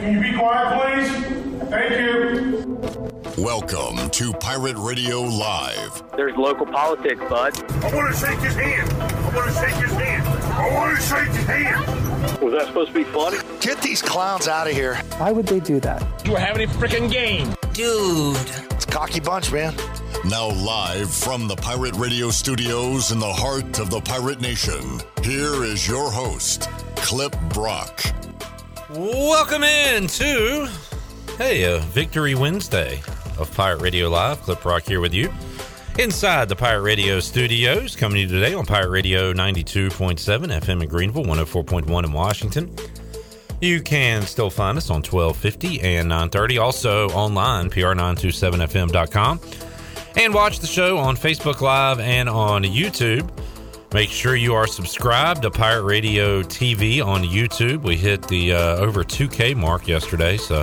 Can you be quiet, please? Thank you. Welcome to Pirate Radio Live. There's local politics, bud. I want to shake his hand. I want to shake his hand. I want to shake his hand. Was that supposed to be funny? Get these clowns out of here. Why would they do that? You were having a freaking game. Dude. It's a cocky bunch, man. Now, live from the Pirate Radio studios in the heart of the Pirate Nation, here is your host, Clip Brock. Welcome in to, hey, a Victory Wednesday of Pirate Radio Live. Clip Brock here with you inside the Pirate Radio studios, coming to you today on Pirate Radio 92.7 FM in Greenville, 104.1 in Washington. You can still find us on 1250 and 930. Also online, pr927fm.com. And watch the show on Facebook Live and on YouTube. Make sure you are subscribed to Pirate Radio TV on YouTube. We hit the uh, over 2K mark yesterday. So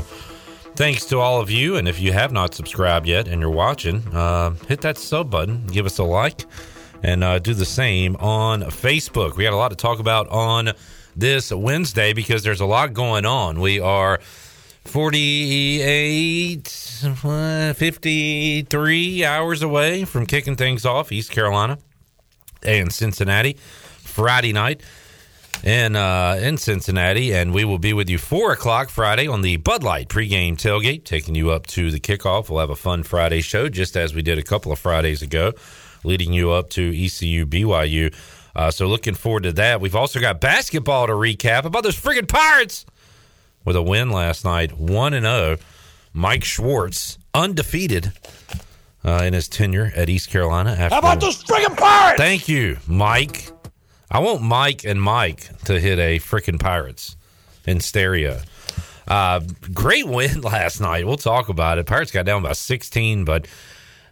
thanks to all of you. And if you have not subscribed yet and you're watching, uh, hit that sub button, give us a like, and uh, do the same on Facebook. We got a lot to talk about on this Wednesday because there's a lot going on. We are 48, 53 hours away from kicking things off, East Carolina and Cincinnati Friday night in uh, in Cincinnati, and we will be with you four o'clock Friday on the Bud Light pregame tailgate, taking you up to the kickoff. We'll have a fun Friday show, just as we did a couple of Fridays ago, leading you up to ECU BYU. Uh, so looking forward to that. We've also got basketball to recap about those friggin' Pirates with a win last night, one and zero. Mike Schwartz undefeated uh, in his tenure at East Carolina. After How about those friggin' Pirates? Thank you, Mike. I want Mike and Mike to hit a freaking Pirates in stereo. Uh, great win last night. We'll talk about it. Pirates got down by 16, but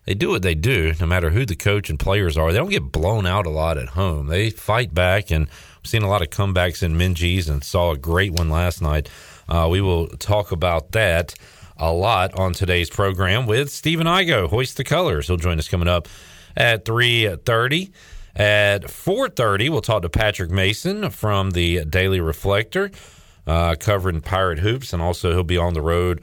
they do what they do, no matter who the coach and players are. They don't get blown out a lot at home. They fight back, and we've seen a lot of comebacks in Minges and saw a great one last night. Uh, we will talk about that a lot on today's program with Stephen Igo, Hoist the Colors. He'll join us coming up at 3.30. At 4.30, we'll talk to Patrick Mason from the Daily Reflector, uh, covering Pirate Hoops, and also he'll be on the road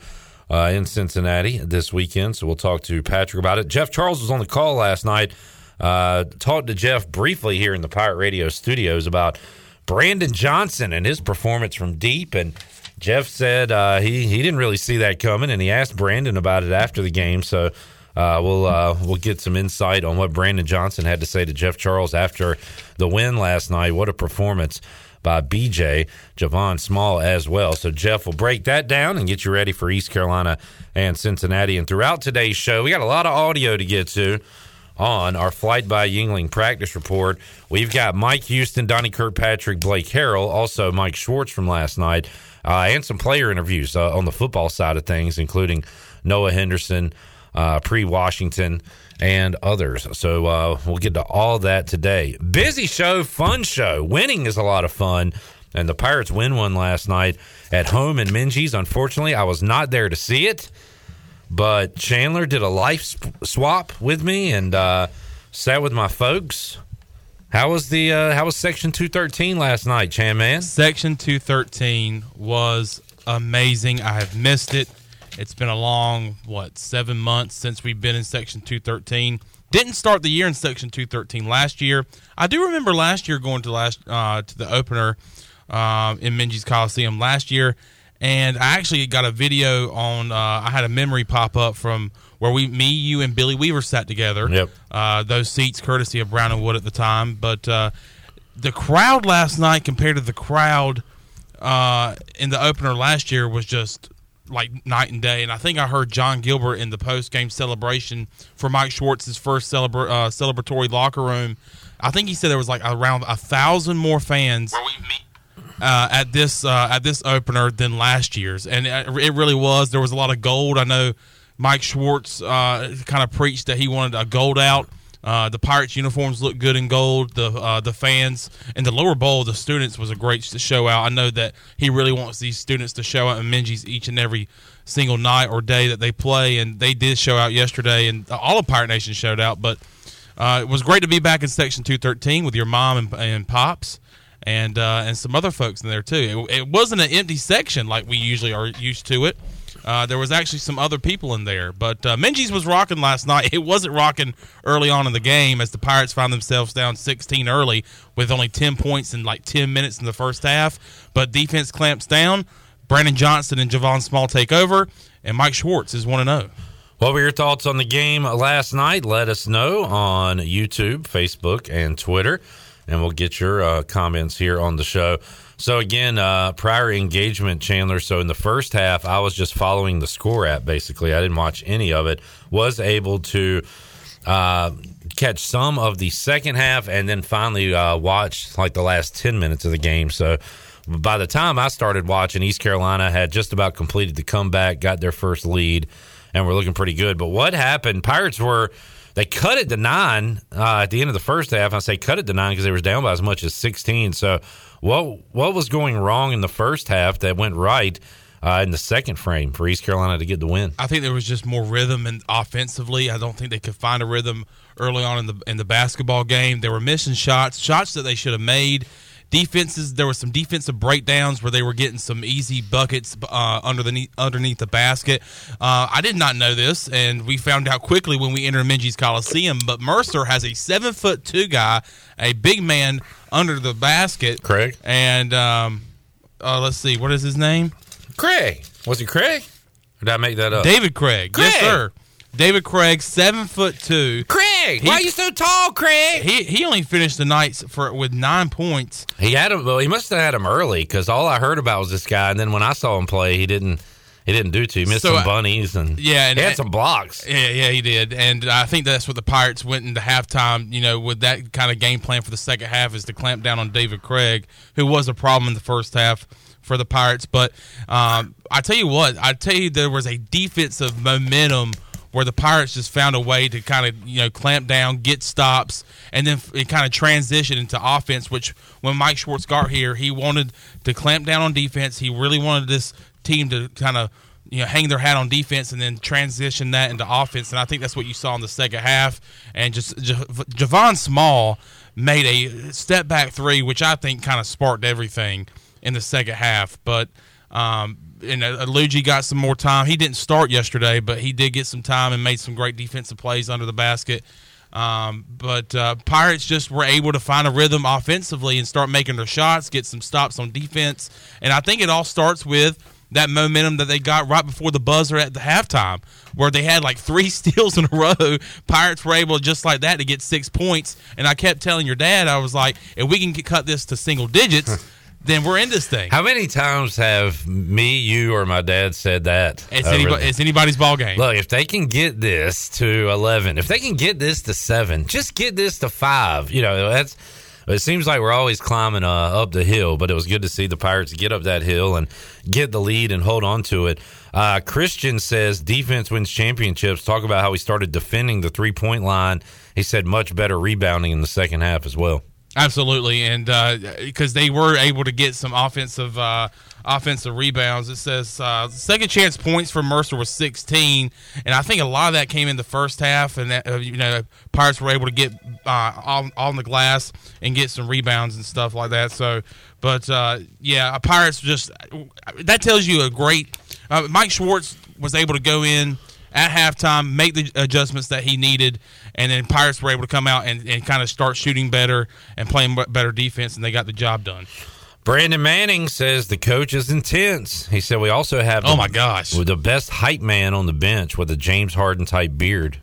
uh, in Cincinnati this weekend. So we'll talk to Patrick about it. Jeff Charles was on the call last night. Uh, talked to Jeff briefly here in the Pirate Radio studios about Brandon Johnson and his performance from deep. And Jeff said uh, he he didn't really see that coming, and he asked Brandon about it after the game. So uh, we'll uh, we'll get some insight on what Brandon Johnson had to say to Jeff Charles after the win last night. What a performance! by BJ, Javon Small as well. So Jeff will break that down and get you ready for East Carolina and Cincinnati. And throughout today's show, we got a lot of audio to get to on our Flight by Yingling practice report. We've got Mike Houston, Donnie Kirkpatrick, Blake Harrell, also Mike Schwartz from last night, uh, and some player interviews uh, on the football side of things, including Noah Henderson, uh, pre Washington, and others. So uh, we'll get to all that today. Busy show, fun show. Winning is a lot of fun. And the Pirates win one last night at home in Minges. Unfortunately, I was not there to see it, but Chandler did a life swap with me and uh, sat with my folks. How was the uh, how was Section Two Thirteen last night, Chan man? Section Two Thirteen was amazing. I have missed it. It's been a long, what, seven months since we've been in Section 213. Didn't start the year in Section 213 last year. I do remember last year going to last uh, to the opener uh, in Minges Coliseum last year, and I actually got a video on. Uh, I had a memory pop up from where we, me, you, and Billy Weaver sat together. Yep. Uh, those seats, courtesy of Brown and Wood at the time, but uh, the crowd last night compared to the crowd uh, in the opener last year was just like night and day. And I think I heard Jon Gilbert in the post game celebration for Mike Schwartz's first celebra- uh, celebratory locker room. I think he said there was like around a thousand more fans uh, at this uh, at this opener than last year's, and it, it really was. There was a lot of gold. I know Mike Schwartz uh, kind of preached that he wanted a gold out. Uh, the Pirates uniforms look good in gold. The uh, the fans in the lower bowl, the students was a great show out. I know that he really wants these students to show out in Minges each and every single night or day that they play, and they did show out yesterday, and all of Pirate Nation showed out. But uh, it was great to be back in Section 213 with your mom and, and pops, and uh, and some other folks in there too. It, it wasn't an empty section like we usually are used to it. Uh, there was actually some other people in there, but uh, Minges was rocking last night. It wasn't rocking early on in the game as the Pirates found themselves down 16 early with only 10 points in like 10 minutes in the first half. But defense clamps down. Brandon Johnson and Javon Small take over, and Mike Schwartz is 1 0. What were your thoughts on the game last night? Let us know on YouTube, Facebook, and Twitter, and we'll get your uh, comments here on the show. So again, uh, prior engagement, Chandler. So in the first half, I was just following the score app. Basically, I didn't watch any of it. Was able to uh, catch some of the second half, and then finally uh, watch like the last ten minutes of the game. So by the time I started watching, East Carolina had just about completed the comeback, got their first lead, and were looking pretty good. But what happened? Pirates were they cut it to nine uh, at the end of the first half. I say cut it to nine because they was down by as much as sixteen. So what what was going wrong in the first half that went right? Uh, in the second frame for East Carolina to get the win. I think there was just more rhythm and offensively. I don't think they could find a rhythm early on in the in the basketball game. They were missing shots, shots that they should have made defenses there were some defensive breakdowns where they were getting some easy buckets uh, under the underneath the basket. Uh, I did not know this, and we found out quickly when we entered Minges Coliseum. But Mercer has a seven foot two guy, a big man under the basket. Craig and um, uh, let's see, what is his name? Craig. Was he Craig? Or did I make that up? David Craig. Craig. Yes, sir. David Craig, seven foot two. Craig, he, why are you so tall, Craig? He he only finished the night for with nine points. He had him. Well, he must have had him early because all I heard about was this guy, and then when I saw him play, he didn't. He didn't do too. He missed So, some bunnies and Yeah, and he had some blocks. Yeah, yeah, he did, and I think that's what the Pirates went into halftime. You know, with that kind of game plan for the second half, is to clamp down on David Craig, who was a problem in the first half for the Pirates. But um, I tell you what, I tell you, there was a defensive momentum where the Pirates just found a way to kind of you know clamp down, get stops, and then it kind of transition into offense. Which when Mike Schwartz got here, he wanted to clamp down on defense. He really wanted this team to kind of you know hang their hat on defense and then transition that into offense. And I think that's what you saw in the second half. And just Javon Small made a step back three, which I think kind of sparked everything in the second half. But um, and uh, Luigi got some more time. He didn't start yesterday, but he did get some time and made some great defensive plays under the basket. Um, but uh, Pirates just were able to find a rhythm offensively and start making their shots, get some stops on defense. And I think it all starts with that momentum that they got right before the buzzer at the halftime, where they had like three steals in a row. Pirates were able just like that to get six points. And I kept telling your dad, I was like, if we can cut this to single digits, then we're in this thing. How many times have me, you, or my dad said that? It's, anybody, it's anybody's ball game. Look, if they can get this to 11, if they can get this to 7, just get this to 5. You know, that's it seems like we're always climbing uh, up the hill, but it was good to see the Pirates get up that hill and get the lead and hold on to it. Uh, Christian says defense wins championships. Talk about how he started defending the three point line. He said much better rebounding in the second half as well. Absolutely, and because they were able to get some offensive uh, offensive rebounds. It says uh, second chance points for Mercer was 16, and I think a lot of that came in the first half. And that, uh, you know, Pirates were able to get uh, on on the glass and get some rebounds and stuff like that. So, but uh, yeah, Pirates just that tells you a great. Uh, Mike Schwartz was able to go in at halftime, make the adjustments that he needed, and then Pirates were able to come out and, and kind of start shooting better and playing better defense, and they got the job done. Brandon Manning says the coach is intense. He said we also have Oh my gosh. the best hype man on the bench with a James Harden type beard.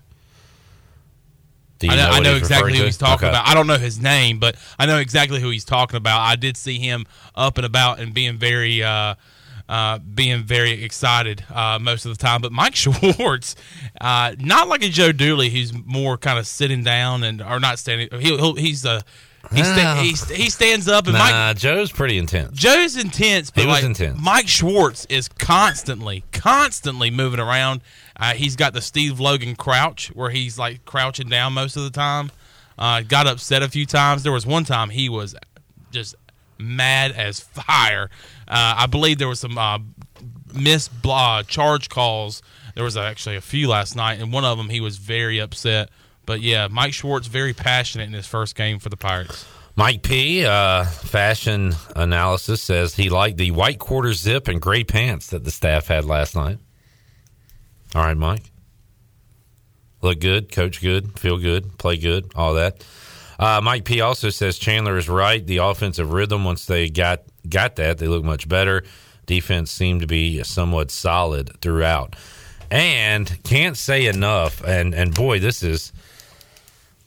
I know, I know exactly who to? he's talking Okay. about. I don't know his name, but I know exactly who he's talking about. I did see him up and about and being very, uh, uh, being very excited uh, most of the time. But Mike Schwartz, uh, not like a Joe Dooley, who's more kind of sitting down and or not standing. He'll, he'll, he's a he, sta- No. he, he stands up and Mike Joe's pretty intense. Joe's intense, but He was like intense. Mike Schwartz is constantly, constantly moving around. Uh, he's got the Steve Logan crouch where he's like crouching down most of the time. Uh, got upset a few times. There was one time he was just mad as fire. Uh, I believe there was some uh, missed uh, charge calls. There was actually a few last night, and one of them he was very upset. But yeah, Mike Schwartz very passionate in his first game for the Pirates. Mike P, uh, fashion analysis says he liked the white quarter zip and gray pants that the staff had last night. All right, Mike. Look good, coach good, feel good, play good, all that. Uh, Mike P also says Chandler is right. The offensive rhythm, once they got got that, they look much better. Defense seemed to be somewhat solid throughout, and can't say enough. And and boy, this is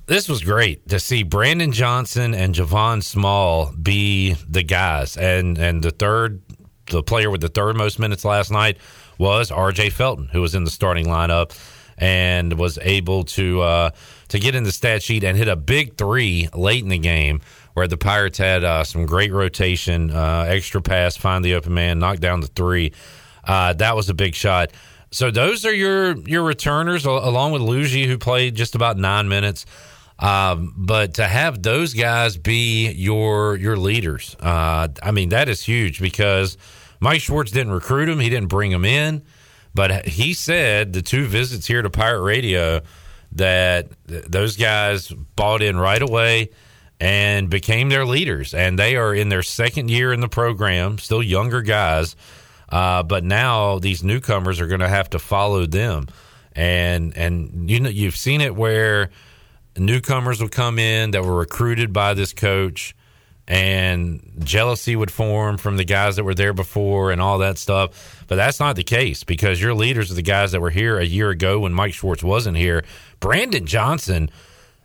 this was great to see Brandon Johnson and Javon Small be the guys. And and the third, the player with the third most minutes last night was R.J. Felton, who was in the starting lineup and was able to uh, to get in the stat sheet and hit a big three late in the game where the Pirates had uh, some great rotation, uh, extra pass, find the open man, knock down the three. Uh, that was a big shot. So those are your your returners, along with Luigi, who played just about nine minutes. Um, but to have those guys be your your leaders, uh, I mean that is huge because Mike Schwartz didn't recruit him, he didn't bring him in, but he said the two visits here to Pirate Radio that th- those guys bought in right away and became their leaders, and they are in their second year in the program, still younger guys, uh, but now these newcomers are going to have to follow them, and and you know you've seen it where newcomers would come in that were recruited by this coach and jealousy would form from the guys that were there before and all that stuff. But that's not the case because your leaders are the guys that were here a year ago when Mike Schwartz wasn't here. Brandon Johnson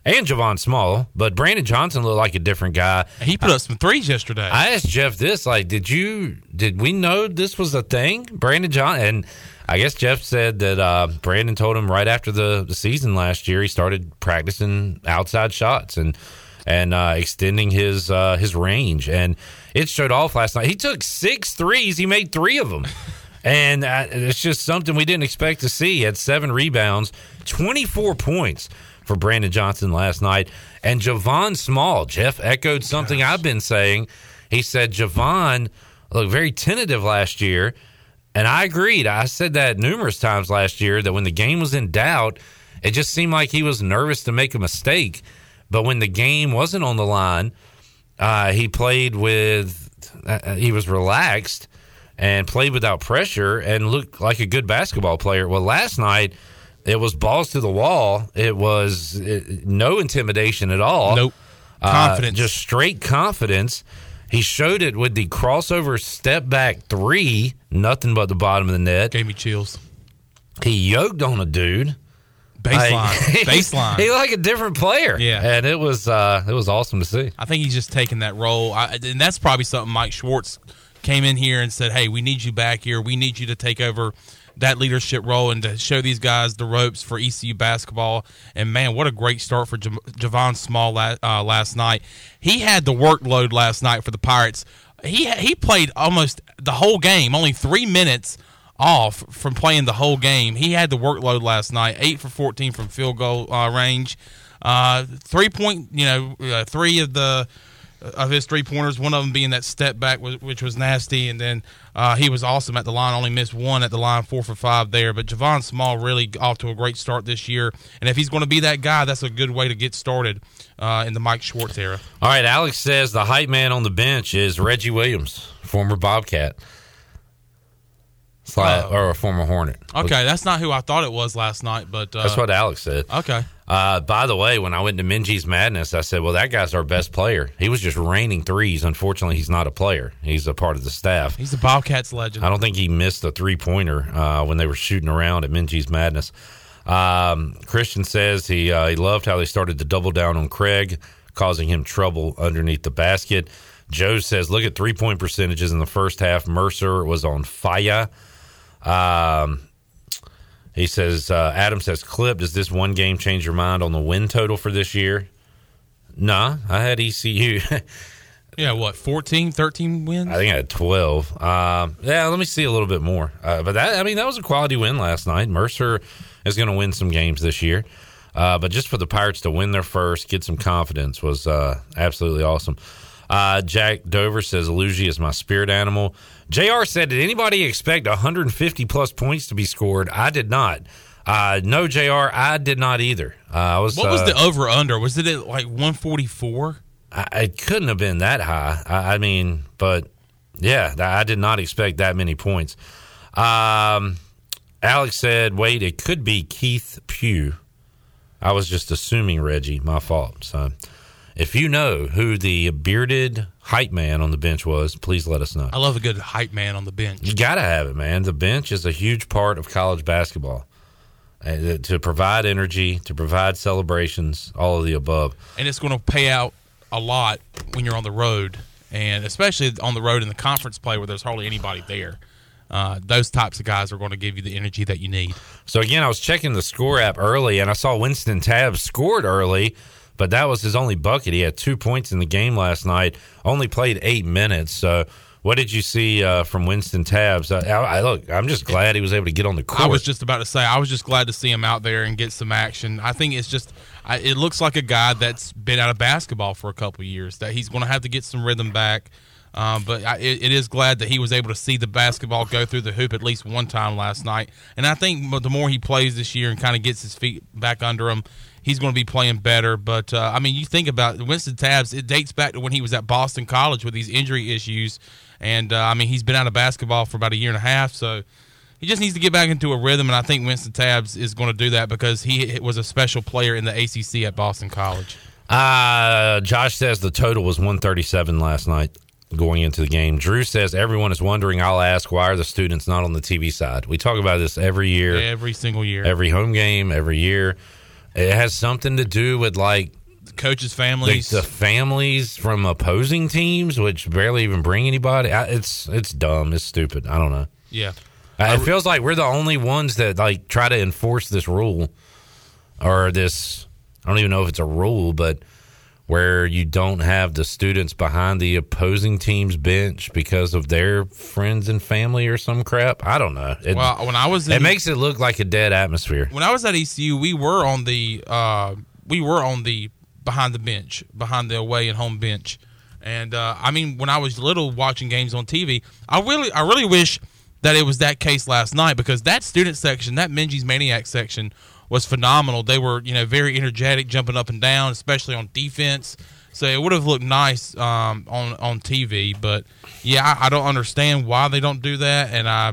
and Javon Small, but Brandon Johnson looked like a different guy. He put up some threes yesterday. I asked Jeff this, like, did you did we know this was a thing? Brandon John and I guess Jeff said that uh, Brandon told him right after the, the season last year he started practicing outside shots and and uh, extending his uh, his range, and it showed off last night. He took six threes. He made three of them. And uh, it's just something we didn't expect to see. He had seven rebounds, 24 points for Brandon Johnson last night. And Javon Small, Jeff echoed something Gosh. I've been saying. He said Javon looked very tentative last year and I agreed. I said that numerous times last year that when the game was in doubt, it just seemed like he was nervous to make a mistake. But when the game wasn't on the line, uh, he played with, uh, he was relaxed and played without pressure and looked like a good basketball player. Well, last night, it was balls to the wall. It was it, no intimidation at all. Nope. Confidence. Uh, just straight confidence. He showed it with the crossover step back three, nothing but the bottom of the net. Gave me chills. He yoked on a dude. Baseline, like, baseline. He like a different player. Yeah, and it was uh, it was awesome to see. I think he's just taking that role, I, and that's probably something Mike Schwartz came in here and said, "Hey, we need you back here. We need you to take over that leadership role and to show these guys the ropes for ECU basketball. And man, what a great start for J- Javon Small la- uh, last night. He had the workload last night for the Pirates. He he played almost the whole game, only three minutes off from playing the whole game. He had the workload last night, eight for fourteen from field goal uh, range, uh, three point, you know, uh, three of the of his three pointers. One of them being that step back, which was nasty, and then uh, he was awesome at the line. Only missed one at the line, four for five there. But Javon Small really off to a great start this year, and if he's going to be that guy, that's a good way to get started uh, in the Mike Schwartz era. All right, Alex says the hype man on the bench is Reggie Williams, former Bobcat. uh, or a former Hornet. Okay, that's not who I thought it was last night, but uh, that's what Alex said. Okay, uh, by the way, when I went to Minges Madness, I said, "Well, that guy's our best player. He was just raining threes. Unfortunately, he's not a player. He's a part of the staff. He's a Bobcats legend. I don't think he missed a three pointer uh, when they were shooting around at Minges Madness." Um, Christian says he uh, he loved how they started to double down on Craig, causing him trouble underneath the basket. Joe says, "Look at three point percentages in the first half. Mercer was on fire." Um, he says, uh, Adam says, Clip, does this one game change your mind on the win total for this year? Nah, I had ECU. yeah, what, 14, 13 wins? I think I had 12. Um, yeah, let me see a little bit more. Uh, but that, I mean, that was a quality win last night. Mercer is going to win some games this year. Uh, but just for the Pirates to win their first, get some confidence was uh, absolutely awesome. Uh, Jack Dover says, Luigi is my spirit animal. JR said, Did anybody expect 150 plus points to be scored? I did not. Uh, no, JR, I did not either. Uh, I was, what was uh, the over under? Was it at like 144? I, it couldn't have been that high. I, I mean, but yeah, I did not expect that many points. Um, Alex said, "Wait, it could be Keith Pugh." I was just assuming Reggie. My fault. So, if you know who the bearded hype man on the bench was, please let us know. I love a good hype man on the bench. You got to have it, man. The bench is a huge part of college basketball. Uh, to provide energy, to provide celebrations, all of the above. And it's going to pay out a lot when you're on the road, and especially on the road in the conference play where there's hardly anybody there. Uh, those types of guys are going to give you the energy that you need. So again, I was checking the score app early, and I saw Winston Tabbs scored early, but that was his only bucket. He had two points in the game last night. Only played eight minutes. So what did you see uh, from Winston Tabbs? I, I, look, I'm just glad he was able to get on the court. I was just about to say, I was just glad to see him out there and get some action. I think it's just, I, it looks like a guy that's been out of basketball for a couple years. That he's going to have to get some rhythm back. Um, but I, it, it is glad that he was able to see the basketball go through the hoop at least one time last night. And I think the more he plays this year and kind of gets his feet back under him, he's going to be playing better. But uh, I mean, you think about Winston Tabbs; it dates back to when he was at Boston College with these injury issues and uh, I mean, he's been out of basketball for about a year and a half, so he just needs to get back into a rhythm. And I think Winston Tabbs is going to do that because he was a special player in the ACC at Boston College. Uh, Josh says the total was 137 last night going into the game. Drew says everyone is wondering. I'll ask why are the students not on the TV side? We talk about this every year, every single year, every home game, every year. It has something to do with like coaches' families, the, the, families from opposing teams, which barely even bring anybody. It's it's dumb. It's stupid. I don't know. Yeah, uh, it feels like we're the only ones that like try to enforce this rule or this. I don't even know if it's a rule, but where you don't have the students behind the opposing team's bench because of their friends and family or some crap. I don't know. It, well, when I was, in, it makes it look like a dead atmosphere. When I was at ECU, we were on the uh, we were on the behind the bench, behind the away and home bench. And uh, I mean, when I was little watching games on TV, I really, I really wish that it was that case last night because that student section, that Minges Maniac section, was phenomenal. They were, you know, very energetic, jumping up and down, especially on defense. So it would have looked nice um, on on TV. But yeah, I, I don't understand why they don't do that, and I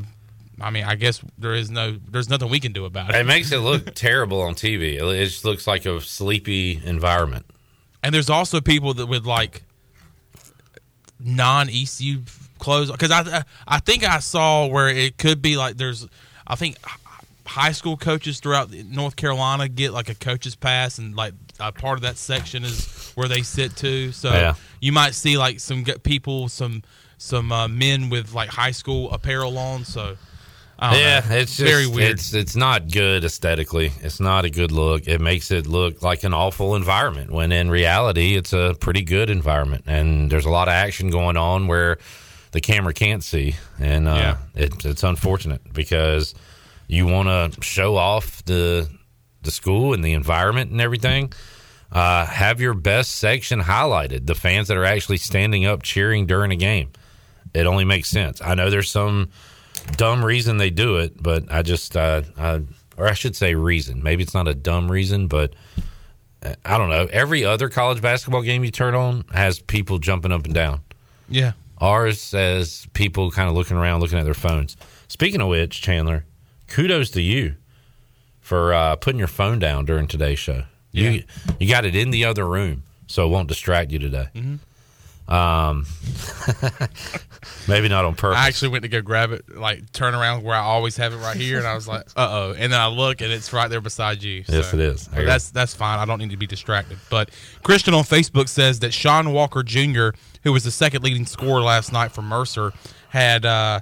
I mean, I guess there is no, there's nothing we can do about it. It makes it look terrible on TV. It just looks like a sleepy environment. And there's also people that with like non ECU clothes because I I think I saw where it could be like there's I think high school coaches throughout North Carolina get like a coach's pass and like a part of that section is where they sit too. So yeah. you might see like some people some some uh, men with like high school apparel on. So yeah, know. it's just, very weird. It's it's not good aesthetically. It's not a good look. It makes it look like an awful environment when in reality it's a pretty good environment. And there's a lot of action going on where the camera can't see, and uh, yeah. it, it's unfortunate because you want to show off the the school and the environment and everything. Uh, have your best section highlighted. The fans that are actually standing up cheering during a game. It only makes sense. I know there's some dumb reason they do it, but I just, uh, I, or I should say reason. Maybe it's not a dumb reason, but uh, I don't know. Every other college basketball game you turn on has people jumping up and down. Yeah. Ours says people kind of looking around, looking at their phones. Speaking of which, Chandler, kudos to you for uh, putting your phone down during today's show. Yeah. You you got it in the other room, so it won't distract you today. Mm-hmm. Um, maybe not on purpose. I actually went to go grab it, like turn around where I always have it right here, and I was like, "Uh oh!" And then I look, and it's right there beside you. So, yes, it is. That's that's fine. I don't need to be distracted. But Christian on Facebook says that Sean Walker Jr., who was the second leading scorer last night for Mercer, had uh,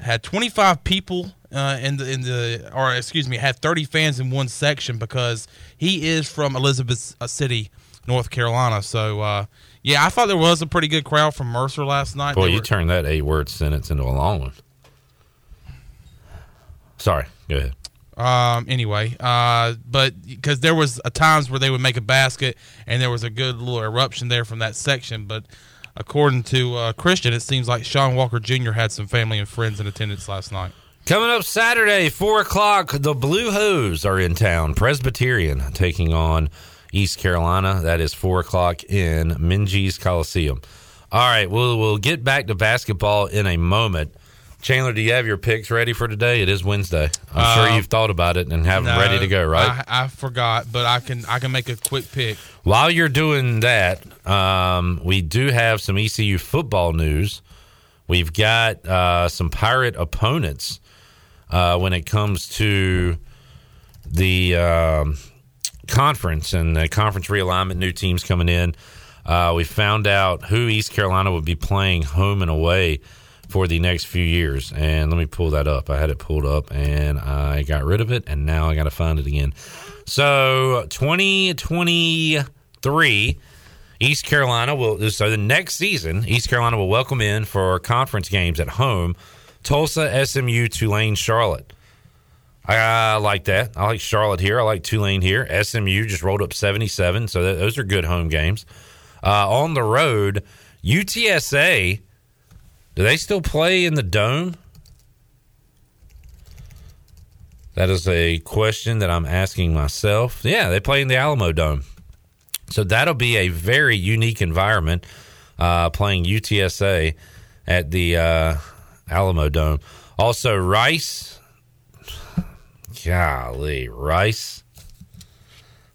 had 25 people uh, in the in the or excuse me, had 30 fans in one section because he is from Elizabeth City, North Carolina. So. Uh, yeah, I thought there was a pretty good crowd from Mercer last night. Boy, they you were... turned that eight word sentence into a long one. Sorry, go ahead. Um, anyway, uh, but because there was a times where they would make a basket and there was a good little eruption there from that section. But according to uh, Christian, it seems like Sean Walker Jr. had some family and friends in attendance last night. Coming up Saturday, four o'clock, the Blue Hose are in town. Presbyterian taking on East Carolina. That is four o'clock in Minges Coliseum. All right, we'll we'll get back to basketball in a moment. Chandler, do you have your picks ready for today? It is Wednesday. I'm sure Um, you've thought about it and have them ready to go, right? I, I forgot, but I can I can make a quick pick. While you're doing that, um, we do have some ECU football news. We've got uh, some pirate opponents uh, when it comes to the um, conference and the conference realignment, new teams coming in. Uh, we found out who East Carolina would be playing home and away for the next few years. And let me pull that up. I had it pulled up and I got rid of it, and now I got to find it again. So 2023, East Carolina will. So the next season, East Carolina will welcome in for conference games at home Tulsa, SMU, Tulane, Charlotte. I like that. I like Charlotte here. I like Tulane here. SMU just rolled up 77, so that, those are good home games. Uh, on the road, UTSA, do they still play in the dome? That is a question that I'm asking myself. Yeah, they play in the Alamo Dome. So that'll be a very unique environment uh, playing UTSA at the uh, Alamo Dome. Also, Rice. Golly, Rice.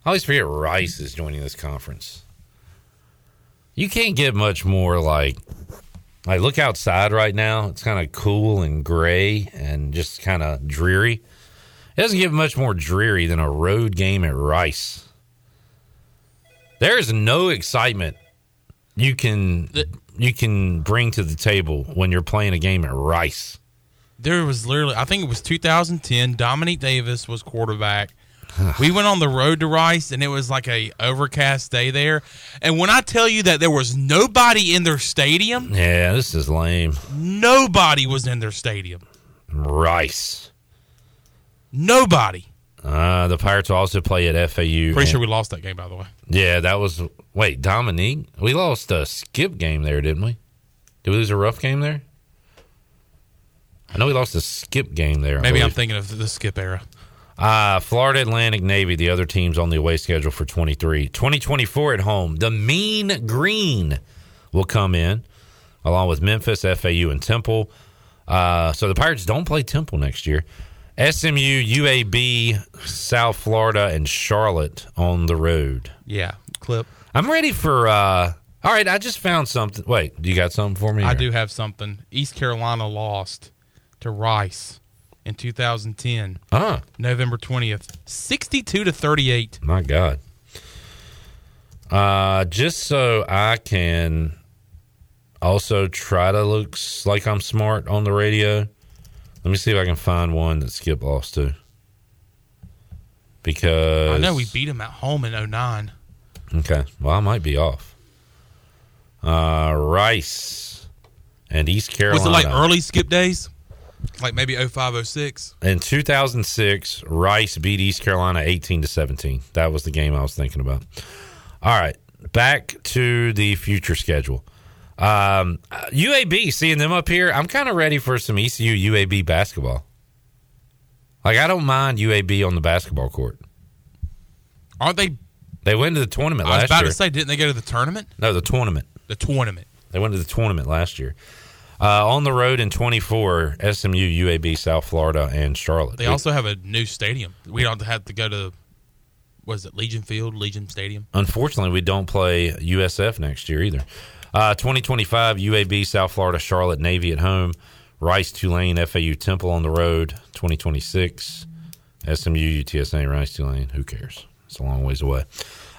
I always forget Rice is joining this conference. You can't get much more like I look outside right now. It's kind of cool and gray and just kind of dreary. It doesn't get much more dreary than a road game at Rice. There is no excitement you can you can bring to the table when you're playing a game at Rice. There was literally, I think it was 2010. Dominique Davis was quarterback. we went on the road to Rice, and it was like a overcast day there. And when I tell you that there was nobody in their stadium, Yeah, this is lame. nobody was in their stadium. Rice. Nobody. Uh, the Pirates will also play at FAU. Pretty and- sure we lost that game, by the way. Yeah, that was. Wait, Dominique? We lost a skip game there, didn't we? Did we lose a rough game there? I know we lost a skip game there. Maybe I'm thinking of the skip era. Uh, Florida Atlantic Navy, the other teams on the away schedule for 23. 2024 at home. The Mean Green will come in along with Memphis, FAU, and Temple. Uh, so the Pirates don't play Temple next year. SMU, UAB, South Florida, and Charlotte on the road. Yeah, clip. I'm ready for. uh All right, I just found something. Wait, do you got something for me? I do have something. East Carolina lost to Rice in 2010, Ah, November 20th, 62 to 38. my God. Uh, just so I can also try to look like I'm smart on the radio. Let me see if I can find one that Skip lost to. Because I know we beat him at home in 09. Okay, well I might be off. Uh, Rice and East Carolina. Was it like early skip days? Like maybe 05, 06? In 2006, Rice beat East Carolina 18 to 17. That was the game I was thinking about. All right, back to the future schedule. Um, UAB, seeing them up here, I'm kind of ready for some ECU UAB basketball. Like I don't mind UAB on the basketball court. Aren't they? They went to the tournament last year? I was last about year. to say, didn't they go to the tournament? no, the tournament. The tournament. They went to the tournament last year. Uh, on the road in 24, SMU, UAB, South Florida, and Charlotte. They also have a new stadium. We don't have to go to, was it Legion Field, Legion Stadium? Unfortunately, we don't play USF next year either. Uh, 2025, UAB, South Florida, Charlotte, Navy at home, Rice, Tulane, FAU, Temple on the road. 2026, SMU, UTSA, Rice, Tulane. Who cares? It's a long ways away.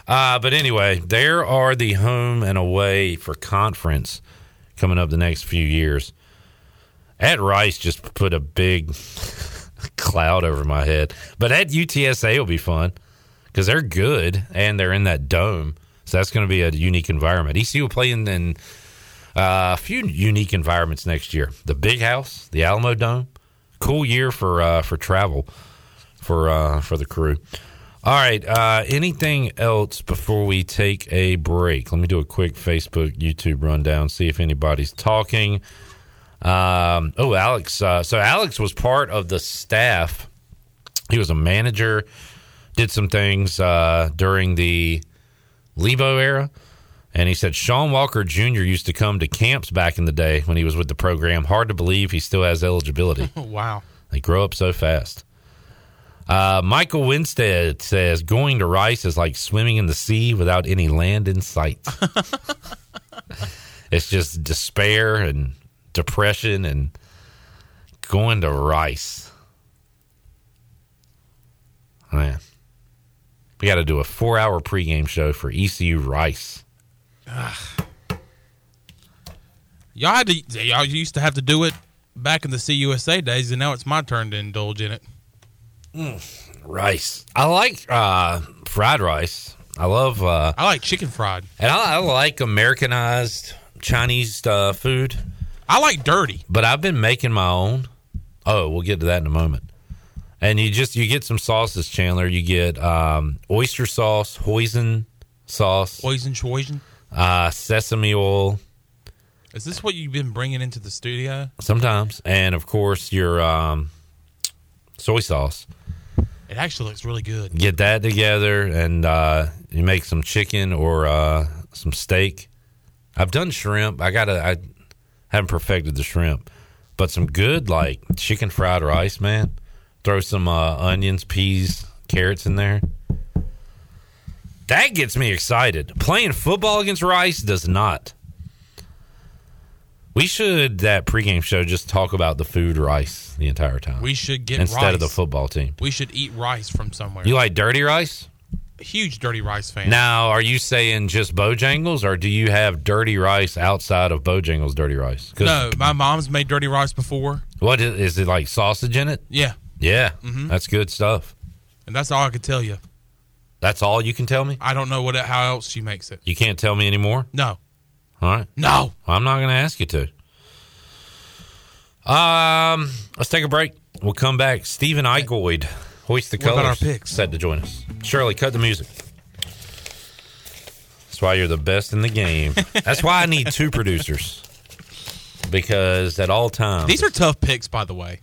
Uh, but anyway, there are the home and away for conference coming up the next few years. At Rice, just put a big cloud over my head. But at UTSA will be fun because they're good and they're in that dome. So that's going to be a unique environment. ECU will play in, in uh, a few unique environments next year. The Big House, the Alamo Dome, cool year for uh, for travel for uh, for the crew. All right. Uh, anything else before we take a break? Let me do a quick Facebook, YouTube rundown. See if anybody's talking. Um, oh, Alex. Uh, so Alex was part of the staff. He was a manager did some things uh, during the Lebo era. And he said Sean Walker Jr. used to come to camps back in the day when he was with the program. Hard to believe he still has eligibility. Wow. They grow up so fast. Uh, Michael Winstead says going to Rice is like swimming in the sea without any land in sight. it's just despair and depression and going to Rice. Man, we got to do a four-hour pregame show for ECU Rice. Y'all had to. Y'all used to have to do it back in the CUSA days, and now it's my turn to indulge in it. Rice. I like uh, fried rice. I love, uh, I like chicken fried. and I, I like Americanized Chinese uh, food. I like dirty. but I've been making my own. Oh, we'll get to that in a moment. And you just you get some sauces, Chandler. You get um, oyster sauce, hoisin sauce, Poison choisin. uh, sesame oil, Is this what you've been bringing into the studio? sometimes, and of course your um, soy sauce. It actually looks really good. Get that together, and uh, you make some chicken or uh, some steak. I've done shrimp. I gotta. I haven't perfected the shrimp, but some good like chicken fried rice, man. Throw some uh, onions, peas, carrots in there. That gets me excited. Playing football against rice does not. We should that pregame show just talk about the food rice the entire time We should get instead rice. of the football team. We should eat rice from somewhere. You like dirty rice? Huge dirty rice fan. Now, are you saying just Bojangles, or do you have dirty rice outside of Bojangles dirty rice? no, my mom's made dirty rice before. What is, is it like sausage in it? Yeah, Yeah, Mm-hmm. that's good stuff. and that's all I could tell you. That's all you can tell me. I don't know what how else she makes it. You can't tell me anymore. No, All right, no. I'm not going to ask you to. Um, let's take a break. We'll come back. Stephen Igo, hoist the What about our picks? Said to join us. Shirley, cut the music. That's why you're the best in the game. That's why I need two producers. Because at all times, These are tough picks, by the way.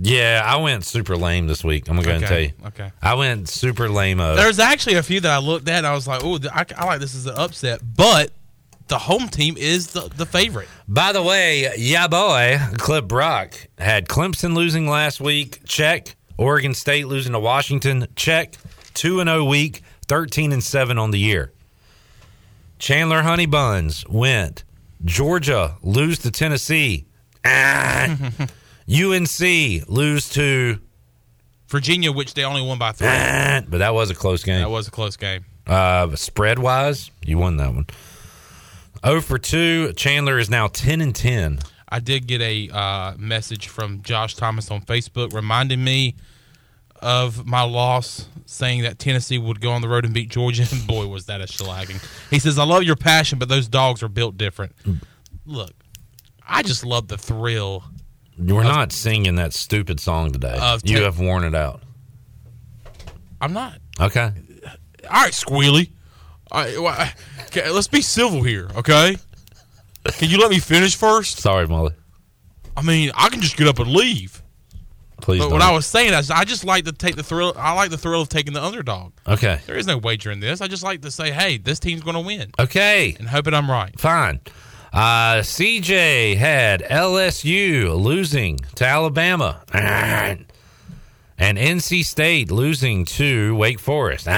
Yeah, I went super lame this week. I'm going to tell you. Okay. I went super lame. There's actually a few that I looked at I was like, oh, I, I like this as an upset, but the home team is the, the favorite. By the way, yeah, boy, Clip Brock had Clemson losing last week. Check. Oregon State losing to Washington. Check. Two and zero week. Thirteen and seven on the year. Chandler Honey Buns went. Georgia lose to Tennessee. Ah. UNC lose to, Virginia, which they only won by three. but that was a close game. That was a close game. Uh, spread wise, you won that one. Oh for two. Chandler is now ten and ten. I did get a uh, message from Josh Thomas on Facebook reminding me of my loss, saying that Tennessee would go on the road and beat Georgia. And boy, was that a shellacking. He says, I love your passion, but those dogs are built different. Look, I just love the thrill. We're not singing that stupid song today. Of you ten- have worn it out. I'm not. Okay. All right, Squealy. All right, well, I- okay, let's be civil here, okay? Can you let me finish first? Sorry, Molly. I mean, I can just get up and leave. Please But don't. what I was saying is, I just like to take the thrill. I like the thrill of taking the underdog. okay. There is no wager in this. I just like to say, hey, this team's going to win, Okay. and hoping I'm right. Fine. Uh, CJ had LSU losing to Alabama. And NC State losing to Wake Forest.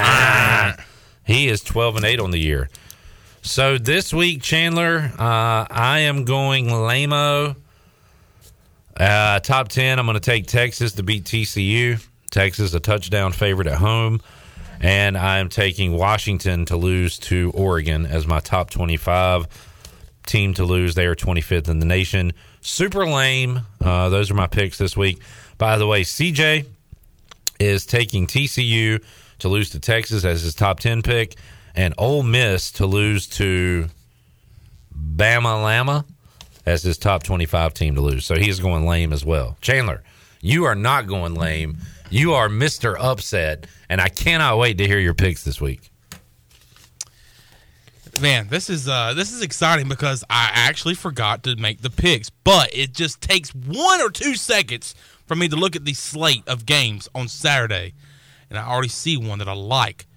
He is 12 and 8 on the year. So this week, Chandler, uh, I am going Lamo. Uh, top 10, I'm going to take Texas to beat TCU. Texas, a touchdown favorite at home. And I'm taking Washington to lose to Oregon as my top 25 team to lose. They are 25th in the nation. Super lame. Uh, those are my picks this week. By the way, CJ is taking TCU to lose to Texas as his top 10 pick, and Ole Miss to lose to Bama Lama as his top 25 team to lose. So he's going lame as well. Chandler, you are not going lame. You are Mr. Upset, and I cannot wait to hear your picks this week. Man, this is uh, this is exciting because I actually forgot to make the picks, but it just takes one or two seconds for me to look at the slate of games on Saturday, and I already see one that I like.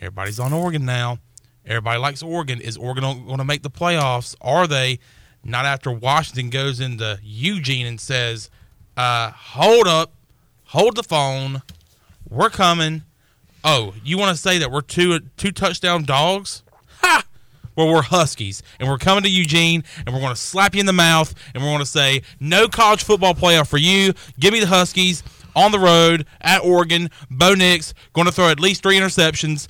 Everybody's on Oregon now. Everybody likes Oregon. Is Oregon going to make the playoffs? Are they? Not after Washington goes into Eugene and says, uh, "Hold up, hold the phone, we're coming." Oh, you want to say that we're two two touchdown dogs? Well, we're Huskies, and we're coming to Eugene, and we're going to slap you in the mouth, and we're going to say, "No college football playoff for you. Give me the Huskies on the road at Oregon. Bo Nix going to throw at least three interceptions.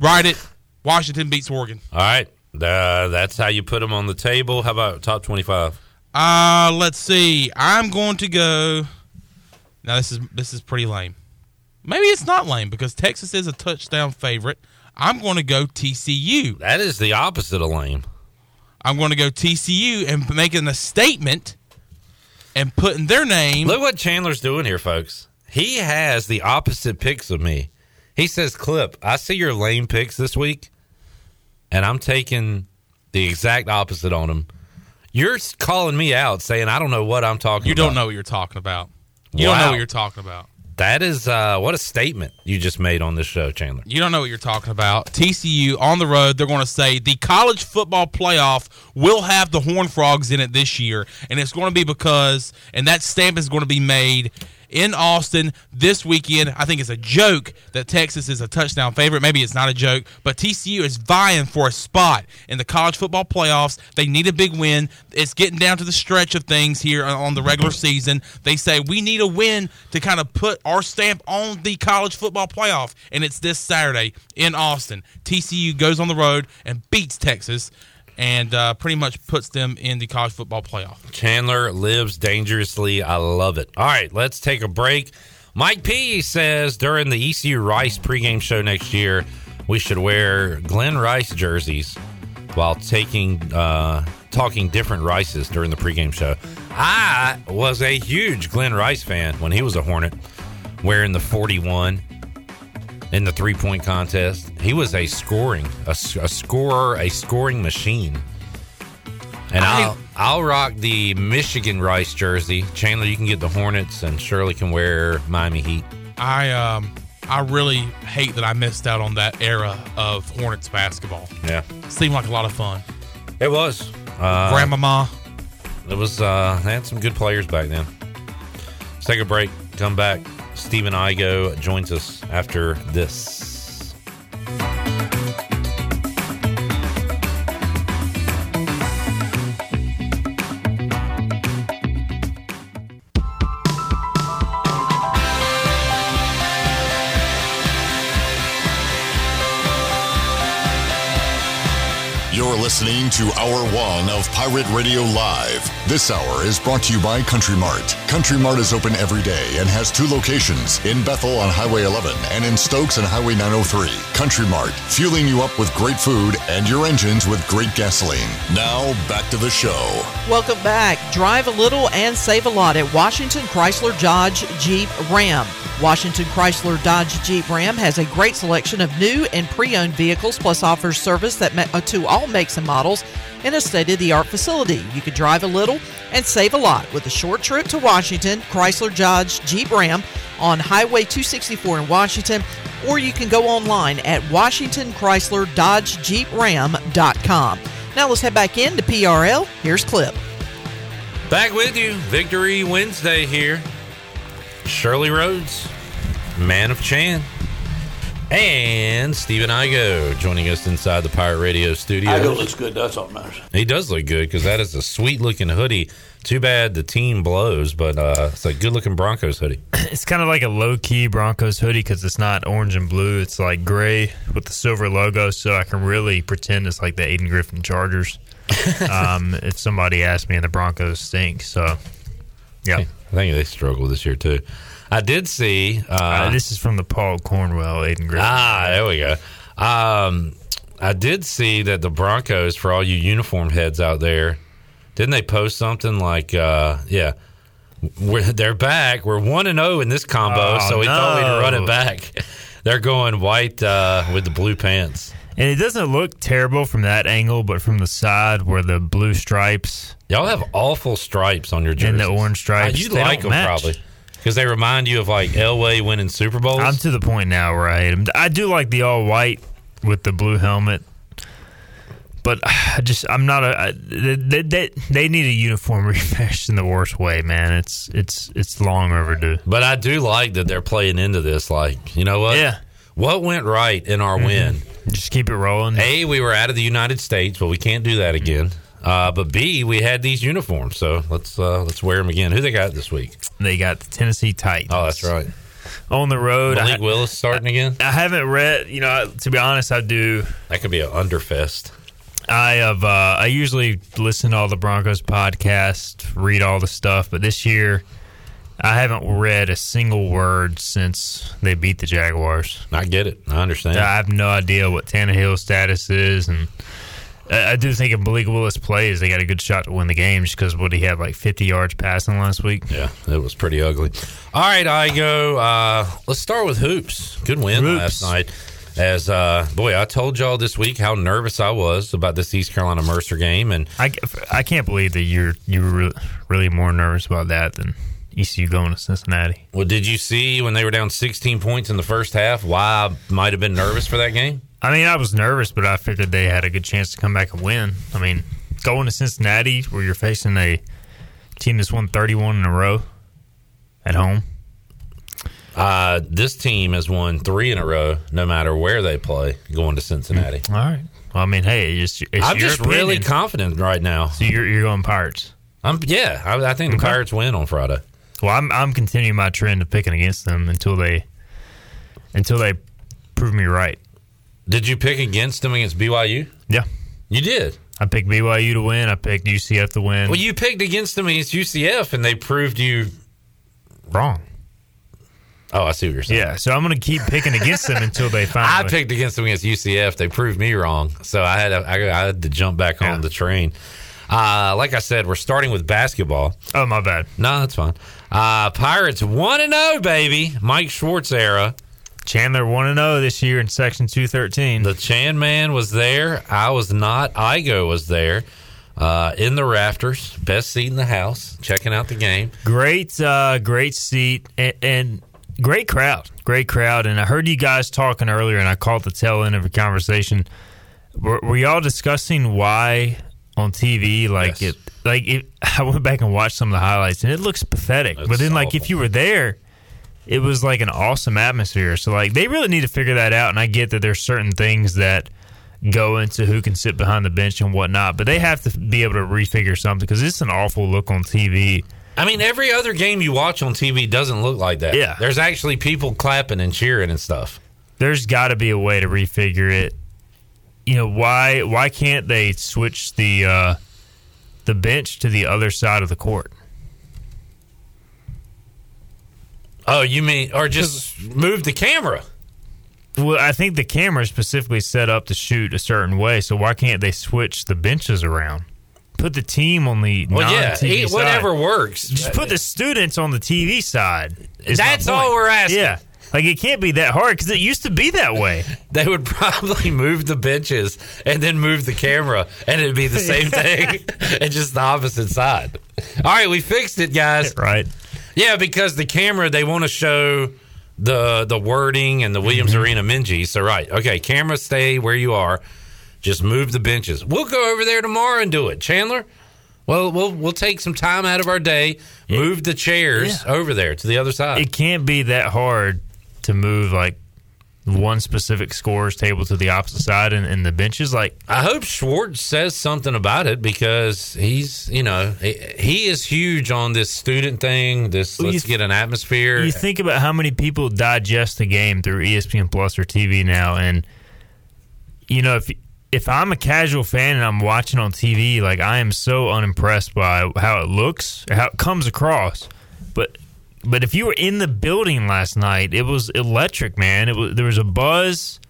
Ride it. Washington beats Oregon. All right. Uh, that's how you put them on the table. How about top 25? Uh, let's see. I'm going to go. Now this is this is pretty lame. Maybe it's not lame because Texas is a touchdown favorite. I'm going to go TCU. That is the opposite of lame. I'm going to go TCU and making a statement and putting their name. Look what Chandler's doing here, folks. He has the opposite picks of me. He says, Clip, I see your lame picks this week, and I'm taking the exact opposite on them. You're calling me out saying I don't know what I'm talking You about. don't know what you're talking about. You don't know what you're talking about. That is uh, what a statement you just made on this show, Chandler. You don't know what you're talking about. TCU on the road, they're going to say the college football playoff will have the Horned Frogs in it this year, and it's going to be because, and that stamp is going to be made in Austin this weekend. I think it's a joke that Texas is a touchdown favorite. Maybe it's not a joke, but TCU is vying for a spot in the college football playoffs. They need a big win. It's getting down to the stretch of things here on the regular season. They say we need a win to kind of put our stamp on the college football playoff, and it's this Saturday in Austin. TCU goes on the road and beats Texas. And uh, pretty much puts them in the college football playoff. Chandler lives dangerously. I love it. All right, let's take a break. Mike P says during the ECU Rice pregame show next year, we should wear Glenn Rice jerseys while taking uh, talking different Rices during the pregame show. I was a huge Glenn Rice fan when he was a Hornet, wearing the 41 in the three point contest. He was a scoring, a scorer, a scoring machine. And I- I'll I'll rock the Michigan Rice jersey. Chandler, you can get the Hornets, and Shirley can wear Miami Heat. I um I really hate that I missed out on that era of Hornets basketball. Yeah, Seemed like a lot of fun. it was. Uh, Grandmama, it was. Uh, they had some good players back then. Let's take a break. Come back. Stephen Igo joins us after this. To Hour One of Pirate Radio Live. This hour is brought to you by Country Mart. Country Mart is open every day and has two locations in Bethel on Highway 11 and in Stokes on Highway 903. Country Mart, fueling you up with great food and your engines with great gasoline. Now, back to the show. Welcome back. Drive a little and save a lot at Washington Chrysler Dodge Jeep Ram. Washington Chrysler Dodge Jeep Ram has a great selection of new and pre-owned vehicles, plus offers service that ma- uh, to all makes and models in a state-of-the-art facility. You can drive a little and save a lot with a short trip to Washington Chrysler Dodge Jeep Ram on Highway 264 in Washington, or you can go online at Washington Chrysler Dodge Jeep WashingtonChryslerDodgeJeepRam.com. Now let's head back into PRL. Here's Clip. Back with you. Victory Wednesday here. Shirley Rhodes, Man of Chan, and Stephen Igo joining us inside the Pirate Radio studio. Igo looks good. That's all that matters. He does look good because that is a sweet looking hoodie. Too bad the team blows, but uh, it's a good looking Broncos hoodie. It's kind of like a low key Broncos hoodie because it's not orange and blue. It's like gray with the silver logo, so I can really pretend it's like the Aiden Griffin Chargers. um, if somebody asked me, and the Broncos stink. So, yeah. I think they struggled this year too. I did see. Uh, Uh, this is from the Paul Cornwell Aiden Griffin. Ah, there we go. Um, I did see that the Broncos, for all you uniform heads out there, didn't they post something like, uh, yeah, we're, they're back. We're one and zero in this combo, Oh, so we thought we'd run it back. They're going white uh, with the blue pants. And it doesn't look terrible from that angle, but from the side where the blue stripes Y'all have awful stripes on your jerseys. and the orange stripes, Uh, you they like them match. probably. Because they remind you of like Elway winning Super Bowls. I'm to the point now where I hate them. I do like the all white with the blue helmet, but I just I'm not a. I, they, they, they need a uniform refresh in the worst way, man. It's it's it's long overdue. But I do like that they're playing into this. Like, you know what? Yeah. What went right in our win? Just keep it rolling. A, we were out of the United States, but we can't do that again. Uh, but B, we had these uniforms, so let's uh, let's wear them again. Who they got this week? They got the Tennessee Titans. Oh, that's right. On the road, Malik I, Willis starting again. I haven't read. You know, to be honest, I do. That could be an underfest. I have. Uh, I usually listen to all the Broncos podcast, read all the stuff, but this year I haven't read a single word since they beat the Jaguars. I get it. I understand. I have no idea what Tannehill's status is, and I, I do think if Malik Willis plays, they got a good shot to win the game just because what he had like 50 yards passing last week. Yeah, it was pretty ugly. All right, Igo. Uh, let's start with hoops. Good win Hoops. last night. As uh, boy, I told y'all this week how nervous I was about this East Carolina Mercer game, and I, I can't believe that you're you were really more nervous about that than ECU going to Cincinnati. well, did you see when they were down 16 points in the first half? Why I might have been nervous for that game? I mean, I was nervous, but I figured they had a good chance to come back and win. I mean, going to Cincinnati where you're facing a team that's won 31 in a row at home. Uh, this team has won three in a row, no matter where they play, going to Cincinnati. All right. Well, I mean, hey, it's, it's I'm just opinion. really confident right now. So you're, you're going Pirates. I'm yeah. I, I think the Okay. Pirates win on Friday. Well, I'm I'm continuing my trend of picking against them until they until they prove me right. Did you pick against them against BYU? Yeah, You did. I picked BYU to win. I picked UCF to win. Well, you picked against them against UCF, and they proved you wrong. Oh, I see what you're saying. Yeah, so I'm going to keep picking against them until they I picked against them against UCF. They proved me wrong, so I had to, I, I had to jump back on the train. Uh, like I said, we're starting with basketball. Oh, my bad. No, that's fine. Uh, Pirates one and zero, baby. Mike Schwartz era. Chandler one and zero this year in Section two thirteen. The Chan man was there. I was not. Igo was there. Uh, in the rafters, best seat in the house, checking out the game. Great, uh, great seat and, and great crowd. Great crowd. And I heard you guys talking earlier, and I caught the tail end of a conversation. Were, were y'all discussing why on TV? Like Yes. it, like it. I went back and watched some of the highlights, and it looks pathetic. but then, like if you were there, it was like an awesome atmosphere. So like they really need to figure that out. And I get that there's certain things that go into who can sit behind the bench and whatnot, but they have to be able to refigure something because it's an awful look on TV. I mean, every other game you watch on TV doesn't look like that. Yeah. There's actually people clapping and cheering and stuff. there's got to be a way to refigure it. You know why? Why can't they switch the uh, the bench to the other side of the court? Oh, you mean, or just move the camera? Well, I think the camera is specifically set up to shoot a certain way. So why can't they switch the benches around? Put the team on the Well, yeah, it- whatever side. works. Just put the students on the TV side. That's all we're asking. Yeah, like it can't be that hard because it used to be that way. They would probably move the benches and then move the camera, and it'd be the same thing, and just the opposite side. All right, we fixed it, guys. Right. Yeah, because the camera they want to show the the wording and the Williams Mm-hmm. Arena Minges. So right, okay, camera stay where you are. Just move the benches. We'll go over there tomorrow and do it, Chandler. Well, we'll we'll take some time out of our day, move the chairs over there to the other side. It can't be that hard to move like one specific scores table to the opposite side and, and the benches. Like I hope Schwartz says something about it because he's, you know, he, he is huge on this student thing. This Well, let's you- get an atmosphere. you think about how many people digest the game through ESPN Plus or TV now, and you know if if I'm a casual fan and I'm watching on TV, like I am so unimpressed by how it looks, how it comes across. But but if you were in the building last night, it was electric, man. It was there was a buzz.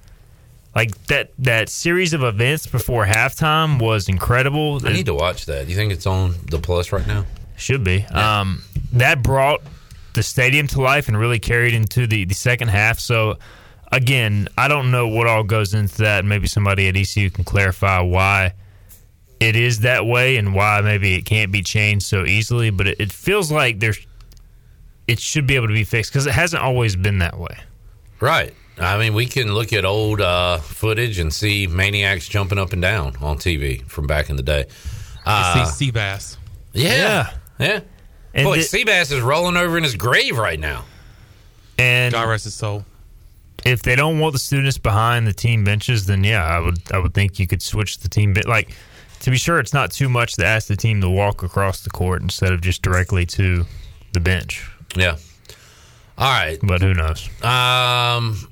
Like that that series of events before halftime was incredible. I need to watch that. Do You think it's on the plus right now? Should be. Um, that brought the stadium to life and really carried into the, the second half. So, again, I don't know what all goes into that. Maybe somebody at ECU can clarify why it is that way and why maybe it can't be changed so easily. But it, it feels like there's it should be able to be fixed because it hasn't always been that way. Right. I mean, we can look at old uh, footage and see maniacs jumping up and down on TV from back in the day. Uh, see Seabass. yeah, yeah. And Boy, thi- Seabass is rolling over in his grave right now. And God rest his soul. if they don't want the students behind the team benches, then yeah, I would I would think you could switch the team ben- like to be sure it's not too much to ask the team to walk across the court instead of just directly to the bench. Yeah. All right. But who knows? Um,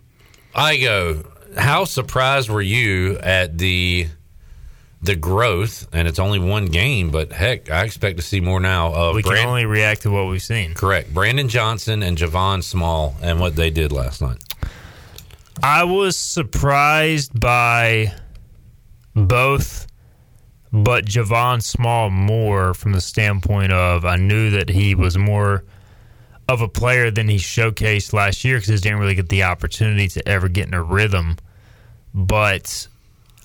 Igo. How surprised were you at the the growth? And it's only one game, but heck, I expect to see more now. Of We can Brand- only react to what we've seen. correct Brandon Johnson and Javon Small and what they did last night. I was surprised by both, but Javon Small more from the standpoint of I knew that he was more of a player than he showcased last year because he didn't really get the opportunity to ever get in a rhythm. But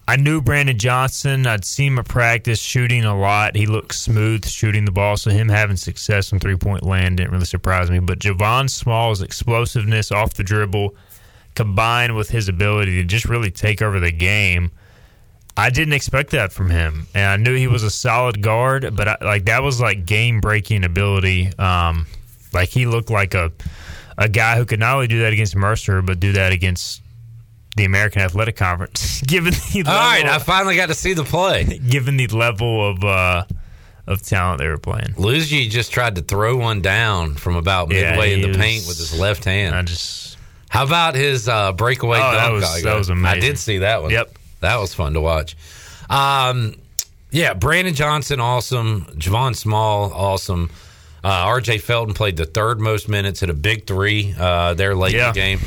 I knew Brandon Johnson. I'd seen him at practice shooting a lot. He looked smooth shooting the ball, so him having success in three point land didn't really surprise me. But Javon Small's explosiveness off the dribble combined with his ability to just really take over the game. I didn't expect that from him, and I knew he was a solid guard, but I, like that was like game breaking ability. Um, like he looked like a a guy who could not only do that against Mercer, but do that against the American Athletic Conference. given the All right, I finally got to see the play. given the level of uh, of talent they were playing, Ludgy just tried to throw one down from about Yeah, midway in the was- paint with his left hand. I just How about his uh, breakaway Oh, dunk? that was- that was I did see that one. Yep. that was fun to watch. Um, yeah, Brandon Johnson, awesome. Javon Small, awesome. Uh, R.J. Felton played the third most minutes at a big three uh, there late Yeah. in the game.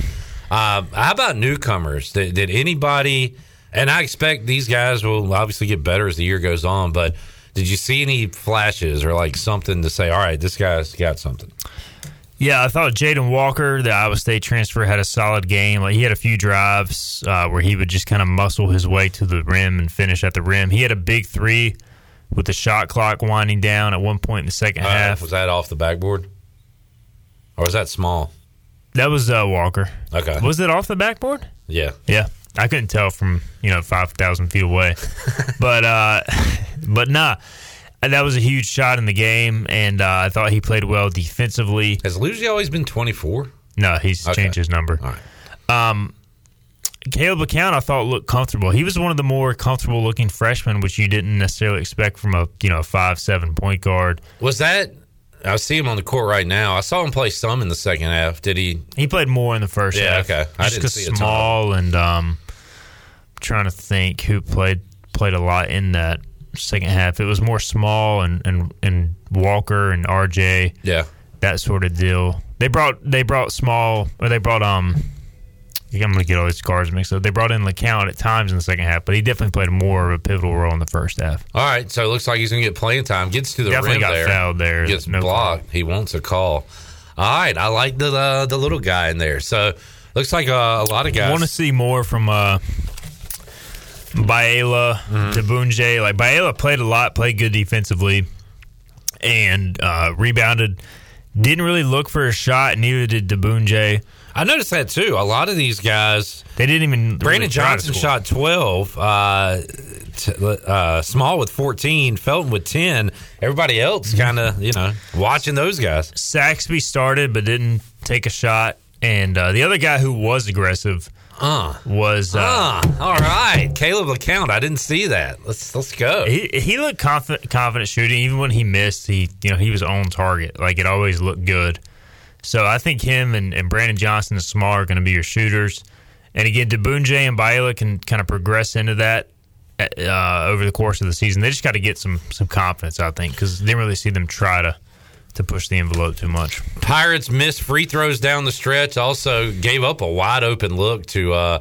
Uh, how about newcomers? Did, did anybody? And I expect these guys will obviously get better as the year goes on. But did you see any flashes or like something to say? All right, this guy's got something. Yeah, I thought Jaden Walker, the Iowa State transfer, had a solid game. Like he had a few drives uh, where he would just kind of muscle his way to the rim and finish at the rim. He had a big three with the shot clock winding down at one point in the second Uh, half. was that off the backboard, or was that small? That was uh, Walker. Okay. Was it off the backboard? Yeah. Yeah, I couldn't tell from you know five thousand feet away, but uh, but nah, that was a huge shot in the game, and uh, I thought he played well defensively. Has Ludgy always been 24? No, he's Okay. changed his number. All right. Um, Caleb LeCount, I thought looked comfortable. He was one of the more comfortable looking freshmen, which you didn't necessarily expect from a you know five seven point guard. Was that? I see him on the court right now. I saw him play some in the second half. Did he? He played more in the first Yeah, half. okay. I Just didn't see a ton of small and um, trying to think who played played a lot in that second half. It was more small and and, and Walker and RJ. Yeah. that sort of deal. They brought they brought small or they brought um. I'm gonna get all these cards mixed up. They brought in LeCount at times in the second half, but he definitely played more of a pivotal role in the first half. All right. So it looks like he's going to get playing time. Gets to the Definitely rim got there. fouled there. Gets No blocked. He wants a call. All right. I like the uh, the little guy in there. So looks like uh, a lot of I guys. want to see more from uh, Baela Mm-hmm. to Bunje. Like Baela played a lot, played good defensively, and uh, rebounded. Didn't really look for a shot. Neither did Diboundje. I noticed that too. A lot of these guys. They didn't even. Brandon really Johnson shot 12. Uh, t- uh, Small with 14. Felton with 10. Everybody else kind of, you know, watching those guys. Saxby started but didn't take a shot, and uh, the other guy who was aggressive Uh, was uh, uh, all right. Caleb LeCount. I didn't see that. Let's let's go. he he looked confident confident shooting. Even when he missed, he you know he was on target. Like it always looked good. So I think him and, and Brandon Johnson and Small are going to be your shooters. And again, Diboundje and Baila can kind of progress into that uh, over the course of the season. They just got to get some some confidence, I think, because didn't really see them try to to push the envelope too much. Pirates missed free throws down the stretch. Also gave up a wide open look to uh,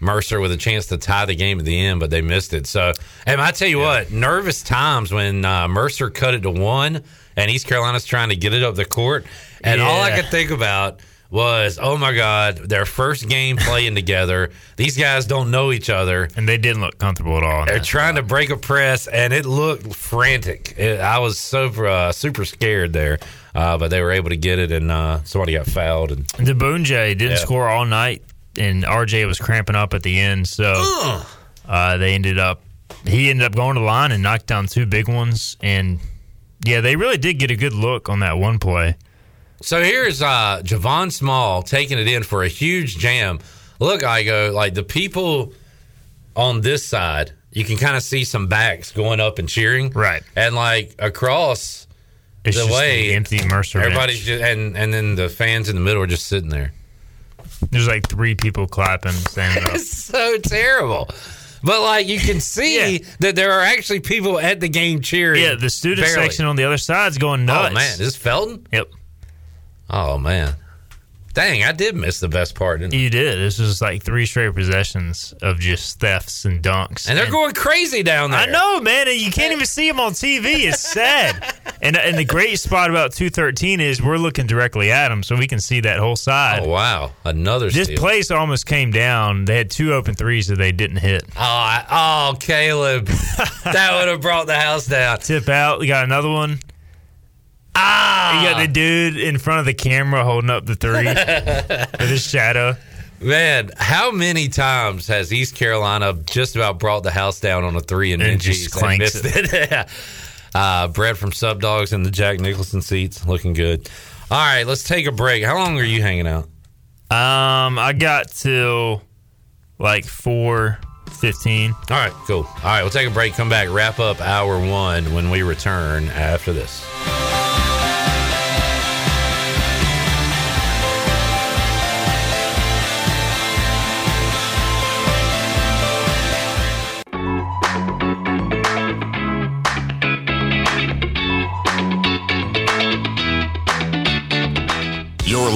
Mercer with a chance to tie the game at the end, but they missed it. So, and I tell you what, nervous times when uh, Mercer cut it to one and East Carolina's trying to get it up the court. And all I could think about was oh my god, their first game playing together. These guys don't know each other, and they didn't look comfortable at all. They're trying to break a press, and it looked frantic. It, I was so uh, super scared there, uh, but they were able to get it, and uh, somebody got fouled. And The Boonjay didn't Yeah. score all night, and RJ was cramping up at the end, so uh, they ended up. He ended up going to the line and knocked down two big ones, and yeah, they really did get a good look on that one play. So here's uh, Javon Small taking it in for a huge jam. Look, Igo like the people on this side. You can kind of see some backs going up and cheering, right? And like across It's the way, the empty Mercer bench. everybody's just and and then the fans in the middle are just sitting there. There's like three people clapping, standing up. It's so terrible. But like you can see that there are actually people at the game cheering. Yeah, the student Barely. section on the other side's going nuts. Oh man, is this Felton? Yep. Oh man, dang! I did miss the best part. Didn't I? You did. This was like three straight possessions of just thefts and dunks, And they're going crazy down there. I know, man, and you can't even see them on TV. It's sad. and and the great spot about two thirteen is we're looking directly at them, so we can see that whole side. Oh wow, another This steal. place almost came down. They had two open threes that they didn't hit. Oh, I, oh, Caleb, that would have brought the house down. Tip out. We got another one. Ah, You got the dude in front of the camera holding up the three with his shadow. Man, how many times has East Carolina just about brought the house down on a three and, And then just clanks missed it? Yeah. uh, Brett from Sub Dogs in the Jack Nicholson seats, looking good. All right, let's take a break. How long are you hanging out? Um, I got till like four fifteen. All right, cool. All right, we'll take a break. Come back, wrap up hour one when we return after this.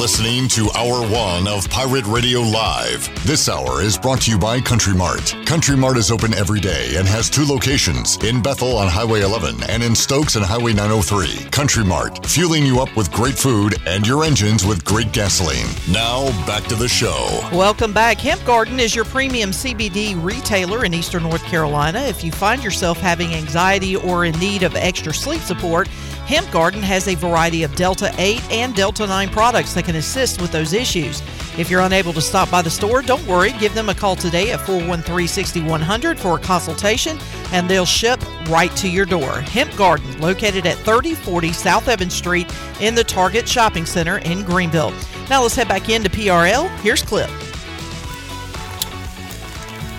Listening to Hour One of Pirate Radio Live. This hour is brought to you by Country Mart. Country Mart is open every day and has two locations in Bethel on Highway 11 and in Stokes on Highway 903. Country Mart, fueling you up with great food and your engines with great gasoline. Now, back to the show. Welcome back. Hemp Garden is your premium CBD retailer in Eastern North Carolina. If you find yourself having anxiety or in need of extra sleep support, Hemp Garden has a variety of Delta 8 and Delta 9 products that can assist with those issues. If you're unable to stop by the store, don't worry. Give them a call today at 413 6100 for a consultation and they'll ship right to your door. Hemp Garden, located at 3040 South Evans Street in the Target Shopping Center in Greenville. Now let's head back into PRL. Here's Clip.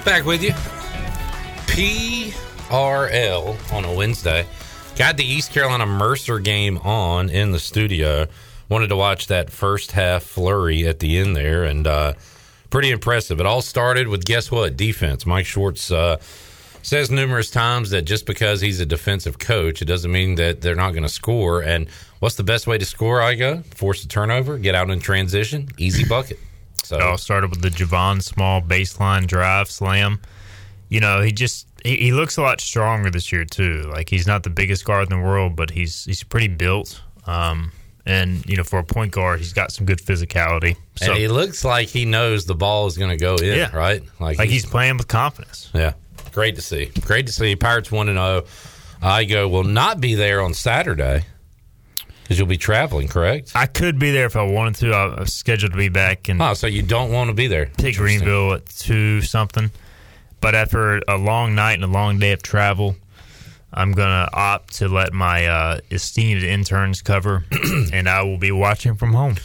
Back with you. PRL on a Wednesday. Got the East Carolina Mercer game on in the studio. Wanted to watch that first half flurry at the end there, and uh, pretty impressive. It all started with guess what? Defense. Mike Schwartz uh, says numerous times that just because he's a defensive coach, it doesn't mean that they're not going to score. And what's the best way to score? I go force a turnover, get out in transition, easy bucket. So It all started with the Javon Small baseline drive slam. You know, he just he, he looks a lot stronger this year too. Like he's not the biggest guard in the world, but he's he's pretty built. Um, and you know, for a point guard, he's got some good physicality. So and he looks like he knows the ball is going to go in, Yeah. right? like he's playing with confidence. yeah, great to see. Great to see. Pirates one and zero. Igo will not be there on Saturday because you'll be traveling, correct? I could be there if I wanted to. I was scheduled to be back in Oh, so you don't want to be there? pick Greenville at two something. But after a long night and a long day of travel, I'm gonna opt to let my uh, esteemed interns cover, and I will be watching from home.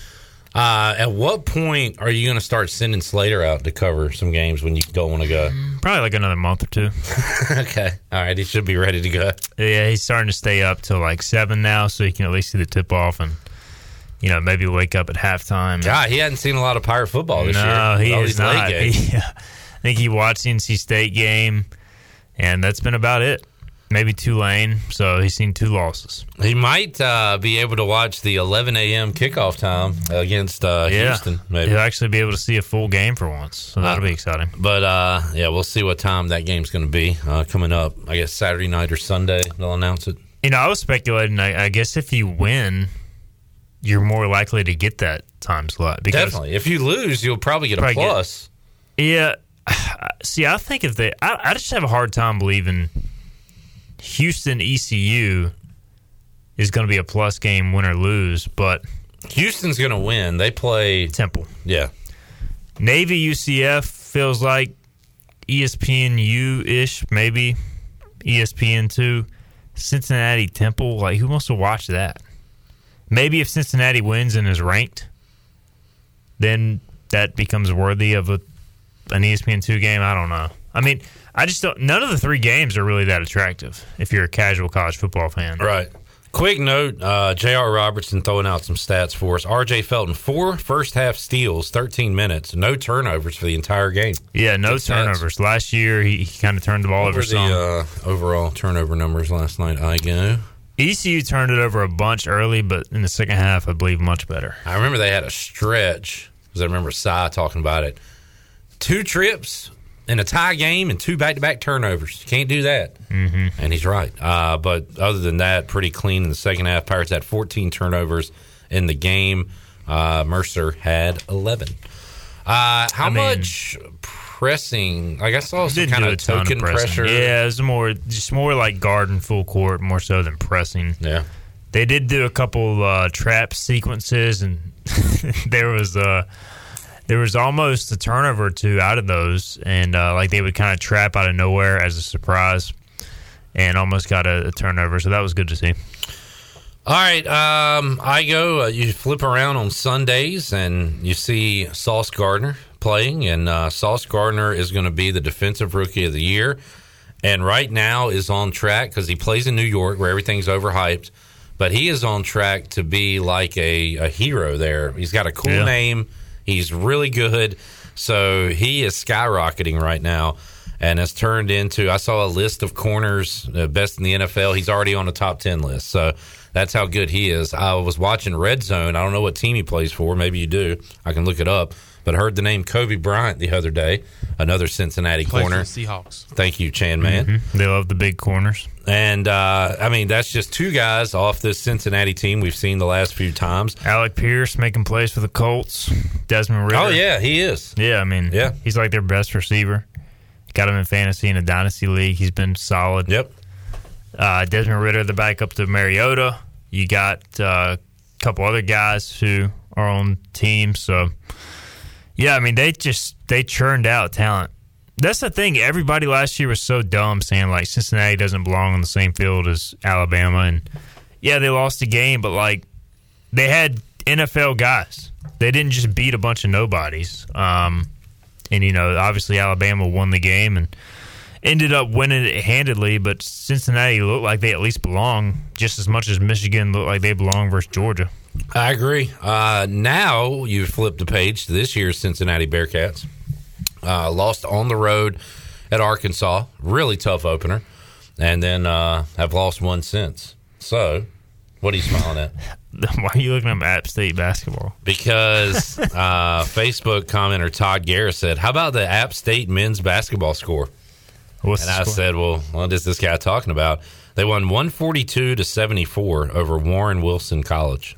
Uh, at what point are you going to start sending Slater out to cover some games when you don't want to go? Probably like another month or two. okay, all right, he should be ready to go. Yeah, he's starting to stay up till like seven now, so he can at least see the tip off and you know maybe wake up at halftime. God, he hadn't seen a lot of Pirate football this year. no, he is not. He- think he watched the NC State game, and that's been about it. Maybe Tulane, so he's seen two losses. He might uh, be able to watch the 11 a.m. kickoff time against uh, Yeah, Houston. Maybe. he'll actually be able to see a full game for once, so that'll be exciting. But uh, yeah, we'll see what time that game's going to be uh, coming up. I guess Saturday night or Sunday they'll announce it. You know, I was speculating. I, I guess if you win, you're more likely to get that time slot. Because Definitely. If you lose, you'll probably get a Probably get- plus. Yeah. See, I think if they, I, I just have a hard time believing Houston ECU is going to be a plus game, win or lose. But Houston's going to win. They play Temple. Yeah. Navy UCF feels like E ESPNU ish, maybe ESPN two. Cincinnati Temple, like who wants to watch that? Maybe if Cincinnati wins and is ranked, then that becomes worthy of a an ESPN two game. I don't know. I mean, I just don't. None of the three games are really that attractive if you're a casual college football fan. Right. Quick note: uh, J.R. Robertson throwing out some stats for us. R.J. Felton four first half steals, thirteen minutes, no turnovers for the entire game. Yeah, no turnovers. Last year, he, he kind of turned the ball What over were some. uh, overall turnover numbers last night? Igo. ECU turned it over a bunch early, but in the second half, I believe much better. I remember they had a stretch because I remember Cy talking about it. Two trips in a tie game and two back-to-back turnovers. You can't do that. Mm-hmm. And he's right. Uh, but other than that, pretty clean in the second half. Pirates had 14 turnovers in the game. Uh, Mercer had 11. Uh, how I mean- much pressing? Like I saw some kind of a token of pressure. Yeah, it was more just more like guard and full court, more so than pressing. Yeah. They did do a couple uh, trap sequences, and there was uh, there was almost a turnover or two out of those, and uh, like they would kind of trap out of nowhere as a surprise, and almost got a, a turnover. So that was good to see. All right, um, Igo. Uh, you flip around on Sundays and you see Sauce Gardner playing, and uh, Sauce Gardner is going to be the defensive rookie of the year, and right now is on track because he plays in New York where everything's overhyped, but he is on track to be like a, a hero there. He's got a cool Yeah. name. He's really good, so he is skyrocketing right now. And has turned into. I saw a list of corners uh, best in the NFL. He's already on the top ten list. So that's how good he is. I was watching Red Zone. I don't know what team he plays for. Maybe you do. I can look it up. But I heard the name Coby Bryant the other day. Another Cincinnati Plays for corner. the Seahawks. Thank you, Chan Man. Mhm. They love the big corners. And uh, I mean, that's just two guys off this Cincinnati team we've seen the last few times. Alec Pierce making plays for the Colts. Desmond Ridder. Oh yeah, he is. Yeah, I mean, Yeah. he's like their best receiver. Got him in fantasy in a dynasty league. He's been solid. Yep. Uh, Desmond Ridder, the backup to Mariota. You got uh, a couple other guys who are on teams. So, yeah, I mean, they just they churned out talent. That's the thing. Everybody last year was so dumb saying like Cincinnati doesn't belong on the same field as Alabama, and yeah, they lost the game, but like they had NFL guys. They didn't just beat a bunch of nobodies. Um, and you know, obviously Alabama won the game and ended up winning it handedly, but Cincinnati looked like they at least belong just as much as Michigan looked like they belong versus Georgia. I agree. Uh, now you flip the page to this year's Cincinnati Bearcats. Uh, lost on the road at Arkansas, really tough opener, and then uh, have lost one since. So, what are you smiling at? Why are you looking up App State basketball? Because uh, Facebook commenter Todd Garrett said, "How about the App State men's basketball score?" What's and I score? said, "Well, what is this guy talking about?" They won one forty two to seventy four over Warren Wilson College.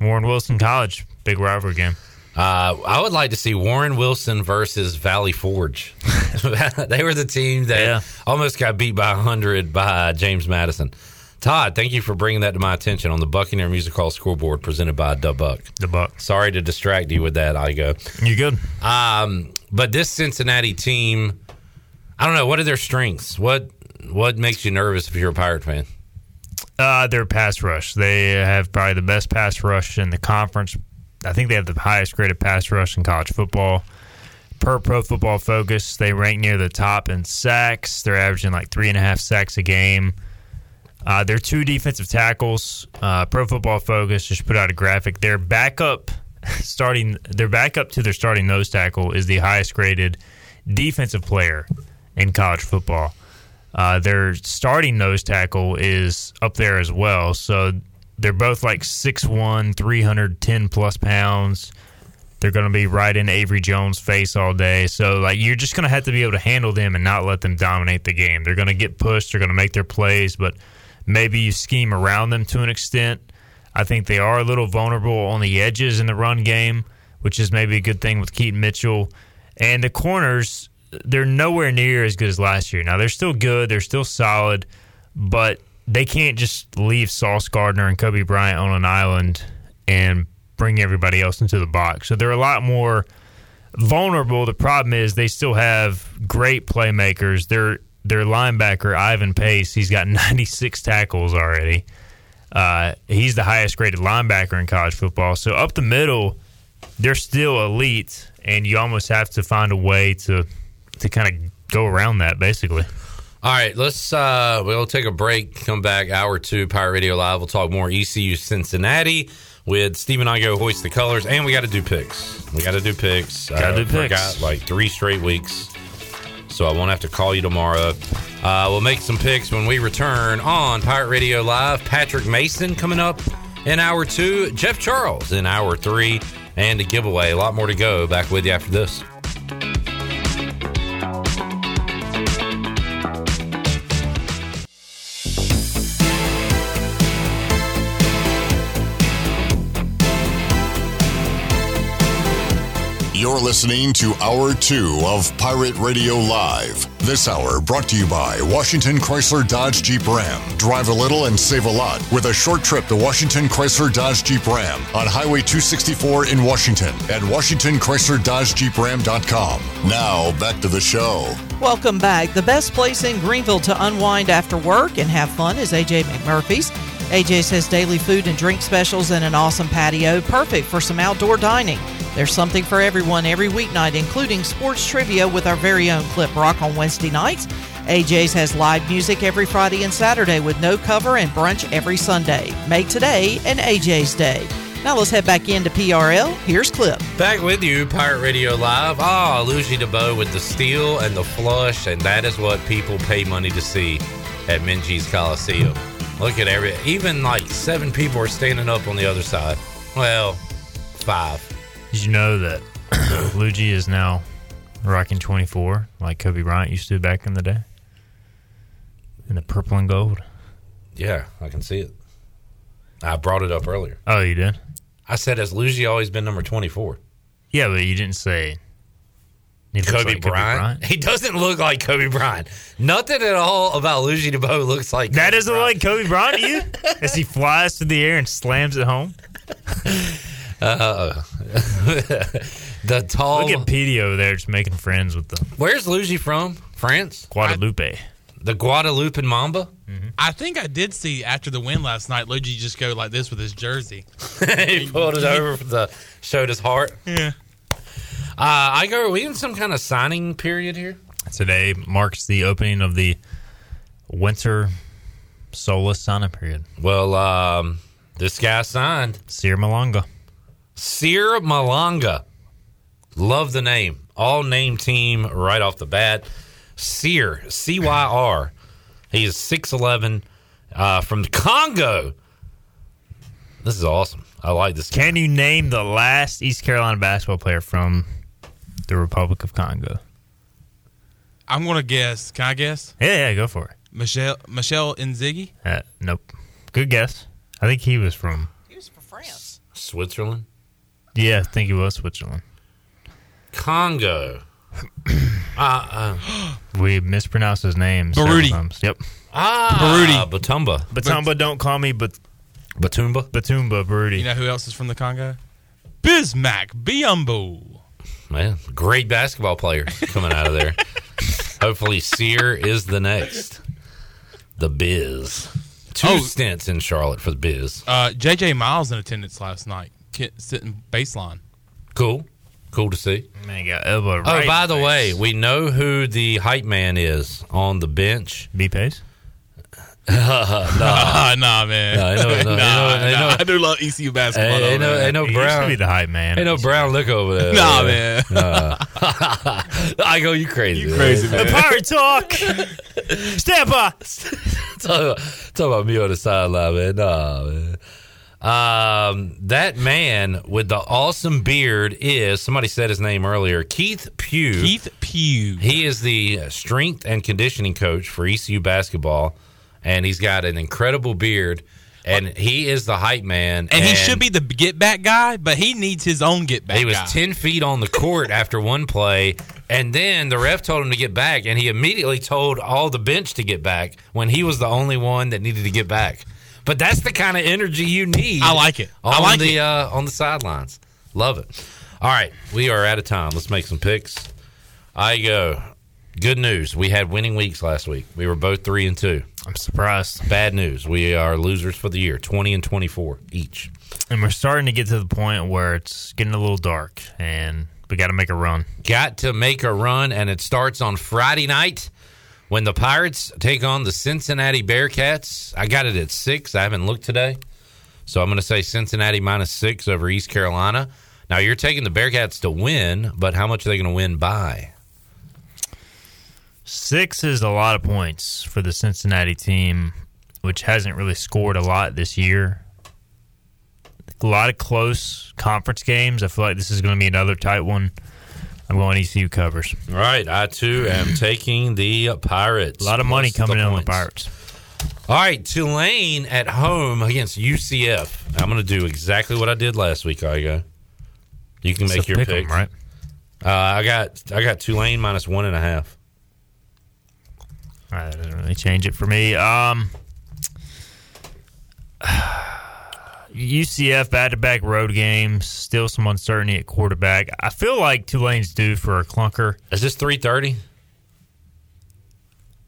Warren Wilson College, big rivalry game. Uh, I would like to see Warren Wilson versus Valley Forge. they were the team that Yeah. almost got beat by 100 by James Madison. Todd, thank you for bringing that to my attention on the Buccaneer Music Hall scoreboard presented by Dub Buck. The Buck. Sorry to distract you with that, Igo. You good? Um, but this Cincinnati team, I don't know. What are their strengths? What what makes you nervous if you're a Pirate fan? Uh, their pass rush. They have probably the best pass rush in the conference. I think they have the highest graded pass rush in college football. Per Pro Football Focus, they rank near the top in sacks. They're averaging like three and a half sacks a game. Uh, their two defensive tackles, uh, Pro Football Focus just put out a graphic. Their backup starting, their backup to their starting nose tackle is the highest graded defensive player in college football. Uh, their starting nose tackle is up there as well. So they're both like 6'1, 310 plus pounds. They're going to be right in Avery Jones' face all day. So, like, you're just going to have to be able to handle them and not let them dominate the game. They're going to get pushed. They're going to make their plays, but maybe you scheme around them to an extent. I think they are a little vulnerable on the edges in the run game, which is maybe a good thing with Keaton Mitchell. And the corners, they're nowhere near as good as last year. Now, they're still good, they're still solid, but they can't just leave Sauce Gardner and Coby Bryant on an island and bring everybody else into the box. So they're a lot more vulnerable. The problem is they still have great playmakers. Their their linebacker Ivan Pace, he's got 96 tackles already. Uh, he's the highest graded linebacker in college football. So up the middle, they're still elite, and you almost have to find a way to to kind of go around that, basically. All right, let's uh we'll take a break, come back hour two, Pirate Radio Live. We'll talk more ECU Cincinnati with Stephen Igo hoist the colors, and we got to do picks. We got to do picks. Gotta do picks. Got like three straight weeks, so I won't have to call you tomorrow. Uh, we'll make some picks when we return on Pirate Radio Live. Patrick Mason coming up in hour two, Jeff Charles in hour three, and a giveaway. A lot more to go. Back with you after this. You're listening to Hour 2 of Pirate Radio Live. This hour brought to you by Washington Chrysler Dodge Jeep Ram. Drive a little and save a lot with a short trip to Washington Chrysler Dodge Jeep Ram on Highway 264 in Washington at WashingtonChryslerDodgeJeepRam.com. Now, back to the show. Welcome back. The best place in Greenville to unwind after work and have fun is AJ McMurphy's. AJ's has daily food and drink specials and an awesome patio, perfect for some outdoor dining. There's something for everyone every weeknight, including sports trivia with our very own Clip Brock on Wednesday nights. AJ's has live music every Friday and Saturday with no cover and brunch every Sunday. Make today an AJ's Day. Now let's head back into PRL. Here's Clip. Back with you, Pirate Radio Live. Ah, Ludgy Debaut with the steal and the flush, and that is what people pay money to see at Minges Coliseum. Look at every, even like seven people are standing up on the other side. Well, five. Did you know that Ludgy is now rocking 24 like Kobe Bryant used to back in the day? In the purple and gold. Yeah, I can see it. I brought it up earlier. Oh, you did? I said, has Ludgy always been number 24? Yeah, but you didn't say he looks Kobe, like Bryant? He doesn't look like Kobe Bryant. Nothing at all about Ludgy Debaut looks like That Kobe doesn't look like Kobe Bryant to you? As he flies through the air and slams it home? Uh, the tall. Look at Petey over there just making friends with the Where's Ludgy from? France? Guadalupe. The Guadalupe Mamba? I think I did see after the win last night, Ludgy just go like this with his jersey. he pulled it over for the showed his heart. Yeah. Uh, Igo. Are we in some kind of signing period here? Today marks the opening of the winter solace signing period. Well, um, this guy signed Cyr Malonga. Cyr Malonga. Love the name. All name team right off the bat. Cyr, C Y R. He is 6'11 uh, from the Congo. This is awesome. I like this. Can you name the last East Carolina basketball player from the Republic of Congo? I'm gonna guess. Can I guess? Yeah, yeah, go for it. Michelle Michelle Inzighi. Uh, nope. Good guess. I think he was from. He was from France. Switzerland? Yeah, I think he was Switzerland. Congo. uh, uh, We mispronounced his name. Baruti. Yep. ah, Batumba. Batumba, don't call me but Batumba? Batumba Baruti. You know who else is from the Congo? Bismack Biombo. Man, great basketball player coming out of there. Hopefully, Cyr is the next. The Biz. Two Oh. stints in Charlotte for the Biz. Uh, JJ Miles in attendance last night, sitting baseline. Cool. Cool to see. Man, got elbow Oh, by the face. way, we know who the hype man is on the bench. B Pace. Ah, nah, man. No, I know- I know- nah, I know- I nah, know- I do love ECU basketball. Ain't, though, ain't no, man. ain't no He used to brown. be the hype man. Ain't no brown lick over there. Nah, man. Uh, Igo, you crazy. You crazy, man. Pirate talk. Step up. talk, about, talk about me on the sideline, man. Nah, man. Um, that man with the awesome beard is somebody said his name earlier, Keith Pugh. Keith Pugh. He is the strength and conditioning coach for ECU basketball, and he's got an incredible beard. and he is the hype man. And, he should be the get back guy, but he needs his own get back. He was guy. 10 feet on the court after one play, and then the ref told him to get back, and he immediately told all the bench to get back when he was the only one that needed to get back. But that's the kind of energy you need. I like it. On I like the it. Uh, on the sidelines. Love it. All right, we are out of time. Let's make some picks. Igo. Good news. We had winning weeks last week. We were both three and two. I'm surprised. Bad news. We are losers for the year. Twenty and twenty four each. And we're starting to get to the point where it's getting a little dark, and we got to make a run. got to make a run, and it starts on Friday night when the Pirates take on the Cincinnati Bearcats. I got it at six. I haven't looked today, so I'm going to say Cincinnati minus six over East Carolina. Now you're taking the Bearcats to win, but how much are they going to win by? Six is a lot of points for the Cincinnati team, which hasn't really scored a lot this year. A lot of close conference games. I feel like this is going to be another tight one. I'm going ECU covers. All right, I too am taking the Pirates. A lot of money Plus coming in on the. Pirates. All right, Tulane at home against UCF. I'm going to do exactly what I did last week. I go. You can It's make your pick 'em, pick, right? Uh, I got I got Tulane minus one and a half. That doesn't really change it for me. Um, UCF back-to-back road games, still some uncertainty at quarterback. I feel like Tulane's due for a clunker. Is this three thirty?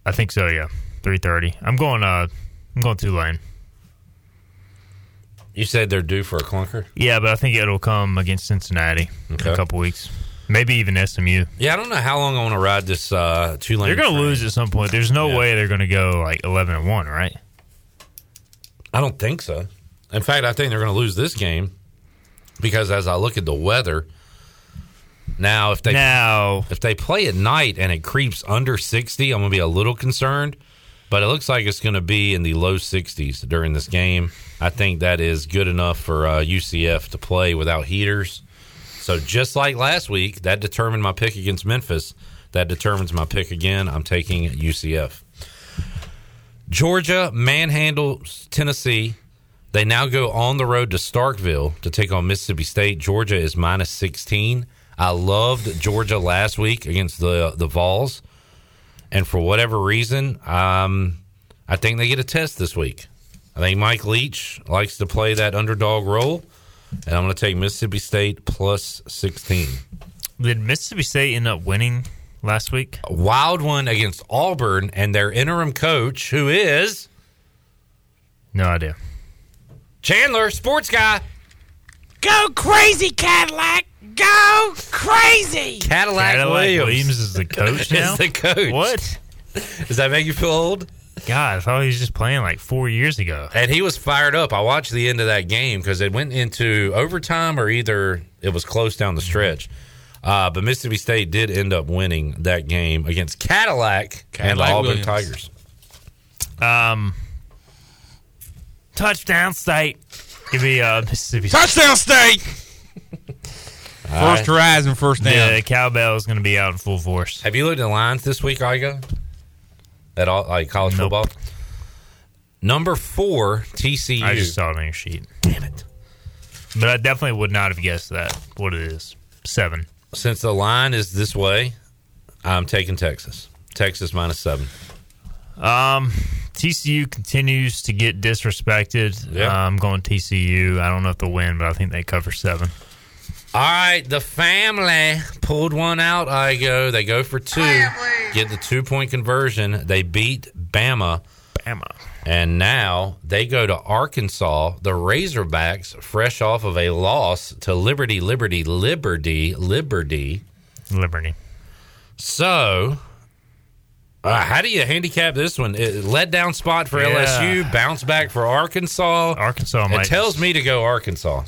I think so. Yeah, three thirty. I'm going. Uh, I'm going Tulane. You said they're due for a clunker. Yeah, but I think it'll come against Cincinnati in a couple weeks. Maybe even SMU. Yeah, I don't know how long I want to ride this uh, Tulane. They're going to lose at some point. There's no Yeah. way they're going to go like 11 and one, right? I don't think so. In fact, I think they're going to lose this game because as I look at the weather now, if they now if they play at night and it creeps under sixty, I'm going to be a little concerned. But it looks like it's going to be in the low 60s during this game. I think that is good enough for uh, UCF to play without heaters. So just like last week, that determined my pick against Memphis. That determines my pick again. I'm taking UCF. Georgia manhandles Tennessee. They now go on the road to Starkville to take on Mississippi State. Georgia is minus 16. I loved Georgia last week against the the Vols, and for whatever reason, um, I think they get a test this week. I think Mike Leach likes to play that underdog role, and I'm going to take Mississippi State plus 16. Did Mississippi State end up winning last week? A wild one against Auburn and their interim coach, who is No idea. Chandler, sports guy. Go crazy, Cadillac! Go crazy! Cadillac, Cadillac Williams. Williams is the coach now? is the coach. What? Does that make you feel old? God, I thought he was just playing like four years ago. And he was fired up. I watched the end of that game because it went into overtime or either it was close down the stretch. Uh, but Mississippi State did end up winning that game against Cadillac, and the Cadillac Auburn Williams. Tigers. Um, touchdown state. Give me uh, Mississippi State. Touchdown state! First horizon, first down. Yeah, the cowbell is going to be out in full force. Have you looked at the lines this week, Igo? At all, like college Nope. football? Number four, TCU. I just saw it on your sheet. Damn it. But I definitely would not have guessed that. What it is. Seven. Since the line is this way, I'm taking Texas. Texas minus seven. Um, TCU continues to get disrespected. Yeah. Uh, I'm going TCU. I don't know if they'll win, but I think they cover seven. All right, the family pulled one out. I go. They go for two. Get the two point conversion. They beat Bama, Bama. and now they go to Arkansas. The Razorbacks, fresh off of a loss to Liberty, Liberty, Liberty, Liberty. Liberty. So, uh, how do you handicap this one? It, let down spot for Yeah. LSU, bounce back for Arkansas. Arkansas It might. tells me to go Arkansas.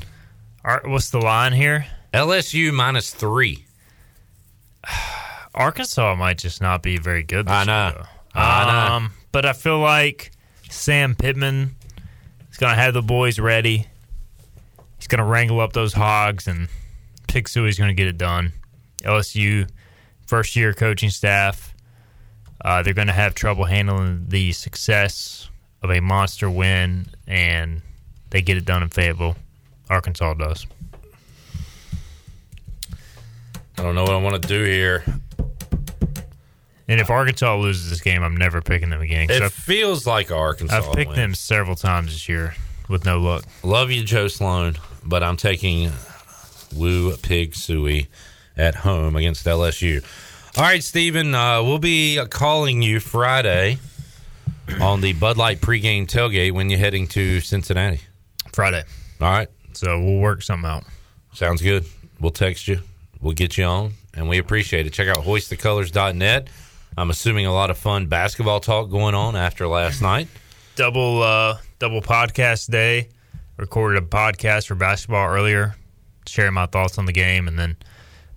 Ar- what's the line here? LSU minus three. Arkansas might just not be very good. This I know. Year. I know. Um, but I feel like Sam Pittman is going to have the boys ready. He's going to wrangle up those hogs and pick who he's going to get it done. LSU first year coaching staff. Uh, they're going to have trouble handling the success of a monster win, and they get it done in Fayetteville. Arkansas does. I don't know what I want to do here. And if Arkansas loses this game, I'm never picking them again. It I've, feels like Arkansas. I've picked wins. them several times this year with no luck. Love you, Joe Sloan, but I'm taking Woo Pig Sooie at home against LSU. All right, Stephen, uh, we'll be calling you Friday on the Bud Light pregame tailgate when you're heading to Cincinnati. Friday. All right. So we'll work something out. Sounds good. We'll text you. We'll get you on, and we appreciate it. Check out hoistthecolors.net. I'm assuming a lot of fun basketball talk going on after last night. Double uh, double podcast day. Recorded a podcast for basketball earlier, sharing my thoughts on the game, and then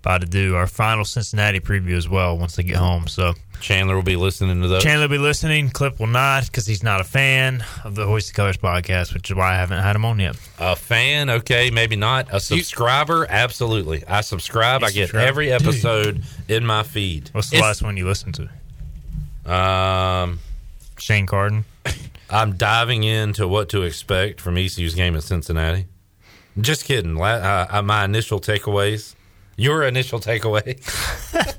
about to do our final Cincinnati preview as well once they get home. So Chandler will be listening to those. Chandler will be listening. Clip will not because he's not a fan of the Hoist the Colors podcast, which is why I haven't had him on yet. A fan, okay, maybe not. A subscriber, absolutely. I subscribe. You I get subscribe? every episode in my feed. What's the It's- last one you listened to? Um, Shane Carden. I'm diving into what to expect from ECU's game at Cincinnati. Just kidding. La- uh, uh, my initial takeaways. Your initial takeaway.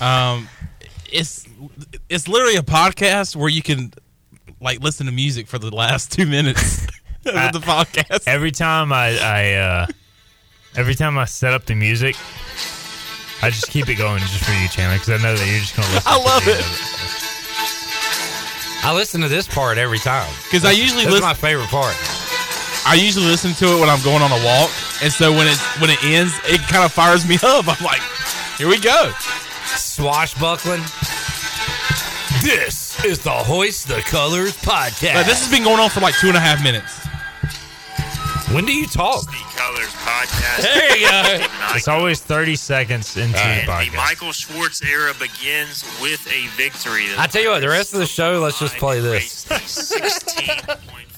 Um, it's it's literally a podcast where you can like listen to music for the last two minutes of the podcast. Every time I, I uh, every time I set up the music, I just keep it going just for you, Chandler, because I know that you're just gonna listen. I to love the it. I listen to this part every time because I usually This is listen- my favorite part. I usually listen to it when I'm going on a walk, and so when it when it ends, it kind of fires me up. I'm like, here we go. Swashbuckling. This is the Hoist the Colors podcast. Like, this has been going on for like two and a half minutes. when do you talk? The Colors Podcast. There you go. It's always 30 seconds into Alright. the The podcast. Michael Schwartz era begins with a victory. I tell you what, the rest of the show, let's just play this. 16 point first half.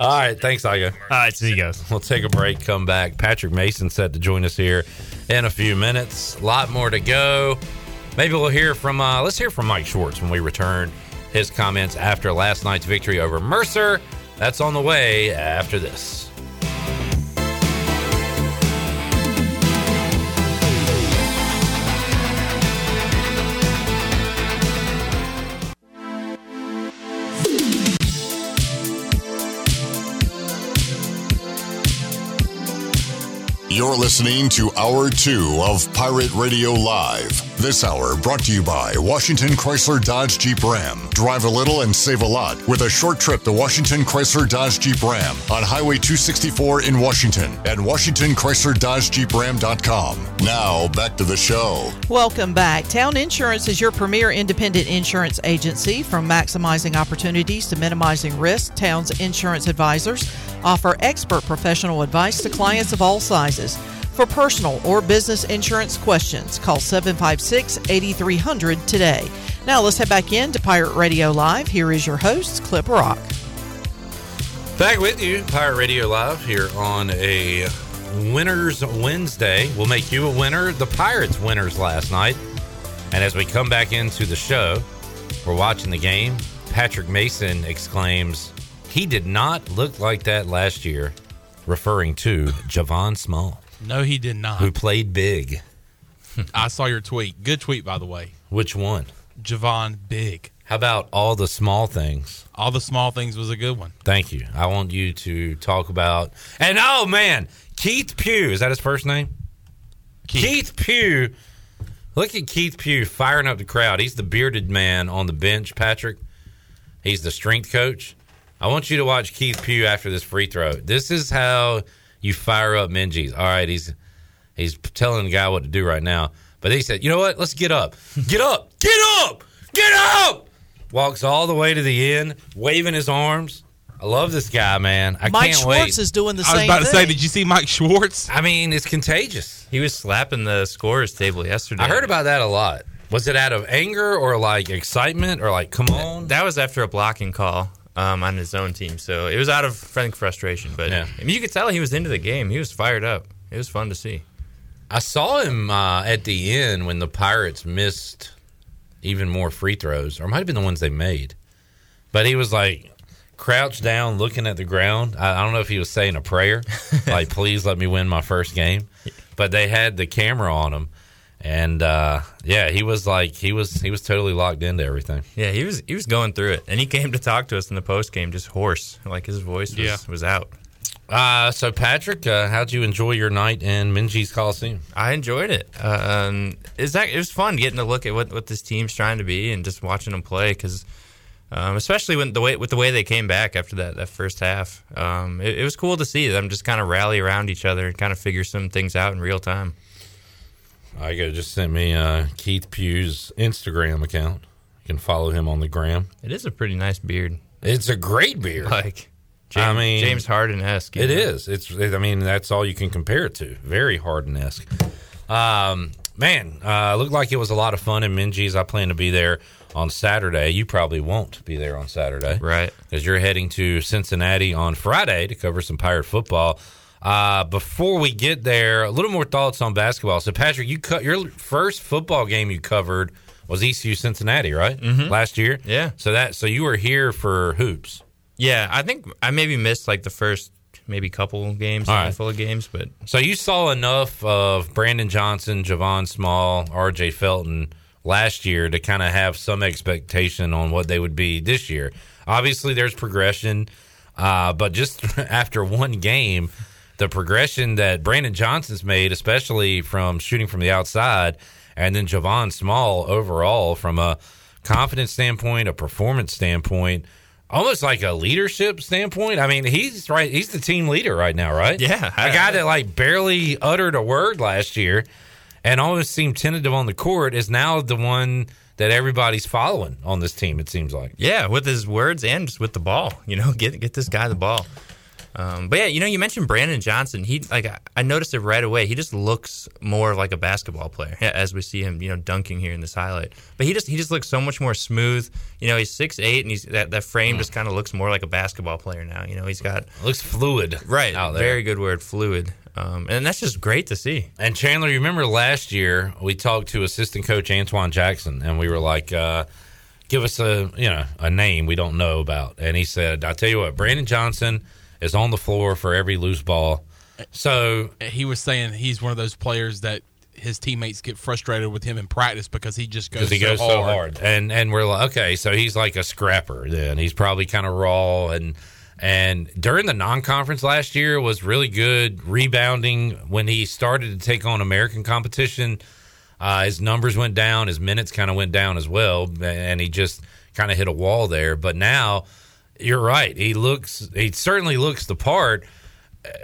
All right, thanks, Igo. All right, see you guys. We'll take a break, come back. Patrick Mason set to join us here in a few minutes. A lot more to go. Maybe we'll hear from, uh, let's hear from Mike Schwartz when we return his comments after last night's victory over Mercer. That's on the way after this. You're listening to Hour 2 of Pirate Radio Live. This hour brought to you by Washington Chrysler Dodge Jeep Ram. Drive a little and save a lot with a short trip to Washington Chrysler Dodge Jeep Ram on Highway 264 in Washington at WashingtonChryslerDodgeJeepRam.com. Now, back to the show. Welcome back. Town Insurance is your premier independent insurance agency. From maximizing opportunities to minimizing risk, Town's insurance advisors offer expert professional advice to clients of all sizes. For personal or business insurance questions, call 756 8300 today. Now let's head back in to Pirate Radio Live. Here is your host, Clip Brock. Back with you, Pirate Radio Live here on a Winners Wednesday. We'll make you a winner. The Pirates winners last night. And as we come back into the show, we're watching the game. Patrick Mason exclaims, He did not look like that last year, referring to Javon Small, No, he did not. who played big. I saw your tweet. Good tweet, by the way. Which one? Javon Big. How about all the small things? All the small things was a good one. Thank you. I want you to talk about. And oh, man, Keith Pugh. Is that his first name? Keith, Pugh. Look at Keith Pugh firing up the crowd. He's the bearded man on the bench, Patrick. He's the strength coach. I want you to watch Keith Pugh after this free throw. This is how you fire up Minges. All right, he's he's telling the guy what to do right now. But he said, "You know what? Let's get up. Get up. Get up. Get up." Walks all the way to the end, waving his arms. I love this guy, man. I Mike can't Schwartz wait. is doing the same thing. I was same about to say, did you see Mike Schwartz? I mean, it's contagious. He was slapping the scorers table yesterday. I heard about that a lot. Was it out of anger or like excitement or like, come on? that was after a blocking call um, on his own team, so it was out of frank frustration. But Yeah. I mean, you could tell he was into the game. He was fired up. It was fun to see. I saw him uh, at the end when the Pirates missed even more free throws, or it might have been the ones they made. But he was like, crouched down, looking at the ground. I, I don't know if he was saying a prayer, like "Please let me win my first game," but they had the camera on him, and uh, yeah, he was like he was he was totally locked into everything. Yeah, he was he was going through it, and he came to talk to us in the post game, just hoarse, like his voice was, Yeah. was out. Uh, so Patrick, uh, how'd you enjoy your night in Minges Coliseum? I enjoyed it. Uh, um, it's that, it was fun getting to look at what, what this team's trying to be and just watching them play because, um, especially when the way with the way they came back after that that first half, um, it, it was cool to see them just kind of rally around each other and kind of figure some things out in real time. Igo just sent me uh, Keith Pugh's Instagram account. You can follow him on the gram. It is a pretty nice beard. It's a great beard. Like I mean, James Harden esque. It is. It's. I mean, that's all you can compare it to. Very Harden esque. Um, man, uh, looked like it was a lot of fun in Minges. I plan to be there on Saturday. You probably won't be there on Saturday, right? Because you're heading to Cincinnati on Friday to cover some Pirate football. Uh, before we get there, a little more thoughts on basketball. So, Patrick, you cut your first football game you covered was ECU Cincinnati, right? Mhm. Last year, Yeah. So that so you were here for hoops. Yeah, I think I maybe missed like the first maybe couple games, right. handful of games, but So you saw enough of Brandon Johnson, Javon Small, R.J. Felton last year to kind of have some expectation on what they would be this year. Obviously, there's progression, uh, but just after one game, the progression that Brandon Johnson's made, especially from shooting from the outside, and then Javon Small overall from a confidence standpoint, a performance standpoint. Almost like a leadership standpoint. I mean, he's right. He's the team leader right now, right? Yeah, a guy that like barely uttered a word last year, and almost seemed tentative on the court is now the one that everybody's following on this team. It seems like. Yeah, with his words and just with the ball. You know, get get this guy the ball. Um, but yeah, you know, you mentioned Brandon Johnson. He like I- noticed it right away. He just looks more like a basketball player yeah, as we see him, you know, dunking here in this highlight. But he just he just looks so much more smooth. You know, he's six eight and he's that, that frame just kind of looks more like a basketball player now. You know, he's got looks fluid, right? Very good word, fluid. Um, and that's just great to see. And Chandler, you remember last year we talked to assistant coach Antoine Jackson, and we were like, uh, "Give us a you know a name we don't know about." And he said, "I tell you what, Brandon Johnson is on the floor for every loose ball." So he was saying he's one of those players that his teammates get frustrated with him in practice because he just goes, he so goes hard. so hard, and and we're like, okay, so he's like a scrapper. Then he's probably kind of raw, and and during the non-conference last year was really good rebounding. When he started to take on American competition, uh, his numbers went down, his minutes kind of went down as well, and he just kind of hit a wall there. But now, you're right, he looks, he certainly looks the part.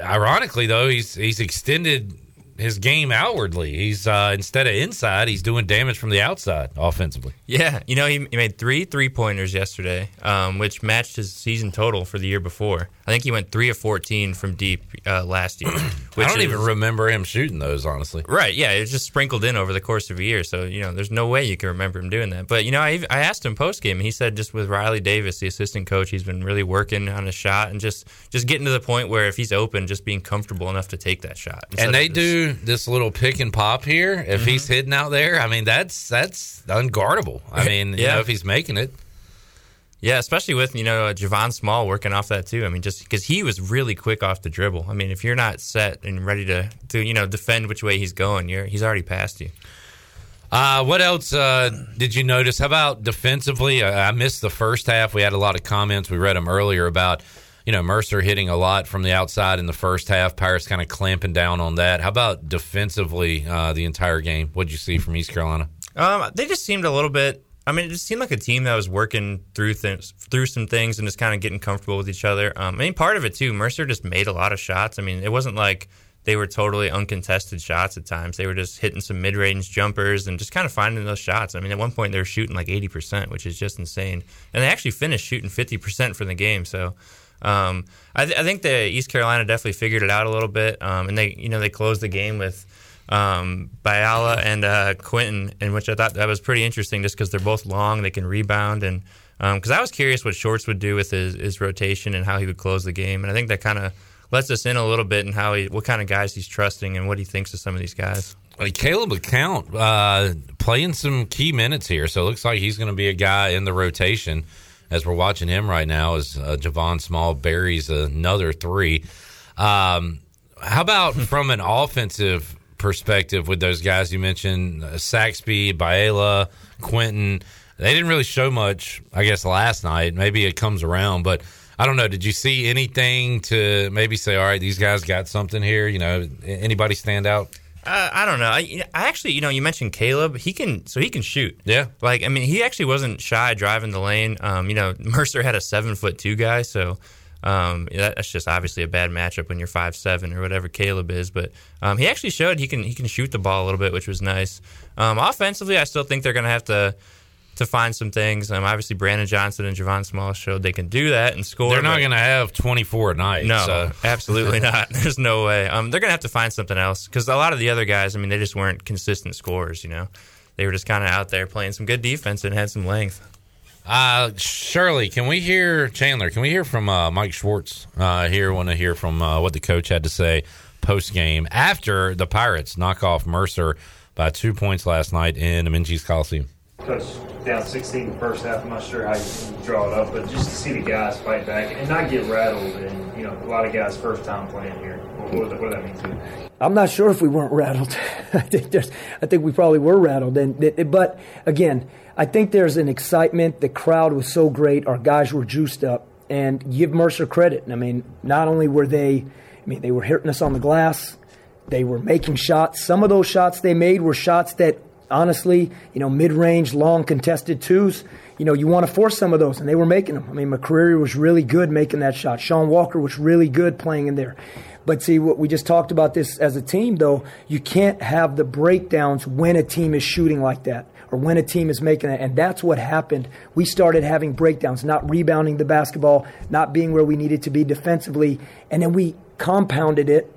Ironically, though, he's he's extended his game outwardly. He's uh, instead of inside, he's doing damage from the outside offensively. Yeah, you know, he, he made three three pointers yesterday, um, which matched his season total for the year before. I think he went three of fourteen from deep uh, last year. Which I don't even remember him shooting those, honestly. Right, yeah, it was just sprinkled in over the course of a year. So, you know, there's no way you can remember him doing that. But, you know, I, I asked him post game, and he said just with Riley Davis, the assistant coach, he's been really working on his shot and just, just getting to the point where if he's open, just being comfortable enough to take that shot. And they do do this little pick and pop here. If he's hidden out there, I mean that's that's unguardable. I mean, you Yeah. know, if he's making it, Yeah, especially with you know Javon Small working off that too. I mean, just because he was really quick off the dribble. I mean, if you're not set and ready to to you know defend which way he's going, you're he's already past you. Uh, what else uh, did you notice? How about defensively? I, I missed the first half. We had a lot of comments. We read them earlier about you know Mercer hitting a lot from the outside in the first half. Pirates kind of clamping down on that. How about defensively uh, the entire game? What'd you see from East Carolina? Um, they just seemed a little bit. I mean, it just seemed like a team that was working through through some things, and just kind of getting comfortable with each other. Um, I mean, part of it too. Mercer just made a lot of shots. I mean, it wasn't like they were totally uncontested shots at times. They were just hitting some mid-range jumpers and just kind of finding those shots. I mean, at one point they were shooting like eighty percent, which is just insane. And they actually finished shooting fifty percent for the game. So. Um, I, th- I think the East Carolina definitely figured it out a little bit, um, and they, you know, they closed the game with um, Bayala and uh, Quentin, in which I thought that was pretty interesting, just because they're both long, they can rebound, and because I was curious what Schwartz would do with his, his rotation and how he would close the game, and I think that kind of lets us in a little bit and how he, what kind of guys he's trusting and what he thinks of some of these guys. Caleb account uh, playing some key minutes here, so it looks like he's going to be a guy in the rotation. As we're watching him right now, as uh, Javon Small buries another three. Um, how about from an offensive perspective with those guys you mentioned, uh, Saxby, Bayala, Quentin? They didn't really show much, I guess, last night. Maybe it comes around, but I don't know. Did you see anything to maybe say, all right, these guys got something here? You know, anybody stand out? Uh, I don't know. I, I actually, you know, you mentioned Caleb. He can, so he can shoot. Yeah. Like, I mean, he actually wasn't shy driving the lane. Um, you know, Mercer had a seven foot two guy, so um, that's just obviously a bad matchup when you're five seven or whatever Caleb is. But um, he actually showed he can he can shoot the ball a little bit, which was nice. Um, offensively, I still think they're going to have to to find some things. Um, obviously, Brandon Johnson and Javon Small showed they can do that and score. They're not going to have 24 a night. No, so. absolutely not. There's no way. Um, they're going to have to find something else because a lot of the other guys, I mean, they just weren't consistent scorers. You know, they were just kind of out there playing some good defense and had some length. Uh, Shirley, can we hear Chandler? Can we hear from uh, Mike Schwartz uh, here? Want to hear from uh, what the coach had to say post game after the Pirates knock off Mercer by two points last night in Minges Coliseum. Coach down 16 the first half. I'm not sure how you draw it up, but just to see the guys fight back and not get rattled, and you know, a lot of guys first time playing here. What, that mean to you? I'm not sure if we weren't rattled. I think there's, I think we probably were rattled, and but again, I think there's an excitement. The crowd was so great. Our guys were juiced up, and give Mercer credit. I mean, not only were they, I mean, they were hitting us on the glass. They were making shots. Some of those shots they made were shots that honestly, you know, mid-range, long contested twos, you know, you want to force some of those, and they were making them. I mean, McCreary was really good making that shot. Sean Walker was really good playing in there. But see, what we just talked about this as a team, though, you can't have the breakdowns when a team is shooting like that or when a team is making it. And that's what happened. We started having breakdowns, not rebounding the basketball, not being where we needed to be defensively. And then we compounded it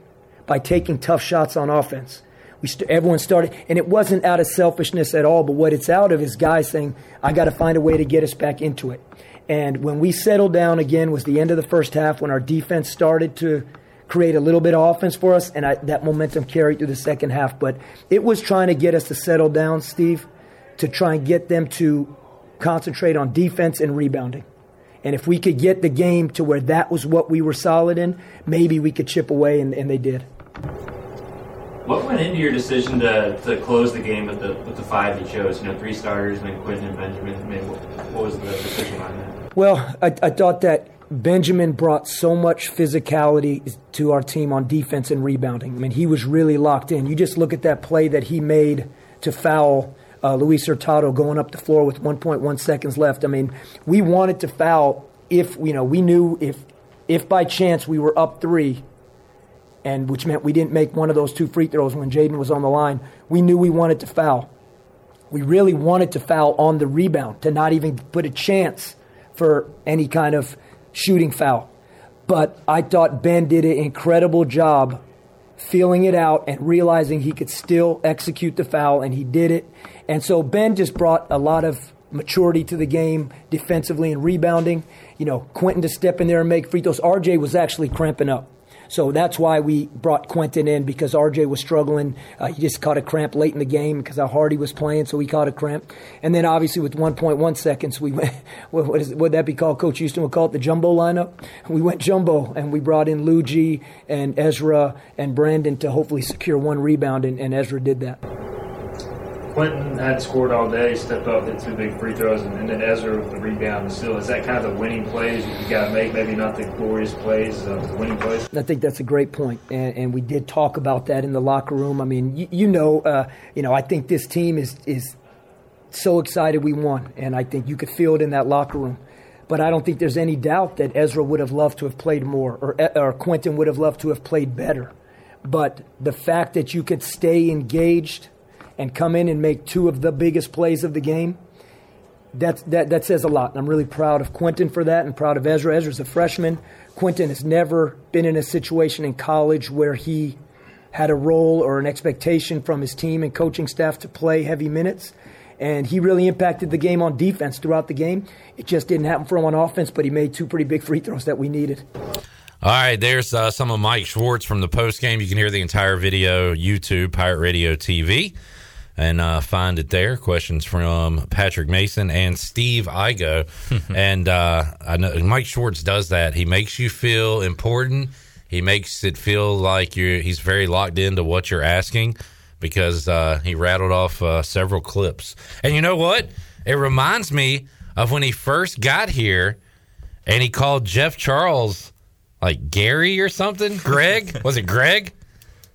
by taking tough shots on offense. We st- everyone started, and it wasn't out of selfishness at all. But what it's out of is guys saying, "I got to find a way to get us back into it." And when we settled down again, was the end of the first half when our defense started to create a little bit of offense for us, and I, that momentum carried through the second half. But it was trying to get us to settle down, Steve, to try and get them to concentrate on defense and rebounding. And if we could get the game to where that was what we were solid in, maybe we could chip away, and, and they did. What went into your decision to, to close the game with the with the five you chose? You know, three starters, and then Quentin and Benjamin. I mean, what, what was the decision behind that? Well, I, I thought that Benjamin brought so much physicality to our team on defense and rebounding. I mean, he was really locked in. You just look at that play that he made to foul uh, Luis Hurtado going up the floor with 1.1 seconds left. I mean, we wanted to foul if you know we knew if if by chance we were up three and which meant we didn't make one of those two free throws when Jaden was on the line. We knew we wanted to foul. We really wanted to foul on the rebound to not even put a chance for any kind of shooting foul. But I thought Ben did an incredible job feeling it out and realizing he could still execute the foul, and he did it. And so Ben just brought a lot of maturity to the game defensively and rebounding. You know, Quentin to step in there and make free throws. RJ was actually cramping up. So that's why we brought Quentin in because RJ was struggling. Uh, he just caught a cramp late in the game because how hard he was playing, so he caught a cramp. And then obviously with 1.1 seconds, we went. What would that be called? Coach Houston would call it the jumbo lineup. We went jumbo and we brought in Ludgy and Ezra and Brandon to hopefully secure one rebound, and, and Ezra did that. Quentin had scored all day, stepped up, hit two big free throws, and, and then Ezra with the rebound. Still, is that kind of the winning plays you got to make? Maybe not the glorious plays, uh, the winning plays. I think that's a great point, and, and we did talk about that in the locker room. I mean, you, you know, uh, you know, I think this team is is so excited we won, and I think you could feel it in that locker room. But I don't think there's any doubt that Ezra would have loved to have played more, or or Quentin would have loved to have played better. But the fact that you could stay engaged and come in and make two of the biggest plays of the game, that, that, that says a lot. And I'm really proud of Quentin for that and proud of Ezra. Ezra's a freshman. Quentin has never been in a situation in college where he had a role or an expectation from his team and coaching staff to play heavy minutes. And he really impacted the game on defense throughout the game. It just didn't happen for him on offense, but he made two pretty big free throws that we needed. All right, there's uh, some of Mike Schwartz from the post game. You can hear the entire video, YouTube, Pirate Radio TV. And uh, find it there. Questions from Patrick Mason and Steve Igo. and uh, I know Mike Schwartz does that. He makes you feel important. He makes it feel like you're. He's very locked into what you're asking because uh, he rattled off uh, several clips. And you know what? It reminds me of when he first got here, and he called Jeff Charles like Gary or something. Greg was it Greg?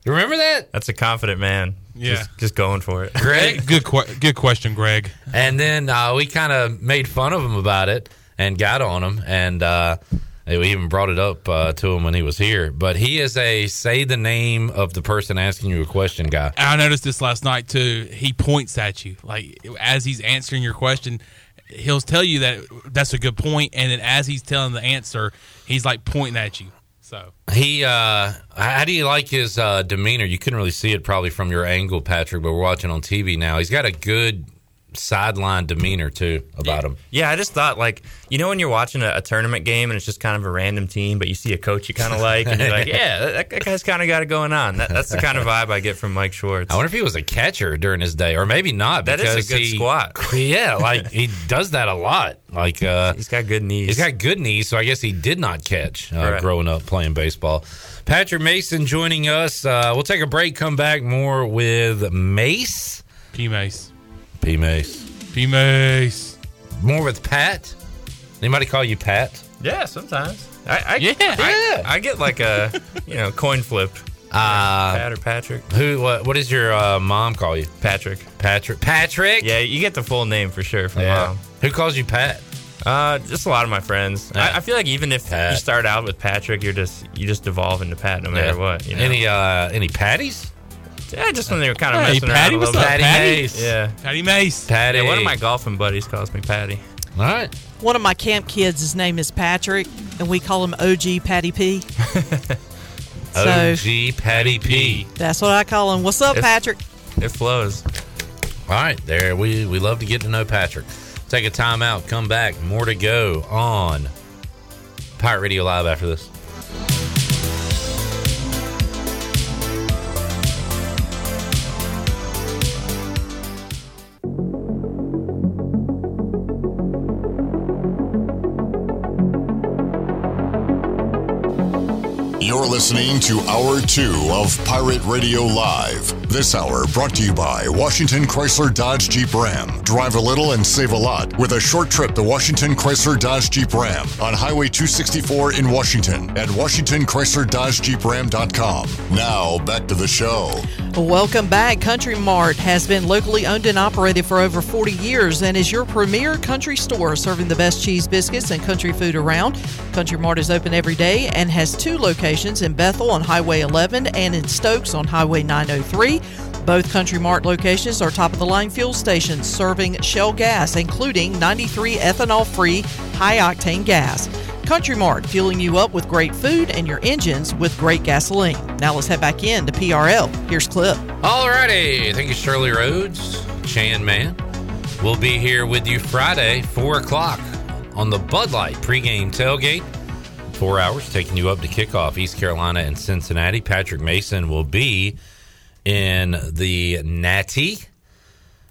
You remember that? That's a confident man. Yeah. Just, just going for it. Greg? good, que- good question, Greg. And then uh, we kind of made fun of him about it and got on him, and uh, we even brought it up uh, to him when he was here. But he is a say the name of the person asking you a question guy. I noticed this last night too. He points at you like as he's answering your question. He'll tell you that that's a good point, and then as he's telling the answer, he's like pointing at you. So He, uh, how do you like his uh, demeanor? You couldn't really see it probably from your angle, Patrick, but we're watching on TV now. He's got a good sideline demeanor too about him. Yeah, I just thought like you know when you're watching a, a tournament game and it's just kind of a random team, but you see a coach you kind of like, and you're like, yeah, that, that guy's kind of got it going on. That, that's the kind of vibe I get from Mike Schwartz. I wonder if he was a catcher during his day, or maybe not. That is a good he- squat. Yeah, like he does that a lot. Like uh, he's got good knees. He's got good knees, so I guess he did not catch uh, Right. growing up playing baseball. Patrick Mason joining us. Uh, we'll take a break. Come back more with Mace. P Mace. P Mace. P Mace. More with Pat. Anybody call you Pat? Yeah, sometimes. I, I Yeah. I, I get like a you know coin flip. Uh, Pat or Patrick. Who? What? What does your uh, mom call you? Patrick. Patrick. Patrick. Yeah, you get the full name for sure from Yeah. mom. Who calls you Pat? Uh, just a lot of my friends. Yeah. I, I feel like even if Pat. you start out with Patrick, you're just you just devolve into Pat no matter Yeah. what. You know? Any uh, any patties? Yeah, just when they were kind of Hey, messing Patty, around a what's little up, bit. Patty? Mace. Yeah. Patty Mace. Patty. Yeah, one of my golfing buddies calls me Patty. All right. One of my camp kids, his name is Patrick, and we call him OG Patty P. So- OG Patty P. That's what I call him. What's up, It's- Patrick? It flows. All right, there we we love to get to know Patrick. Take a time out, come back, more to go on Pirate Radio Live after this. You're listening to Hour 2 of Pirate Radio Live. This hour brought to you by Washington Chrysler Dodge Jeep Ram. Drive a little and save a lot with a short trip to Washington Chrysler Dodge Jeep Ram on Highway 264 in Washington at WashingtonChryslerDodgeJeepRam.com. Now, back to the show. Welcome back. Country Mart has been locally owned and operated for over 40 years and is your premier country store serving the best cheese biscuits and country food around. Country Mart is open every day and has two locations in Bethel on Highway 11 and in Stokes on Highway 903. Both Country Mart locations are top of the line fuel stations serving Shell gas, including 93 ethanol free high octane gas. Country Mart, fueling you up with great food and your engines with great gasoline. Now let's head back in to PRL. Here's Clip. Alrighty, thank you, Shirley Rhodes, Chan Man. We'll be here with you Friday, four o'clock, on the Bud Light pregame tailgate. Four hours, taking you up to kickoff East Carolina and Cincinnati. Patrick Mason will be in the Natty,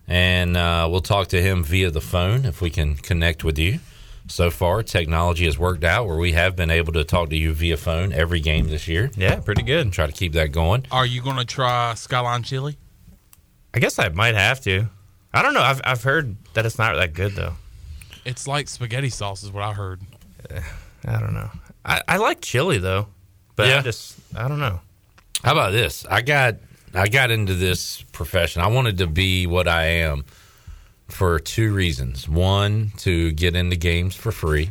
and uh, we'll talk to him via the phone if we can connect with you. So far, technology has worked out where we have been able to talk to you via phone every game this year. Yeah, pretty good. Try to keep that going. Are you going to try Skyline Chili? I guess I might have to. I don't know. I've I've heard that it's not that good though. It's like spaghetti sauce, is what I heard. I don't know. I, I like chili though, but Yeah. I just I don't know. How about this? I got I got into this profession. I wanted to be what I am for two reasons. One, to get into games for free.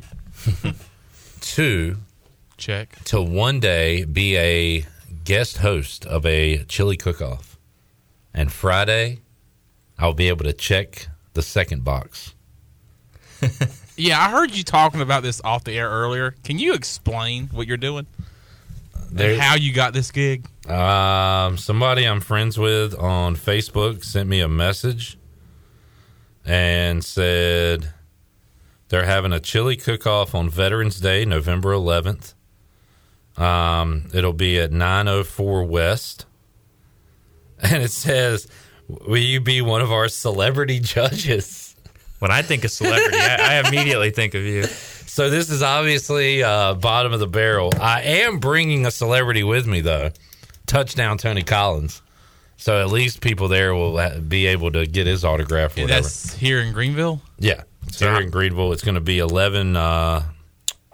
Two, Check. to one day be a guest host of a chili cook-off. And Friday, I'll be able to check the second box. Yeah, I heard you talking about this off the air earlier. Can you explain what you're doing? There- and how you got this gig? Um, somebody I'm friends with on Facebook sent me a message and said they're having a chili cook off on Veterans Day, November 11th. Um, it'll be at 904 West. And it says, Will you be one of our celebrity judges? When I think of celebrity, I, I immediately think of you. So this is obviously uh, bottom of the barrel. I am bringing a celebrity with me though. Touchdown Tony Collins. So at least people there will be able to get his autograph or whatever. that's here in Greenville. Yeah, it's here in Greenville. It's going to be 11 uh,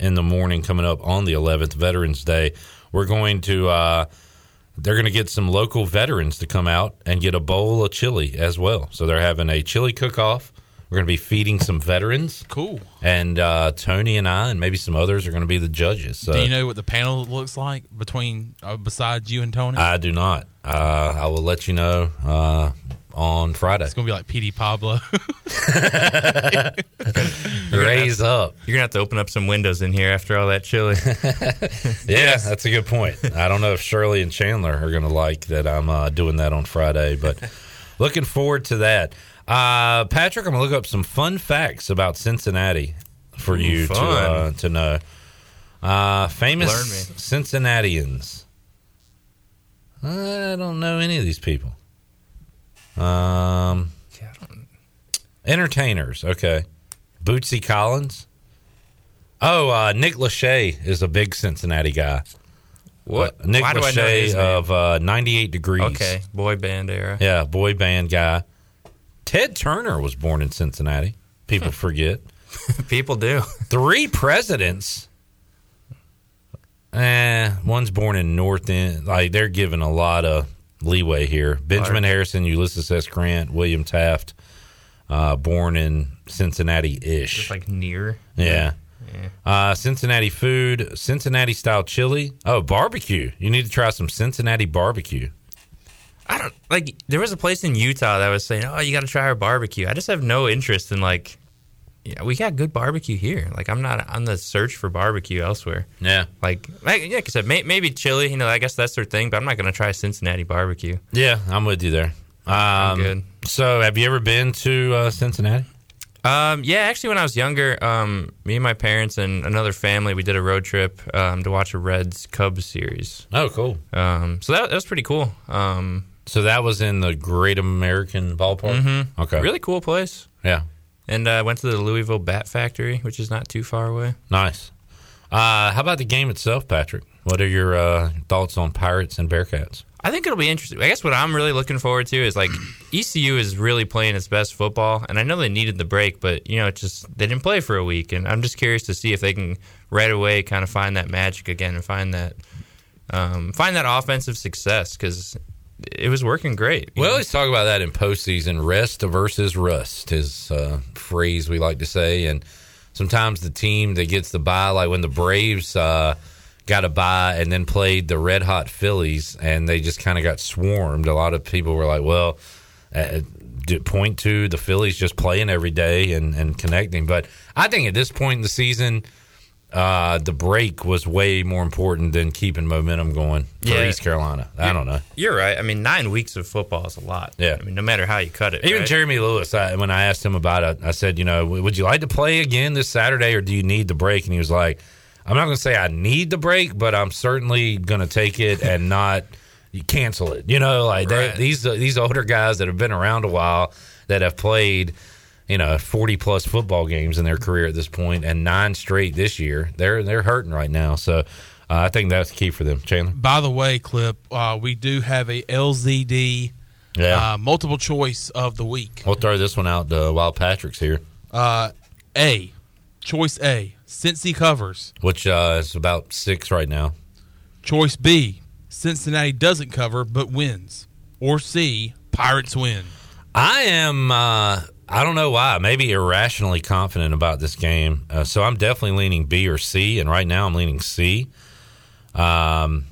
in the morning coming up on the 11th, Veterans Day. We're going to, uh, they're going to get some local veterans to come out and get a bowl of chili as well. So they're having a chili cook off. We're going to be feeding some veterans. Cool. And uh, Tony and I, and maybe some others, are going to be the judges. So Do you know what the panel looks like between uh, besides you and Tony? I do not. Uh, I will let you know uh, on Friday. it's gonna be like PD Pablo. Raise up. You're gonna have to open up some windows in here after all that chili. Yeah, that's a good point. I don't know if Shirley and Chandler are going to like that I'm uh, doing that on Friday, but looking forward to that. Uh, Patrick, I'm going to look up some fun facts about Cincinnati for Ooh, you to uh, to know. Uh, famous Cincinnatians. I don't know any of these people. Um, entertainers. Okay, Bootsy Collins. Oh, uh, Nick Lachey is a big Cincinnati guy. What? Uh, Nick Why do I know Lachey his name? of uh, 98 Degrees. Okay, boy band era. Yeah, boy band guy. Ted Turner was born in Cincinnati. People forget. People do. Three presidents. Eh, one's born in North Bend. Like they're given a lot of leeway here. Benjamin Harrison, Ulysses S. Grant, William Taft, uh, born in Cincinnati ish. Like near. Yeah. Yeah. Uh, Cincinnati food, Cincinnati style chili. Oh, barbecue. You need to try some Cincinnati barbecue. I don't like. There was a place in Utah that was saying, "Oh, you got to try our barbecue." I just have no interest in like. Yeah, we got good barbecue here. Like, I'm not on the search for barbecue elsewhere. Yeah. Like, like, yeah, like I said, may, maybe chili. You know, I guess that's their thing. But I'm not going to try Cincinnati barbecue. Yeah, I'm with you there. Um, good. So, have you ever been to uh, Cincinnati? Um, yeah, actually, when I was younger, um, me and my parents and another family, we did a road trip um, to watch a Reds Cubs series. Oh, cool. Um, so that, that was pretty cool. So that was in the Great American Ballpark. Mhm. Okay, really cool place. Yeah, and I uh, went to the Louisville Bat Factory, which is not too far away. nice. Uh, how about the game itself, Patrick? What are your uh, thoughts on Pirates and Bearcats? I think it'll be interesting. I guess what I'm really looking forward to is like ECU is really playing its best football, and I know they needed the break, but you know, it's just they didn't play for a week, and I'm just curious to see if they can right away kind of find that magic again and find that um, find that offensive success because it was working great. We always talk about that in postseason rest versus rust is a phrase we like to say. And sometimes the team that gets the bye, like when the Braves uh, got a bye and then played the red hot Phillies and they just kind of got swarmed, a lot of people were like, well, uh, point to the Phillies just playing every day and, and connecting. But I think at this point in the season, uh, the break was way more important than keeping momentum going for Yeah. East Carolina. I don't know. You're right. I mean, nine weeks of football is a lot. Yeah. I mean, no matter how you cut it. Even right? Jeremy Lewis, I, when I asked him about it, I said, you know, would you like to play again this Saturday or do you need the break? And he was like, I'm not going to say I need the break, but I'm certainly going to take it and not cancel it. You know, like they, Right. these these older guys that have been around a while that have played, you know, 40 plus football games in their career at this point and nine straight this year. They're they're hurting right now. So uh, I think that's key for them. Chandler. By the way, Clip, uh, we do have a LZD Yeah. uh, multiple choice of the week. We'll throw this one out uh, while Patrick's here, Uh, a, choice A, Cincy covers. which uh, is about six right now. Choice B, Cincinnati doesn't cover but wins. Or C, Pirates win. I am. I don't know why. Maybe irrationally confident about this game. Uh, so I'm definitely leaning B or C, and right now I'm leaning C. Um,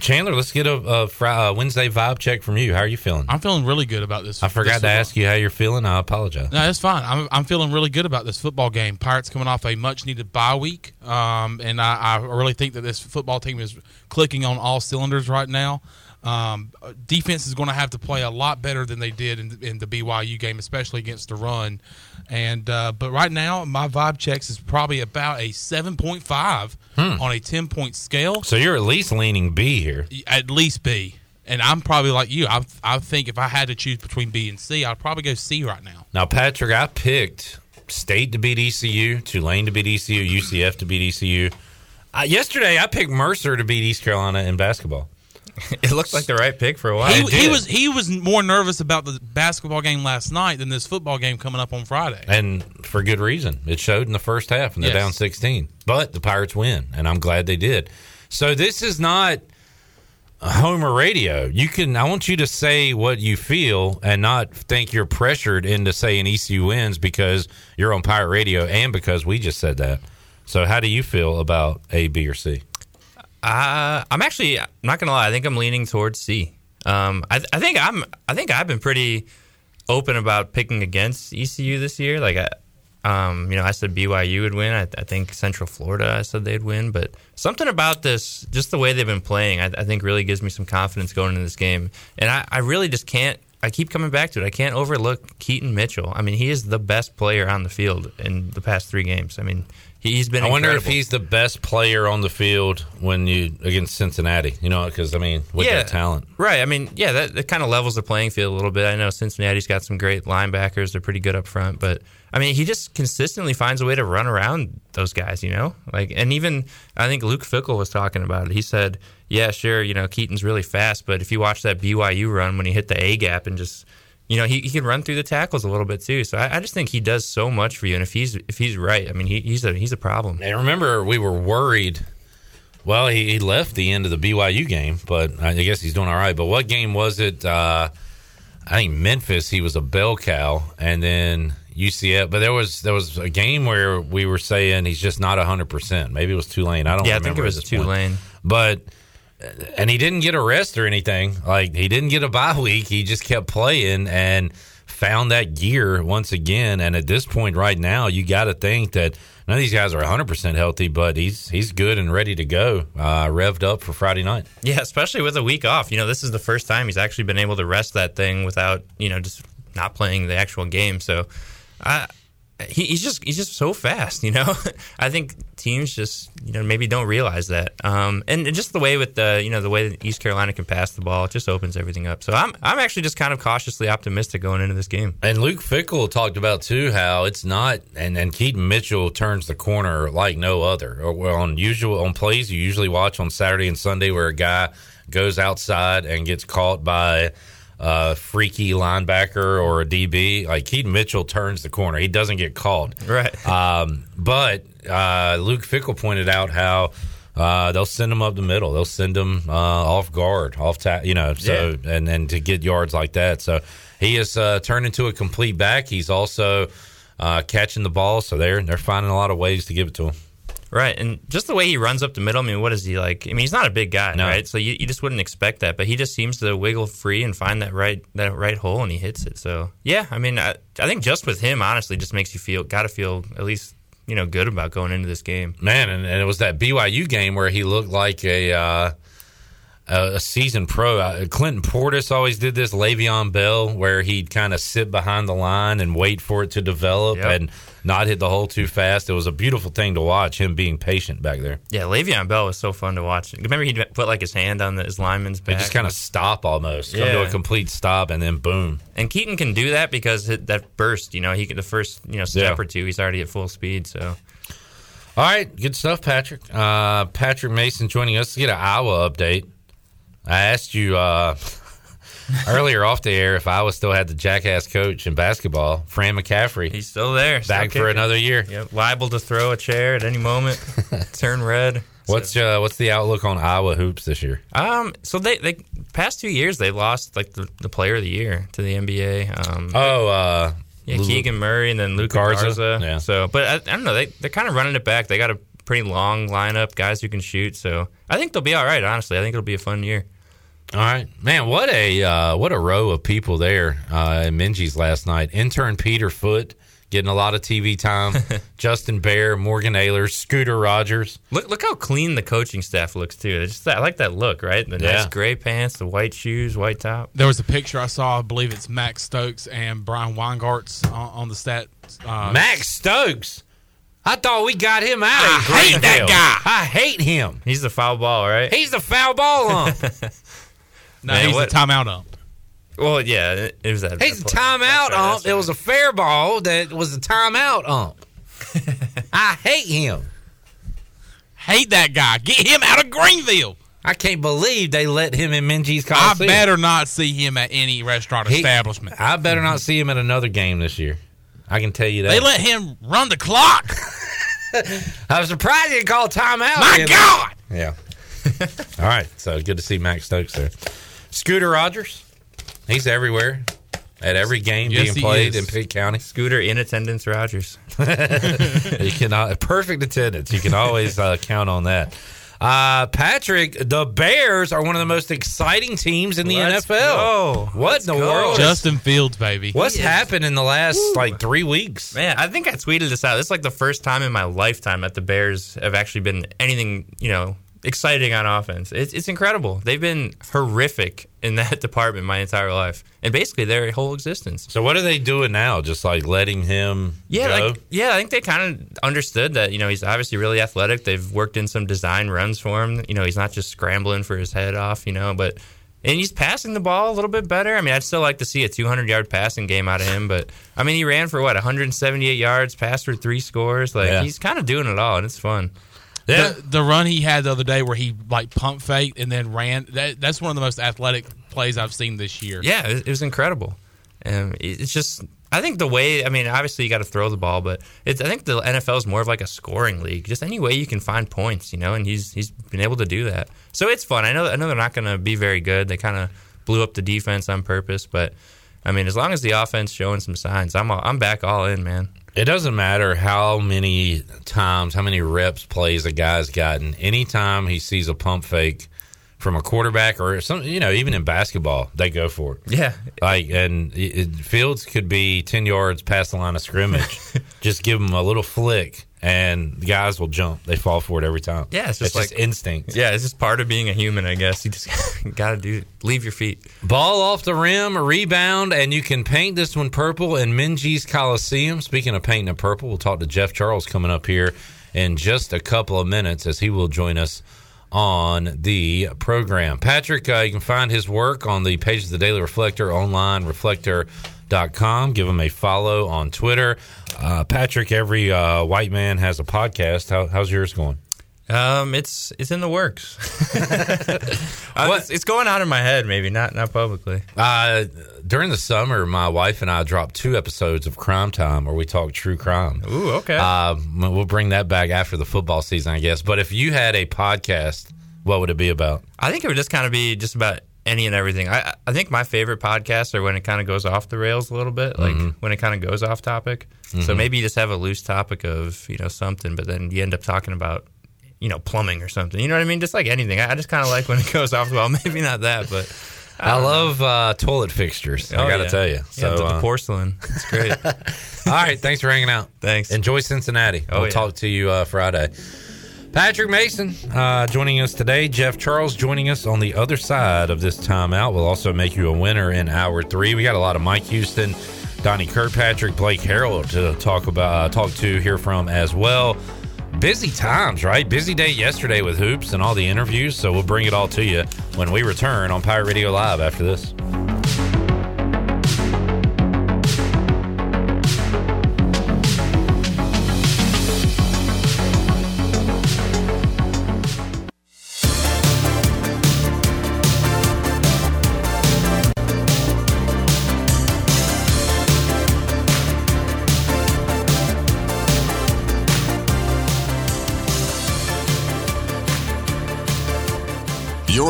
Chandler, let's get a, a uh, Wednesday vibe check from you. How are you feeling? I'm feeling really good about this. I forgot this to ask you how you're feeling. I apologize. No, that's fine. I'm, I'm feeling really good about this football game. Pirates coming off a much needed bye week, um, and I, I really think that this football team is clicking on all cylinders right now. Um, defense is going to have to play a lot better than they did in, in the BYU game, especially against the run. And uh, but right now, my vibe checks is probably about a seven point five Hmm. on a ten point scale. So you're at least leaning B here. At least B. And I'm probably like you. I I think if I had to choose between B and C, I'd probably go C right now. Now, Patrick, I picked State to beat ECU, Tulane to beat ECU, UCF to beat ECU. Uh, yesterday, I picked Mercer to beat East Carolina in basketball. it looked like the right pick for a while. He, he was he was more nervous about the basketball game last night than this football game coming up on Friday. and for good reason. It showed in the first half, and they're Yes. down 16. But the Pirates win, and I'm glad they did. So this is not a Homer radio. You can. I want you to say what you feel, and not think you're pressured into saying ECU wins because you're on Pirate Radio and because we just said that. So how do you feel about A, B, or C? Uh, I'm actually I'm not gonna lie. I think I'm leaning towards C. Um, I, I think I'm. I think I've been pretty open about picking against ECU this year. Like, I, um, you know, I said BYU would win. I, I think Central Florida. I said they'd win. But something about this, just the way they've been playing, I, I think really gives me some confidence going into this game. And I, I really just can't. I keep coming back to it. I can't overlook Keaton Mitchell. I mean, he is the best player on the field in the past three games. I mean, he's been. I wonder if he's the best player on the field when you against Cincinnati. You know, because I mean, with that talent. Right. I mean, yeah, that, that kind of levels the playing field a little bit. I know Cincinnati's got some great linebackers. They're pretty good up front, but I mean, he just consistently finds a way to run around those guys, you know? Like and even I think Luke Fickell was talking about it. He said, "Yeah, sure, you know, Keaton's really fast, but if you watch that BYU run when he hit the A gap and just you know, he, he can run through the tackles a little bit too. So I, I just think he does so much for you. And if he's if he's right, I mean, he, he's a he's a problem. And remember, we were worried. Well, he, he left the end of the BYU game, but I guess he's doing all right. But what game was it? Uh, I think Memphis. He was a bell cow, and then UCF. But there was there was a game where we were saying he's just not hundred percent. Maybe it was Tulane. I don't. Yeah, I think it was. Tulane. But and he didn't get a rest or anything. Like he didn't get a bye week. He just kept playing and found that gear once again. And at this point, right now, you got to think that none of these guys are 100 percent healthy, but he's he's good and ready to go, uh, revved up for Friday night. Yeah, especially with a week off. You know, this is the first time he's actually been able to rest that thing without, you know, just not playing the actual game. So, I, he, he's just he's just so fast. You know, I think teams just you know maybe don't realize that. Um, and, just the way with the you know the way that East Carolina can pass the ball, it just opens everything up. So I'm I'm actually just kind of cautiously optimistic going into this game. And Luke Fickell talked about too how it's not, and, and Keaton Mitchell turns the corner like no other. Or on usual on plays you usually watch on Saturday and Sunday where a guy goes outside and gets caught by a freaky linebacker or a DB. Like Keaton Mitchell turns the corner, he doesn't get called. Right. Um, but uh, Luke Fickell pointed out how. Uh, they'll send them up the middle. They'll send them uh, off guard, off ta- you know. So and and to get yards like that, so he has uh, turned into a complete back. He's also uh, catching the ball, so they're they're finding a lot of ways to give it to him. Right, and just the way he runs up the middle. I mean, what is he like? I mean, he's not a big guy, right? So you, you just wouldn't expect that, but he just seems to wiggle free and find that right that right hole, and he hits it. So yeah, I mean, I, I think just with him, honestly, just makes you feel got to feel at least you know good about going into this game. Man, and, and it was that BYU game where he looked like a uh, a, a seasoned pro. Uh, Clinton Portis always did this. Le'Veon Bell, where he'd kind of sit behind the line and wait for it to develop and not hit the hole too fast. It was a beautiful thing to watch him being patient back there. Yeah, Le'Veon Bell was so fun to watch. Remember, he'd put like his hand on the, his lineman's back. just kind of stop almost, come to a complete stop, and then boom. And Keaton can do that because it, that burst, you know, he the first you know step Yeah. or two, he's already at full speed. So All right, good stuff, Patrick. Uh, Patrick Mason joining us to get an Iowa update. I asked you uh, earlier off the air if Iowa still had the jackass coach in basketball, Fran McCaffery. He's still there, still back for another year. Yep, liable to throw a chair at any moment, turn red. What's uh, what's the outlook on Iowa hoops this year? Um, so they they past two years they lost like the, the player of the year to the NBA. Um, Oh, uh, yeah, Lu- Keegan Murray and then Luka Garza? Garza. Yeah. So, but I, I don't know. They they're kind of running it back. They got a pretty long lineup, guys who can shoot. So I think they'll be all right. Honestly, I think it'll be a fun year. All right, man. What a uh, what a row of people there uh, in Minges last night. Intern Peter Foot getting a lot of TV time. Justin Bear, Morgan Ayler, Scooter Rogers. Look look how clean the coaching staff looks too. It's just I like that look, right? The Yeah. nice gray pants, the white shoes, white top. There was a picture I saw. I believe it's Max Stokes and Brian Weingart's on, on the stat. Uh, Max Stokes. I thought we got him out of I hate that guy. I hate him. He's the foul ball, right? He's the foul ball ump. No, he's the timeout ump. Well, yeah, it, it was that. He's a timeout ump. It was a fair ball that was a timeout ump. I hate him. Hate that guy. Get him out of Greenville. I can't believe they let him in Minges I better not see him at any restaurant He- establishment. I better not see him at another game this year. I can tell you that. They let him run the clock. I was surprised he didn't call timeout. My you know? God! Yeah. All right. So good to see Max Stokes there. Scooter Rogers. He's everywhere. At every game Yes, being played is. in Pitt County. Scooter in attendance, Rogers. you cannot perfect attendance. You can always uh, count on that. Uh, Patrick, the Bears are one of the most exciting teams in the Let's NFL. go. What Let's in the go. world? Justin Fields, baby. What's He is- happened in the last like three weeks? Man, I think I tweeted this out. This is like the first time in my lifetime that the Bears have actually been anything, you know, exciting on offense. It's, it's incredible. They've been horrific in that department my entire life, and basically their whole existence. So what are they doing now? Just like letting him Yeah, go? like yeah, I think they kind of understood that. You know, he's obviously really athletic. They've worked in some design runs for him. You know, he's not just scrambling for his head off. You know, but and he's passing the ball a little bit better. I mean, I'd still like to see a 200 yard passing game out of him, but I mean, he ran for what 178 yards, passed for three scores. Like Yeah. he's kind of doing it all, and it's fun. The, the run he had the other day where he like pump faked and then ran. That, that's one of the most athletic plays I've seen this year. Yeah, it, was incredible. Um, it's just, I think the way, I mean, obviously you got to throw the ball, but it's, I think the NFL is more of like a scoring league. Just any way you can find points, you know, and he's he's been able to do that. So it's fun. I know I know they're not going to be very good. They kind of blew up the defense on purpose, but I mean, as long as the offense showing some signs, I'm all, I'm back all in, man. It doesn't matter how many times, how many reps plays a guy's gotten. Anytime he sees a pump fake from a quarterback or some, you know, even in basketball, they go for it. Yeah. Like, and it, Fields could be 10 yards past the line of scrimmage. Just give him a little flick and the guys will jump. They fall for it every time. Yeah, it's just It's like instinct. Yeah, it's just part of being a human, I guess. You just got to do leave your feet. Ball off the rim, rebound, and you can paint this one purple in Minges Coliseum. Speaking of painting it purple, we'll talk to Jeff Charles coming up here in just a couple of minutes as he will join us on the program. Patrick, uh, you can find his work on the page of the Daily Reflector online, reflector.com. Give them a follow on Twitter. Uh, Patrick, every uh, white man has a podcast. How, how's yours going? Um, it's it's in the works. Uh, it's, it's going on in my head, maybe not not publicly. Uh, during the summer, my wife and I dropped two episodes of Crime Time where we talk true crime. Ooh, okay. Uh, we'll bring that back after the football season, I guess. But if you had a podcast, what would it be about? I think it would just kind of be just about any and everything. I I think my favorite podcasts are when it kind of goes off the rails a little bit, like Mhm. when it kind of goes off topic. So Mhm. maybe you just have a loose topic of you know something, but then you end up talking about you know plumbing or something. You know what I mean? Just like anything. I I just kind of like when it goes off. the Well, maybe not that, but I, love uh, toilet fixtures. I Oh, got to yeah. tell you. Yeah, So the, the uh, porcelain. It's great. all right, thanks for hanging out. Thanks. Enjoy Cincinnati. Oh, we'll yeah. talk to you uh, Friday. Patrick Mason uh, joining us today. Jeff Charles joining us on the other side of this timeout. We'll also make you a winner in hour three. We got a lot of Mike Houston, Donnie Kirkpatrick, Blake Harrell to talk about, uh, talk to, hear from as well. Busy times, right? Busy day yesterday with hoops and all the interviews. So we'll bring it all to you when we return on Pirate Radio Live after this.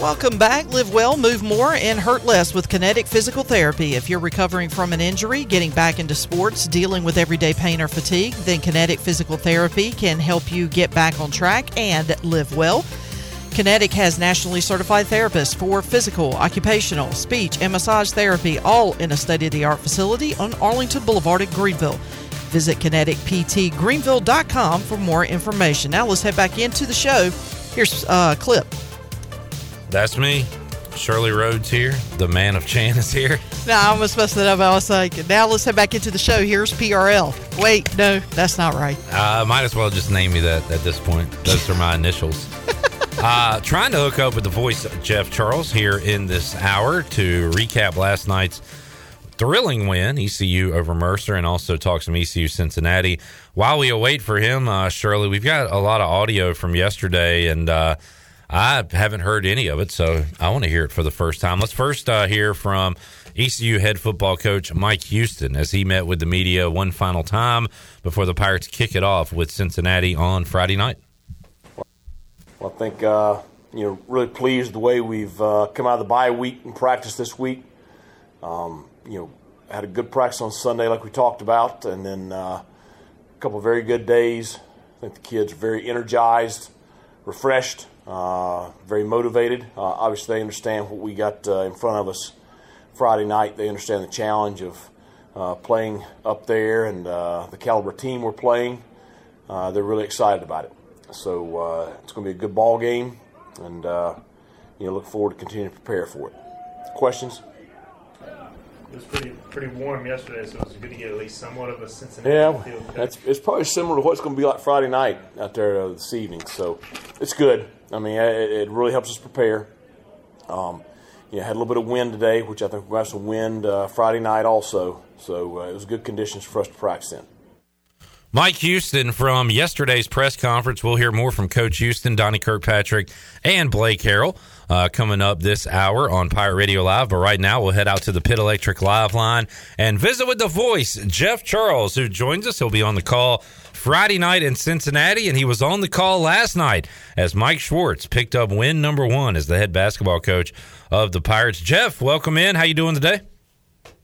Welcome back. Live well, move more, and hurt less with Kinetic Physical Therapy. If you're recovering from an injury, getting back into sports, dealing with everyday pain or fatigue, then Kinetic Physical Therapy can help you get back on track and live well. Kinetic has nationally certified therapists for physical, occupational, speech, and massage therapy, all in a state of the art facility on Arlington Boulevard in Greenville. Visit kineticptgreenville.com for more information. Now let's head back into the show. Here's uh, a clip. That's me. Shirley Rhodes here. The man of Chan is here. No, I almost messed it up. I was like, now let's head back into the show. Here's PRL. Wait, no, that's not right. Uh, might as well just name me that at this point. Those are my initials. Uh, trying to hook up with the voice of Jeff Charles here in this hour to recap last night's thrilling win, ECU over Mercer, and also talk some ECU Cincinnati. While we await for him, uh, Shirley, we've got a lot of audio from yesterday, and uh, I haven't heard any of it, so I want to hear it for the first time. Let's first uh, hear from ECU head football coach Mike Houston as he met with the media one final time before the Pirates kick it off with Cincinnati on Friday night. Well, I think uh, you know really pleased the way we've uh, come out of the bye week and practice this week. Um, you know, had a good practice on Sunday, like we talked about, and then uh, a couple of very good days. I think the kids are very energized, refreshed, uh, very motivated. Uh, obviously, they understand what we got uh, in front of us Friday night. They understand the challenge of uh, playing up there and uh, the caliber team we're playing. They're really excited about it. So it's going to be a good ball game, and you know, look forward to continuing to prepare for it. Questions? It was pretty pretty warm yesterday, so it was good to get at least somewhat of a Cincinnati Yeah, feel. that's it's probably similar to what it's going to be like Friday night out there uh, this evening. So it's good. I mean, it, it really helps us prepare. Um, you know, had a little bit of wind today, which I think we'll have some wind uh, Friday night also. So uh, it was good conditions for us to practice in. Mike Houston from yesterday's press conference. We'll hear more from Coach Houston, Donnie Kirkpatrick, and Blake Harrell uh, coming up this hour on Pirate Radio Live. But right now, we'll head out to the Pit Electric Live line and visit with the voice, Jeff Charles, who joins us. He'll be on the call Friday night in Cincinnati, and he was on the call last night as Mike Schwartz picked up win number one as the head basketball coach of the Pirates. Jeff, welcome in. How you doing today?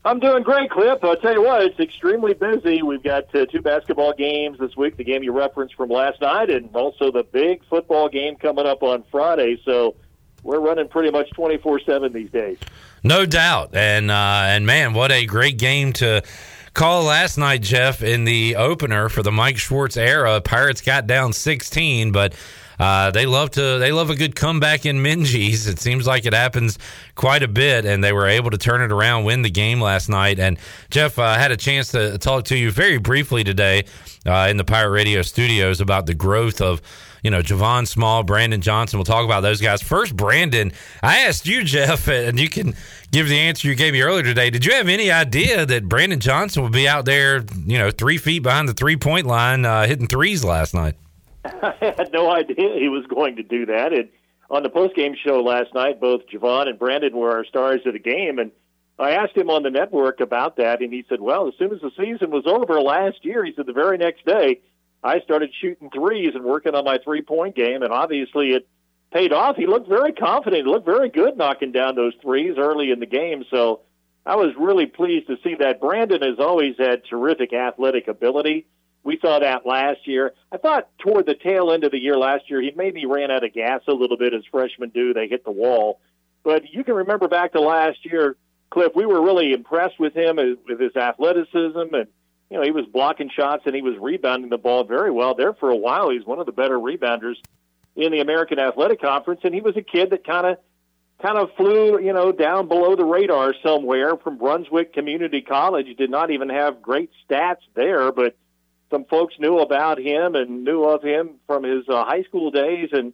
I'm doing great, Clip. I'll tell you what, it's extremely busy. We've got uh, two basketball games this week, the game you referenced from last night, and also the big football game coming up on Friday. So we're running pretty much 24 7 these days. No doubt, and uh, and man, what a great game to call last night, Jeff, in the opener for the Mike Schwartz era. Pirates got down 16, but. Uh, they love to they love a good comeback in Minges. It seems like it happens quite a bit, and they were able to turn it around, win the game last night. And Jeff, uh, I had a chance to talk to you very briefly today uh, in the Pirate Radio studios about the growth of you know, Javon Small, Brandon Johnson. We'll talk about those guys. First, Brandon, I asked you, Jeff, and you can give the answer you gave me earlier today. Did you have any idea that Brandon Johnson would be out there, you know, three feet behind the three point line uh, hitting threes last night? I had no idea he was going to do that. And on the post game show last night, both Javon and Brandon were our stars of the game. And I asked him on the network about that, and he said, Well, as soon as the season was over last year, he said the very next day, I started shooting threes and working on my three point game, and obviously it paid off. He looked very confident. He looked very good knocking down those threes early in the game. So I was really pleased to see that. Brandon has always had terrific athletic ability. We saw that last year. I thought toward the tail end of the year last year, he maybe ran out of gas a little bit as freshmen do. They hit the wall. But you can remember back to last year, Cliff, we were really impressed with him, with his athleticism and you know, he was blocking shots and he was rebounding the ball very well. There for a while, he's one of the better rebounders in the American Athletic Conference, and he was a kid that kind of kind of flew, you know, down below the radar somewhere from Brunswick Community College. Did not even have great stats there, but some folks knew about him and knew of him from his uh, high school days, and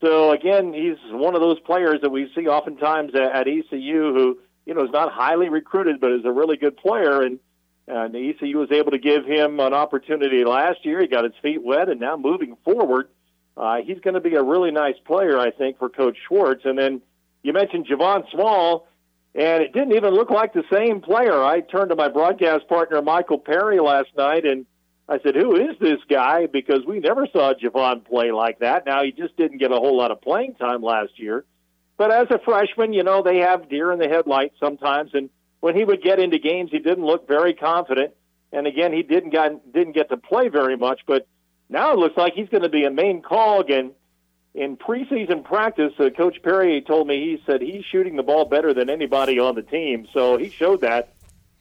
so again, he's one of those players that we see oftentimes at, at ECU who, you know, is not highly recruited, but is a really good player and and ECU was able to give him an opportunity last year. He got his feet wet, and now moving forward, uh, he's going to be a really nice player, I think, for Coach Schwartz. And then you mentioned Javon Small, and it didn't even look like the same player. I turned to my broadcast partner, Michael Perry, last night, and I said, Who is this guy? Because we never saw Javon play like that. Now, he just didn't get a whole lot of playing time last year. But as a freshman, you know, they have deer in the headlights sometimes, and when he would get into games, he didn't look very confident. And again, he didn't got didn't get to play very much. But now it looks like he's going to be a main cog. And in preseason practice, uh, Coach Perry told me he said he's shooting the ball better than anybody on the team. So he showed that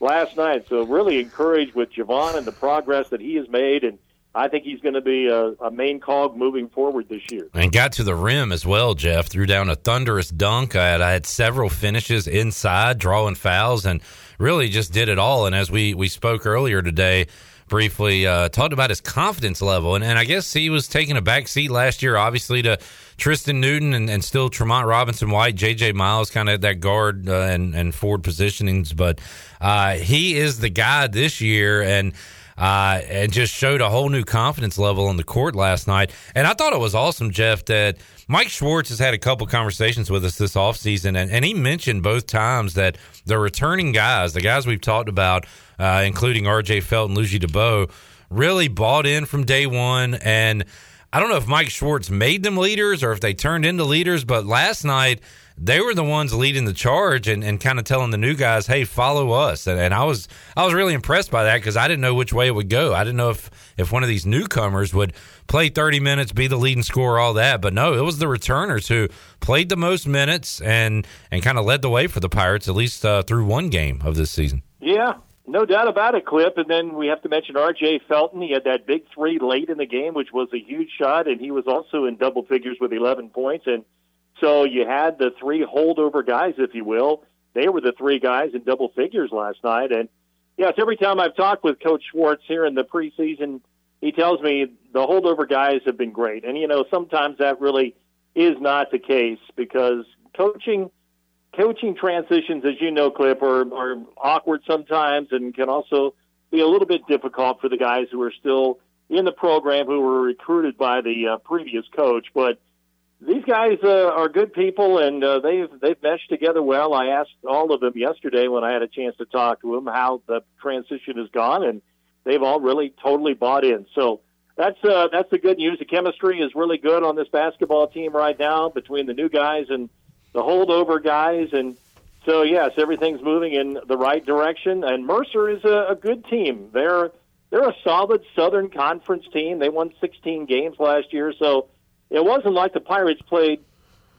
last night. So really encouraged with Javon and the progress that he has made, and I think he's going to be a, a main cog moving forward this year. And got to the rim as well, Jeff. Threw down a thunderous dunk. I had, I had several finishes inside, drawing fouls, and really just did it all. And as we, we spoke earlier today, briefly uh, talked about his confidence level. And, and I guess he was taking a back seat last year, obviously, to Tristan Newton and, and still Tremont Robinson White, JJ Miles, kind of that guard uh, and, and forward positionings. But uh, he is the guy this year. And uh, and just showed a whole new confidence level on the court last night. And I thought it was awesome, Jeff, that Mike Schwartz has had a couple conversations with us this offseason, and, and he mentioned both times that the returning guys, the guys we've talked about, uh, including RJ Felton and Ludgy Debaut, really bought in from day one. And I don't know if Mike Schwartz made them leaders or if they turned into leaders, but last night – they were the ones leading the charge and, and kind of telling the new guys, "Hey, follow us." And, and I was I was really impressed by that because I didn't know which way it would go. I didn't know if if one of these newcomers would play 30 minutes, be the leading scorer, all that. But no, it was the returners who played the most minutes and and kind of led the way for the Pirates at least uh, through one game of this season. Yeah, no doubt about it, Clip. And then we have to mention R.J. Felton. He had that big three late in the game, which was a huge shot, and he was also in double figures with 11 points. And so you had the three holdover guys, if you will. They were the three guys in double figures last night. And yes, every time I've talked with Coach Schwartz here in the preseason, he tells me the holdover guys have been great. And you know, sometimes that really is not the case because coaching coaching transitions, as you know, Clip, are, are awkward sometimes and can also be a little bit difficult for the guys who are still in the program who were recruited by the uh, previous coach. But these guys uh, are good people, and uh, they've they've meshed together well. I asked all of them yesterday when I had a chance to talk to them how the transition has gone, and they've all really totally bought in. So that's uh, that's the good news. The chemistry is really good on this basketball team right now between the new guys and the holdover guys, and so yes, everything's moving in the right direction. And Mercer is a, a good team. They're they're a solid Southern Conference team. They won 16 games last year, so it wasn't like the Pirates played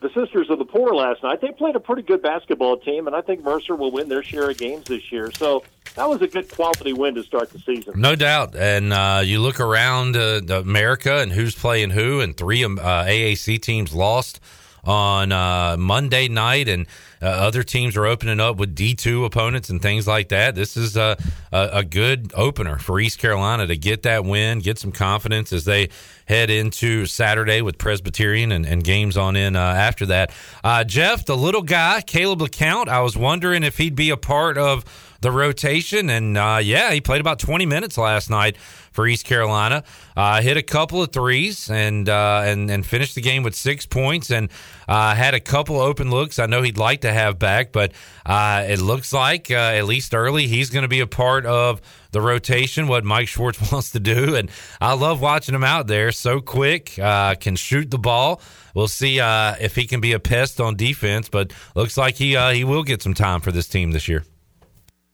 the Sisters of the Poor last night. They played a pretty good basketball team, and I think Mercer will win their share of games this year. So that was a good quality win to start the season. No doubt. And uh, you look around uh, America and who's playing who, and three um, uh, AAC teams lost on uh, Monday night, and uh, other teams are opening up with D2 opponents and things like that. This is a, a, a, good opener for East Carolina to get that win, get some confidence as they head into Saturday with Presbyterian and, and games on in uh, after that. Uh, Jeff, the little guy, Caleb LeCount, I was wondering if he'd be a part of the rotation. And uh, yeah, he played about 20 minutes last night for East Carolina. Uh, hit a couple of threes and uh, and and finished the game with six points and uh, had a couple open looks. I know he'd like to have back, but uh, it looks like uh, at least early he's going to be a part of the rotation. What Mike Schwartz wants to do, and I love watching him out there. So quick, can shoot the ball. We'll see if he can be a pest on defense, but looks like he he will get some time for this team this year.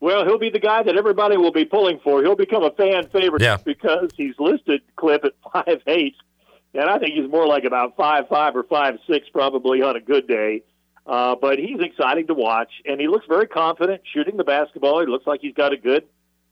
Well, he'll be the guy that everybody will be pulling for. He'll become a fan favorite yeah. because he's listed Clip at five eight, and I think he's more like about five five or five six probably on a good day. Uh, but he's exciting to watch, and he looks very confident shooting the basketball. He looks like he's got a good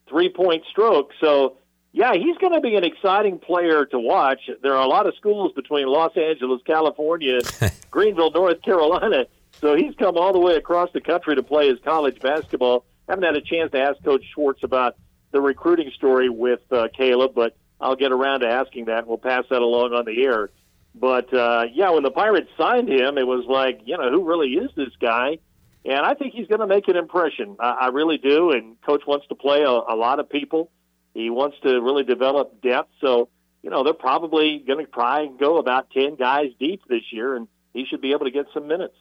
three point stroke. So, yeah, he's going to be an exciting player to watch. There are a lot of schools between Los Angeles, California, and Greenville, North Carolina. So he's come all the way across the country to play his college basketball haven't had a chance to ask Coach Schwartz about the recruiting story with uh, Caleb, but I'll get around to asking that. We'll pass that along on the air. But uh, yeah, when the Pirates signed him, it was like, you know, who really is this guy? And I think he's going to make an impression. I, I really do. And Coach wants to play a, a lot of people. He wants to really develop depth. So, you know, they're probably going to try and go about 10 guys deep this year, and he should be able to get some minutes.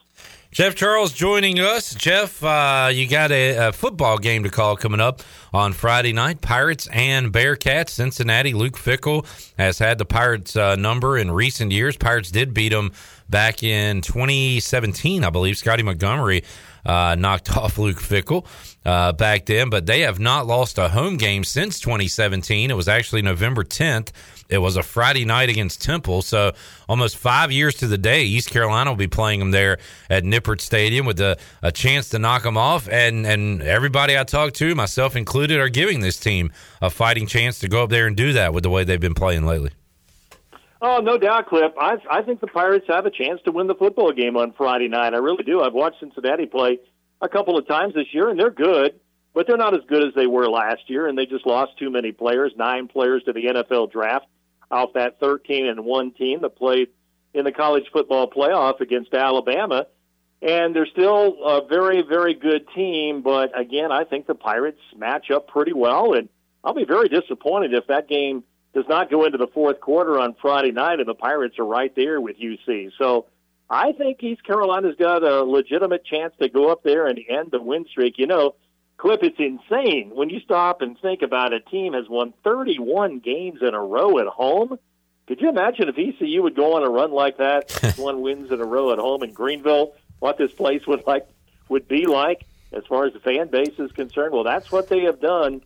Jeff Charles joining us. Jeff, uh, you got a, a, football game to call coming up on Friday night. Pirates and Bearcats. Cincinnati. Luke Fickell has had the Pirates uh, number in recent years. Pirates did beat them back in 2017, I believe. Scottie Montgomery uh, knocked off Luke Fickell uh, back then, but they have not lost a home game since 2017. It was actually November 10th it was a Friday night against Temple, so almost five years to the day, East Carolina will be playing them there at Nippert Stadium with a, a chance to knock them off. And, and everybody I talk to, myself included, are giving this team a fighting chance to go up there and do that with the way they've been playing lately. Oh, no doubt, Clip. I, I think the Pirates have a chance to win the football game on Friday night. I really do. I've watched Cincinnati play a couple of times this year, and they're good, but they're not as good as they were last year, and they just lost too many players, nine players to the NFL draft off that 13 and 1 team that played in the college football playoff against Alabama. And they're still a very, very good team, but again, I think the Pirates match up pretty well, and I'll be very disappointed if that game does not go into the fourth quarter on Friday night, and the Pirates are right there with UC. So I think East Carolina's got a legitimate chance to go up there and end the win streak. You know, Clip, it's insane when you stop and think about. A team has won 31 games in a row at home. Could you imagine if ECU would go on a run like that, one wins in a row at home in Greenville? What this place would like would be like as far as the fan base is concerned. Well, that's what they have done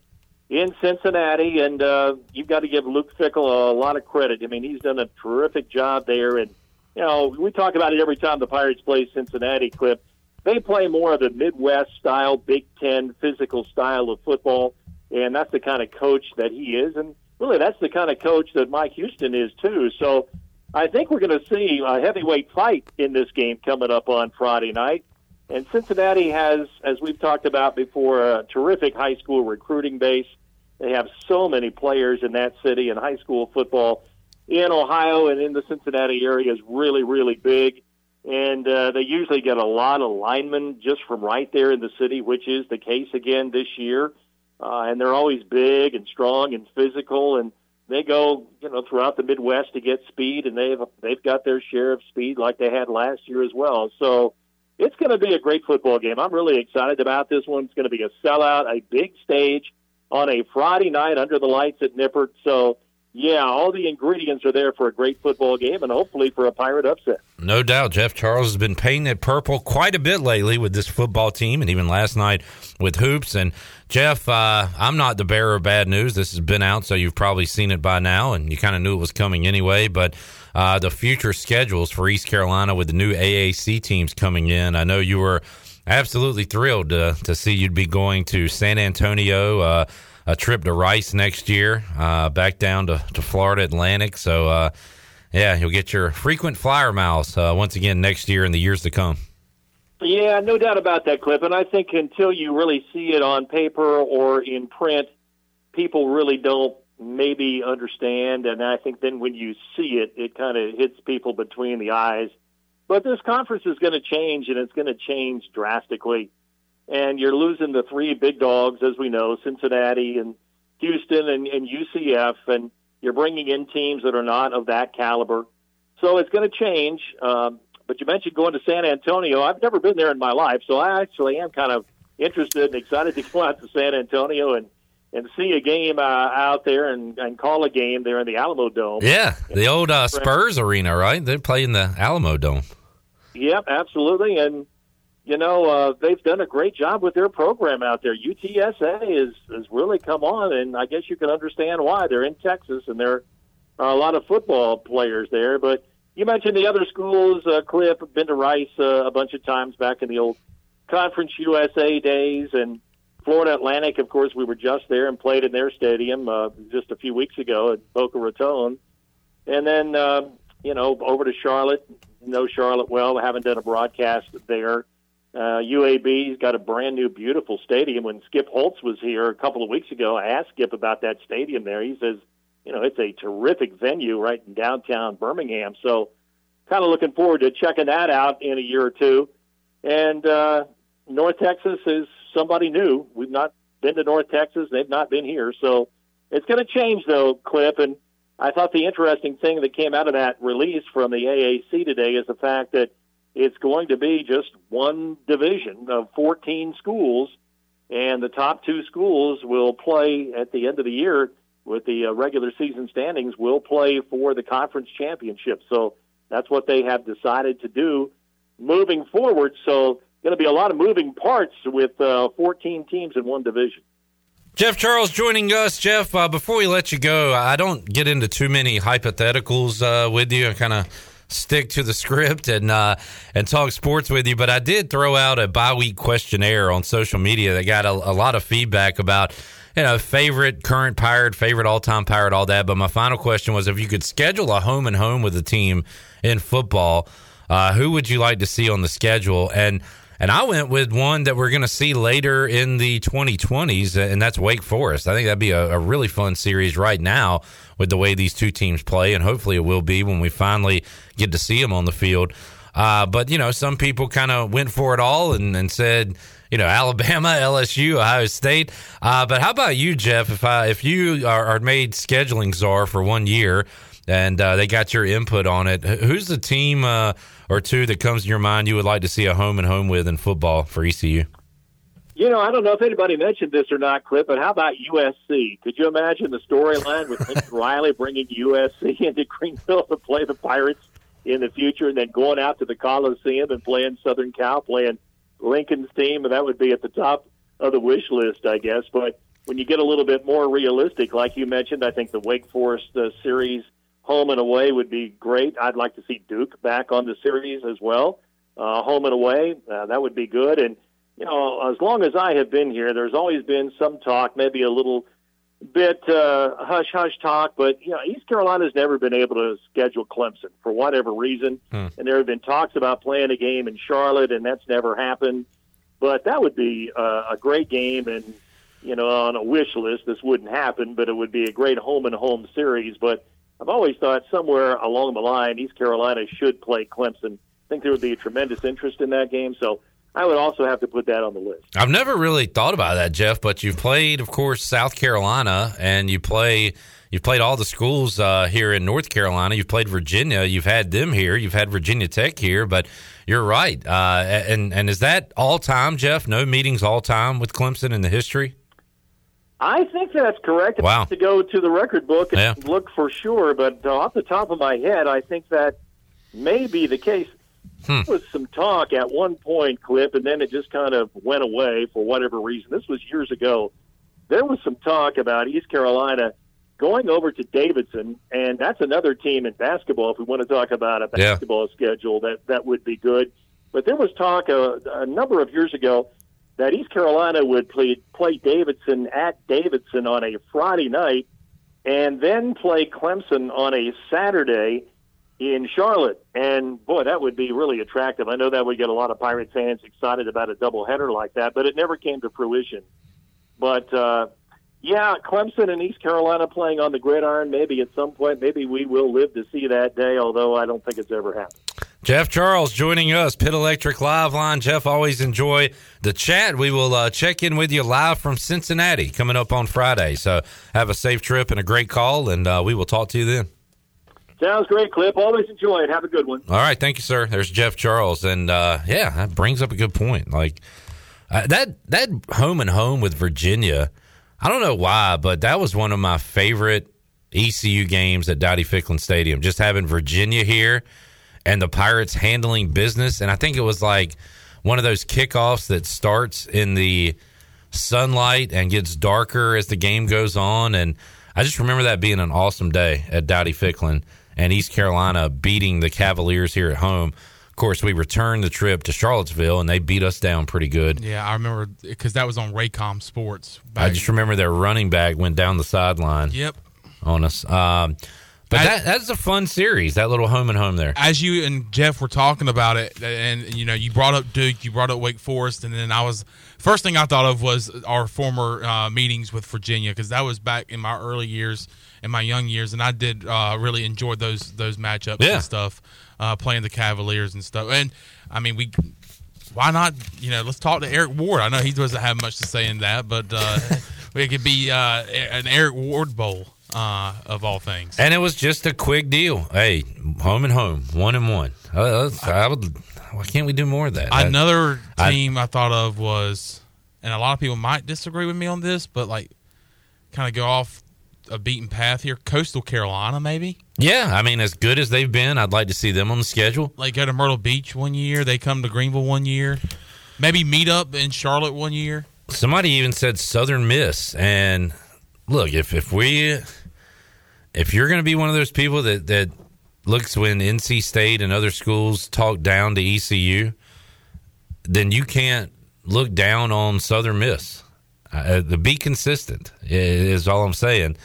in Cincinnati, and uh, you've got to give Luke Fickell a lot of credit. I mean, he's done a terrific job there, and you know we talk about it every time the Pirates play Cincinnati. Clip, they play more of the Midwest style, Big Ten physical style of football, and that's the kind of coach that he is, and really that's the kind of coach that Mike Houston is too. So. I think we're going to see a heavyweight fight in this game coming up on Friday night. And Cincinnati has, as we've talked about before, a terrific high school recruiting base. They have so many players in that city, and high school football in Ohio and in the Cincinnati area is really, really big. And uh, they usually get a lot of linemen just from right there in the city, which is the case again this year. Uh, and they're always big and strong and physical, and they go, you know, throughout the Midwest to get speed, and they've they've got their share of speed like they had last year as well. So it's going to be a great football game. I'm really excited about this one. It's going to be a sellout, a big stage on a Friday night under the lights at Nippert. So yeah, all the ingredients are there for a great football game and hopefully for a pirate upset. No doubt. Jeff Charles has been painting it purple quite a bit lately with this football team and even last night with hoops. And Jeff, uh, I'm not the bearer of bad news. This has been out, so you've probably seen it by now and you kind of knew it was coming anyway. But uh, the future schedules for East Carolina with the new AAC teams coming in, I know you were absolutely thrilled to, to see you'd be going to San Antonio. A trip to Rice next year, uh, back down to, to Florida Atlantic. So, uh, yeah, you'll get your frequent flyer miles uh, once again next year and the years to come. Yeah, no doubt about that, Clip. And I think until you really see it on paper or in print, people really don't maybe understand. And I think then when you see it, it kind of hits people between the eyes. But this conference is going to change, and it's going to change drastically and you're losing the three big dogs, as we know, Cincinnati and Houston and, and UCF, and you're bringing in teams that are not of that caliber. So it's going to change. Um, but you mentioned going to San Antonio. I've never been there in my life, so I actually am kind of interested and excited to go out to San Antonio and and see a game uh, out there and, and call a game there in the Alamodome. Yeah, the old uh, Spurs arena, right? They're playing the Alamodome. Yep, absolutely. And you know, uh, they've done a great job with their program out there. UTSA is has really come on, and I guess you can understand why. They're in Texas, and there are a lot of football players there. But you mentioned the other schools. Uh, Cliff, been to Rice uh, a bunch of times back in the old Conference USA days, and Florida Atlantic. Of course, we were just there and played in their stadium uh, just a few weeks ago at Boca Raton, and then uh, you know over to Charlotte. Know Charlotte well. haven't done a broadcast there uh, UAB's got a brand new, beautiful stadium. When Skip Holtz was here a couple of weeks ago, I asked Skip about that stadium there. He says, you know, it's a terrific venue right in downtown Birmingham. So, kind of looking forward to checking that out in a year or two. And uh, North Texas is somebody new. We've not been to North Texas; they've not been here. So, it's going to change, though, Clip. And I thought the interesting thing that came out of that release from the AAC today is the fact that it's going to be just one division of 14 schools, and the top two schools will play at the end of the year with the uh, regular season standings will play for the conference championship. So that's what they have decided to do moving forward. So going to be a lot of moving parts with uh, 14 teams in one division. Jeff Charles joining us. Jeff, uh, before we let you go, I don't get into too many hypotheticals uh, with you. I kind of stick to the script and uh, and talk sports with you. But I did throw out a bye week questionnaire on social media that got a, a lot of feedback about you know favorite current pirate, favorite all time pirate, all that. But my final question was if you could schedule a home and home with a team in football, uh, who would you like to see on the schedule? And and I went with one that we're going to see later in the 2020s, and that's Wake Forest. I think that'd be a, a, really fun series right now with the way these two teams play, and hopefully it will be when we finally get to see them on the field. Uh, but, you know, some people kind of went for it all and, and, said, you know, Alabama, LSU, Ohio State. Uh, but how about you, Jeff? If I, if you are, are made scheduling czar for one year and uh, they got your input on it, who's the team uh, or two that comes to your mind you would like to see a home and home with in football for ECU? You know, I don't know if anybody mentioned this or not, Clip, but how about USC? Could you imagine the storyline with Lincoln Riley bringing USC into Greenville to play the Pirates in the future and then going out to the Coliseum and playing Southern Cal, playing Lincoln's team? And that would be at the top of the wish list, I guess. But when you get a little bit more realistic, like you mentioned, I think the Wake Forest uh, series – home and away would be great. I'd like to see Duke back on the series as well. Uh, home and away, uh, that would be good. And, you know, as long as I have been here, there's always been some talk, maybe a little bit uh, hush hush talk, but, you know, East Carolina's never been able to schedule Clemson for whatever reason. Hmm. And there have been talks about playing a game in Charlotte, and that's never happened. But that would be uh, a great game. And, you know, on a wish list, this wouldn't happen, but it would be a great home and home series. But, I've always thought somewhere along the line, East Carolina should play Clemson. I think there would be a tremendous interest in that game. So I would also have to put that on the list. I've never really thought about that, Jeff, but you've played, of course, South Carolina, and you play. You've played all the schools uh, here in North Carolina. You've played Virginia. You've had them here. You've had Virginia Tech here. But you're right. Uh, and and is that all time, Jeff? No meetings all time with Clemson in the history? I think that's correct. Wow. To go to the record book and Yeah. look for sure, but uh, off the top of my head, I think that may be the case. Hmm. There was some talk at one point, Clip, and then it just kind of went away for whatever reason. This was years ago. There was some talk about East Carolina going over to Davidson, and that's another team in basketball. If we want to talk about a Yeah. basketball schedule, that that would be good. But there was talk a, a number of years ago that East Carolina would play play Davidson at Davidson on a Friday night, and then play Clemson on a Saturday in Charlotte. And boy, that would be really attractive. I know that would get a lot of Pirate fans excited about a doubleheader like that, but it never came to fruition. But uh, yeah, Clemson and East Carolina playing on the gridiron. Maybe at some point, maybe we will live to see that day. Although I don't think it's ever happened. Jeff Charles joining us, Pit Electric Live Line. Jeff, always enjoy the chat. We will uh, check in with you live from Cincinnati coming up on Friday. So have a safe trip and a great call, and uh, we will talk to you then. Sounds great, Clip. Always enjoy it. Have a good one. All right, thank you, sir. There's Jeff Charles, and uh, yeah, that brings up a good point. Like uh, that that home and home with Virginia. I don't know why, but that was one of my favorite ECU games at Dowdy-Ficklen Stadium. Just having Virginia here and the Pirates handling business, and I think it was like one of those kickoffs that starts in the sunlight and gets darker as the game goes on, and I just remember that being an awesome day at Dowdy-Ficklen and East Carolina beating the Cavaliers here at home. Of course, we returned the trip to Charlottesville and they beat us down pretty good. Yeah, I remember because that was on Raycom Sports. I just remember their running back went down the sideline. Yep. On us. Um, but I- that that's a fun series, that little home and home there. As you and Jeff were talking about it, and you know, you brought up Duke, you brought up Wake Forest, and then I was first thing I thought of was our former uh, meetings with Virginia because that was back in my early years, in my young years, and I did uh, really enjoy those those matchups Yeah. and stuff, uh, playing the Cavaliers and stuff. And I mean, we why not? You know, let's talk to Eric Ward. I know he doesn't have much to say in that, but uh, it could be uh, an Eric Ward Bowl uh, of all things. And it was just a quick deal. Hey, home and home, one and one. Uh, that's- I would. Why can't we do more of that? Another I- team I, thought of was, and a lot of people might disagree with me on this, but like, kind of go off a beaten path here. Coastal Carolina, maybe. Yeah, I mean, as good as they've been, I'd like to see them on the schedule. Like go to Myrtle Beach one year, they come to Greenville one year, maybe meet up in Charlotte one year. Somebody even said Southern Miss, and look, if if we, if you're going to be one of those people that that looks when NC State and other schools talk down to ECU, then you can't look down on Southern Miss. Uh, be consistent is all I'm saying.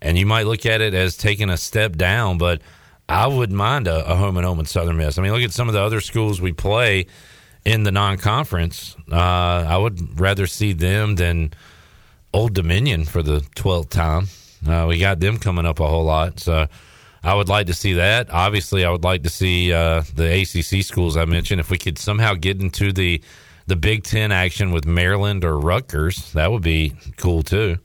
And you might look at it as taking a step down, but I wouldn't mind a, a home and home in Southern Miss. I mean, look at some of the other schools we play in the non-conference. Uh, I would rather see them than Old Dominion for the twelfth time. Uh, we got them coming up a whole lot, so I would like to see that. Obviously, I would like to see uh, the ACC schools I mentioned. If we could somehow get into the the Big Ten action with Maryland or Rutgers, that would be cool too.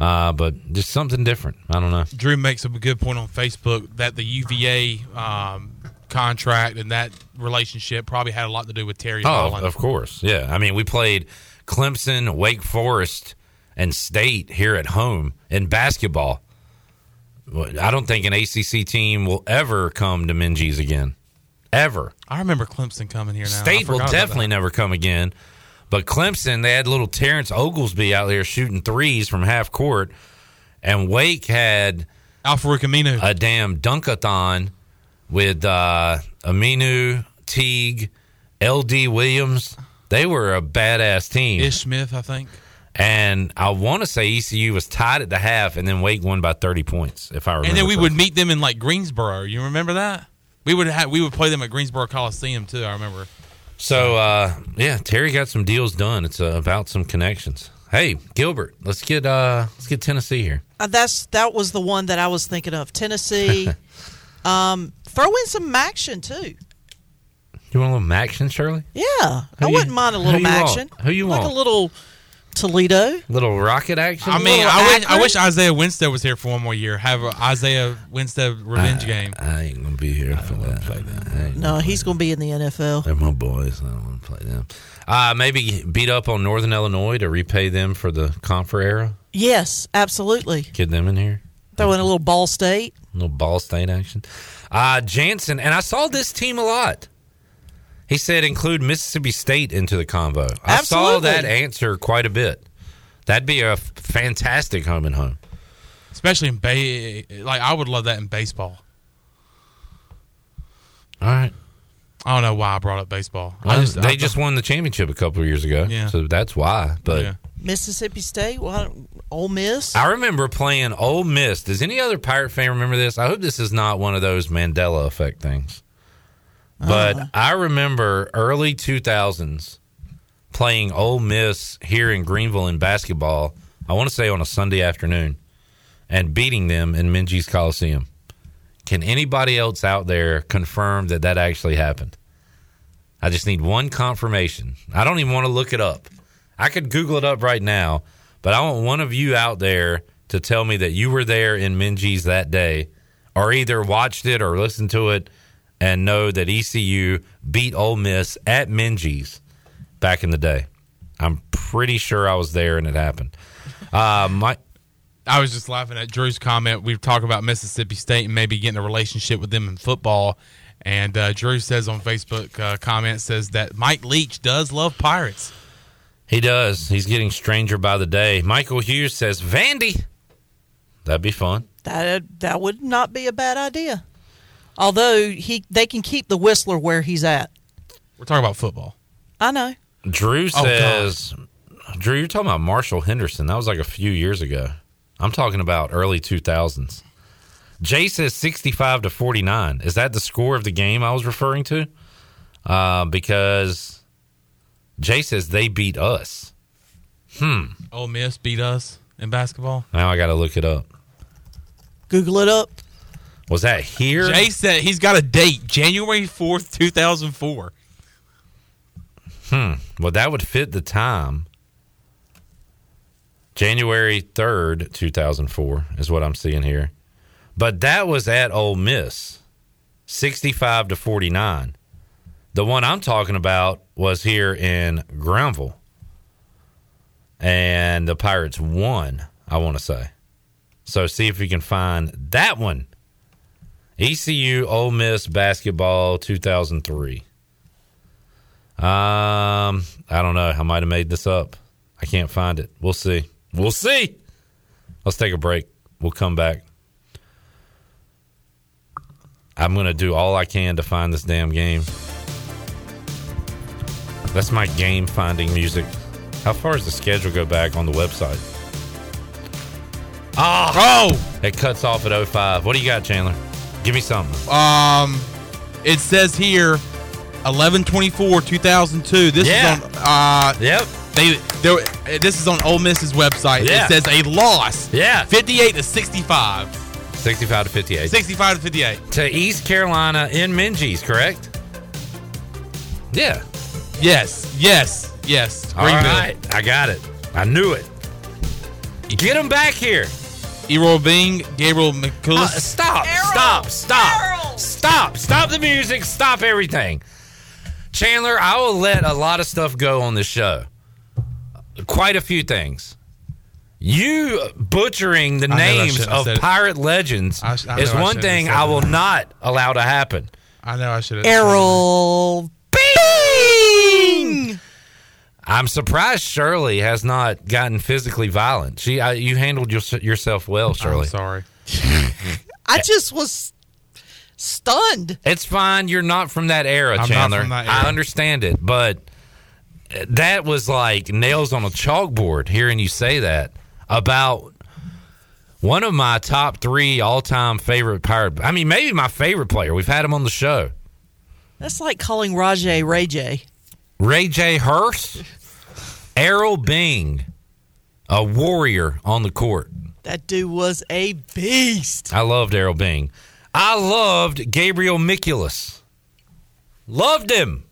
Uh, but just something different. I don't know. Drew makes a good point on Facebook that the UVA um, contract and that relationship probably had a lot to do with Terry Oh, Holland. of course. Yeah. I mean, we played Clemson, Wake Forest, and State here at home in basketball. I don't think an ACC team will ever come to Minges again. Ever. I remember Clemson coming here now. State will definitely never come again. But Clemson, they had little Terrence Oglesby out there shooting threes from half court. And Wake had Alfred Aminu. a damn dunkathon with uh, Aminu, Teague, LD Williams. They were a badass team. Ish Smith, I think. And I want to say ECU was tied at the half, and then Wake won by 30 points, if I remember. And then we correctly. would meet them in like Greensboro. You remember that? We would have we would play them at Greensboro Coliseum too. I remember. So uh, yeah, Terry got some deals done. It's uh, about some connections. Hey, Gilbert, let's get uh, let's get Tennessee here. Uh, that's that was the one that I was thinking of. Tennessee. um, throw in some action too. You want a little action, Shirley? Yeah, Who I you- wouldn't mind a who little you want? action. Who you like want? a little Toledo. Little rocket action. I mean, I wish, I wish Isaiah Winstead was here for one more year. Have a Isaiah Winstead revenge game. I ain't gonna be here for that. I ain't No, he's going to be in the NFL. They're my boys. I don't want to play them. Uh, maybe beat up on Northern Illinois to repay them for the Confer era. Yes, absolutely. Get them in here. Throw in a little Ball State. A little ball state action. Uh, Jansen, and I saw this team a lot. He said include Mississippi State into the convo. I saw that answer quite a bit. That'd be a f- fantastic home and home. Especially in bay, like I would love that in baseball. All right. I don't know why I brought up baseball. Well, I just they I- just won the championship a couple of years ago, Yeah. so that's why. But Yeah. Mississippi State. What? Ole Miss. I remember playing Ole Miss. Does any other Pirate fan remember this? I hope this is not one of those Mandela effect things. But Uh-huh. I remember early 2000s playing Ole Miss here in Greenville in basketball. I want to say on a Sunday afternoon and beating them in Minges Coliseum. Can anybody else out there confirm that that actually happened? I just need one confirmation. I don't even want to look it up. I could Google it up right now, but I want one of you out there to tell me that you were there in Minges that day, or either watched it or listened to it and know that ECU beat Ole Miss at Minges back in the day. I'm pretty sure I was there and it happened. Uh, my, I was just laughing at Drew's comment. We've talked about Mississippi State and maybe getting a relationship with them in football. And uh, Drew says on Facebook, uh, comment says that Mike Leach does love Pirates. he does. He's getting stranger by the day. Michael Hughes says Vandy. That'd be fun. That that would not be a bad idea. Although he they can keep the Whistler where he's at. We're talking about football. I know. Drew Oh, says, Drew, you're talking about Marshall Henderson. That was like a few years ago. I'm talking about early 2000s. Jay says 65 to 49. Is that the score of the game I was referring to? Uh, because Jay says they beat us. Hmm. Ole Miss beat us in basketball. Now I got to look it up. Google it up. Was that here? Jay said he's got a date, January 4th, 2004. Hmm. Well, that would fit the time. January 3rd, 2004 is what I'm seeing here. But that was at Ole Miss, 65 to 49. The one I'm talking about was here in Greenville. And the Pirates won, I want to say. So see if we can find that one. ECU Ole Miss basketball 2003. Um, I don't know. I might have made this up. I can't find it. We'll see. We'll see. Let's take a break. We'll come back. I'm going to do all I can to find this damn game. That's my game finding music. How far does the schedule go back on the website? Ah, oh, it cuts off at 05. What do you got, Chandler? Give me some. Um, it says here, eleven twenty four two thousand two. This Yeah. is on. Uh, yep. They, they, this is on Ole Miss's website. Yeah. It says a loss. Yeah. fifty eight to sixty five. 65 to 58. Sixty five to fifty eight. To East Carolina in Minges, correct? Yeah. Yes. Yes. Yes. All right. I got it. I knew it. Get him back here. Errol Bing, Gabriel McCullis. Uh, stop! Stop! Stop! Stop! Stop the music! Stop everything! Chandler, I will let a lot of stuff go on this show. Quite a few things. You butchering the I names shouldn't of said it. pirate legends I I is know I one thing I will that. not allow to happen. I know I should have. Errol Bing. I'm surprised Shirley has not gotten physically violent. She, I, you handled your, yourself well, Shirley. sorry. I just was stunned. It's fine. You're not from that era, I'm not Chandler. from that I understand it, but that was like nails on a chalkboard hearing you say that about one of my top three all time favorite pirate. I mean, maybe my favorite player. We've had him on the show. That's like calling Rajay Ray J. Ray J. Hurst, Errol Bing, a warrior on the court. That dude was a beast. I loved Errol Bing. I loved Gabriel Mikulas. Loved him.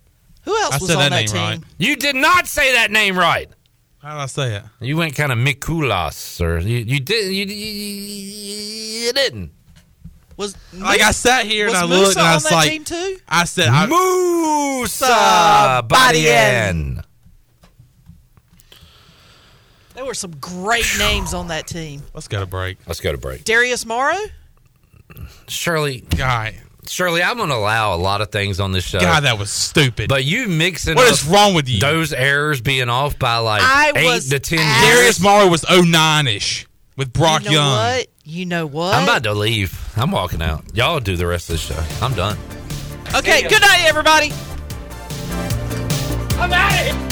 Who else I was said on that that, name team? right. You did not say that name right. How did I say it? You went kind of Mikulas, or you, you did you, you, you didn't. Was Like I sat here and was I looked Musa and I on was that like, team too? I said, I, Moussa Badiane. There were some great names on that team. let's go to break. Let's go to break. Darius Morrow. Shirley, Guy, Shirley, I'm going to allow a lot of things on this show. God, that was stupid. but you mixing What up is wrong with you? those errors being off by like I eight was to ten years. Darius Morrow was 09 ish with Brock you know Young. what? You know what? I'm about to leave. I'm walking out. Y'all do the rest of the show. I'm done. okay, good night, everybody. I'm out of here.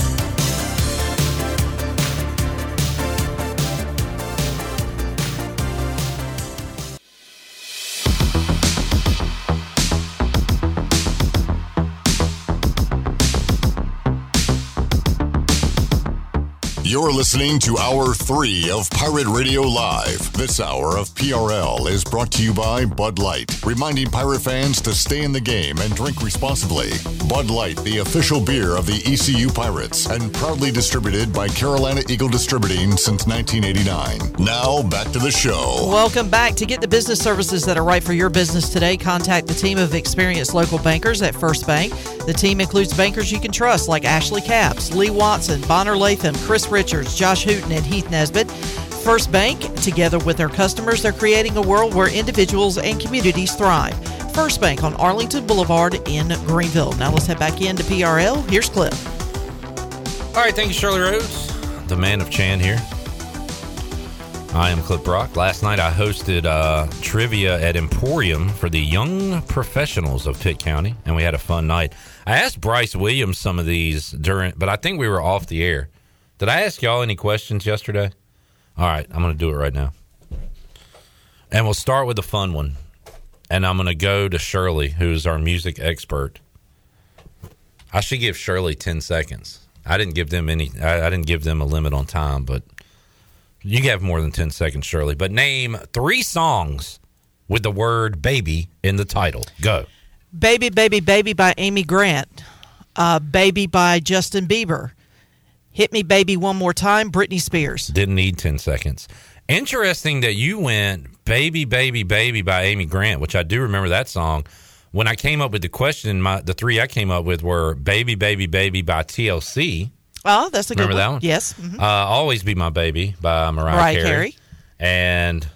You're listening to Hour 3 of Pirate Radio Live. This hour of PRL is brought to you by Bud Light, reminding pirate fans to stay in the game and drink responsibly. Bud Light, the official beer of the ECU Pirates, and proudly distributed by Carolina Eagle Distributing since 1989. Now, back to the show. Welcome back. To get the business services that are right for your business today, contact the team of experienced local bankers at First Bank. The team includes bankers you can trust like Ashley Capps, Lee Watson, Bonner Latham, Chris Richards, Josh Hooten, and Heath Nesbitt. First Bank, together with their customers, they're creating a world where individuals and communities thrive. First Bank on Arlington Boulevard in Greenville. Now let's head back into PRL. Here's Clip. All right, thank you, Shirley Rose. The man of Chan here. I am Clip Brock. Last night I hosted uh, trivia at Emporium for the young professionals of Pitt County, and we had a fun night. I asked Bryce Williams some of these during, but I think we were off the air. Did I ask y'all any questions yesterday? All right, I'm going to do it right now. And we'll start with the fun one. And I'm going to go to Shirley, who's our music expert. I should give Shirley 10 seconds. I didn't give them any, I, I didn't give them a limit on time, but you have more than 10 seconds, Shirley. But name three songs with the word baby in the title. Go. Baby, Baby, Baby by Amy Grant. Uh, Baby by Justin Bieber. Hit Me Baby One More Time, Britney Spears. Didn't need 10 seconds. Interesting that you went Baby, Baby, Baby by Amy Grant, which I do remember that song. When I came up with the question, my, the three I came up with were Baby, Baby, Baby by TLC. Oh, that's a good Remember one. that one? Yes. mhm. Uh, Always Be My Baby by Mariah, Mariah Carey. Carey. And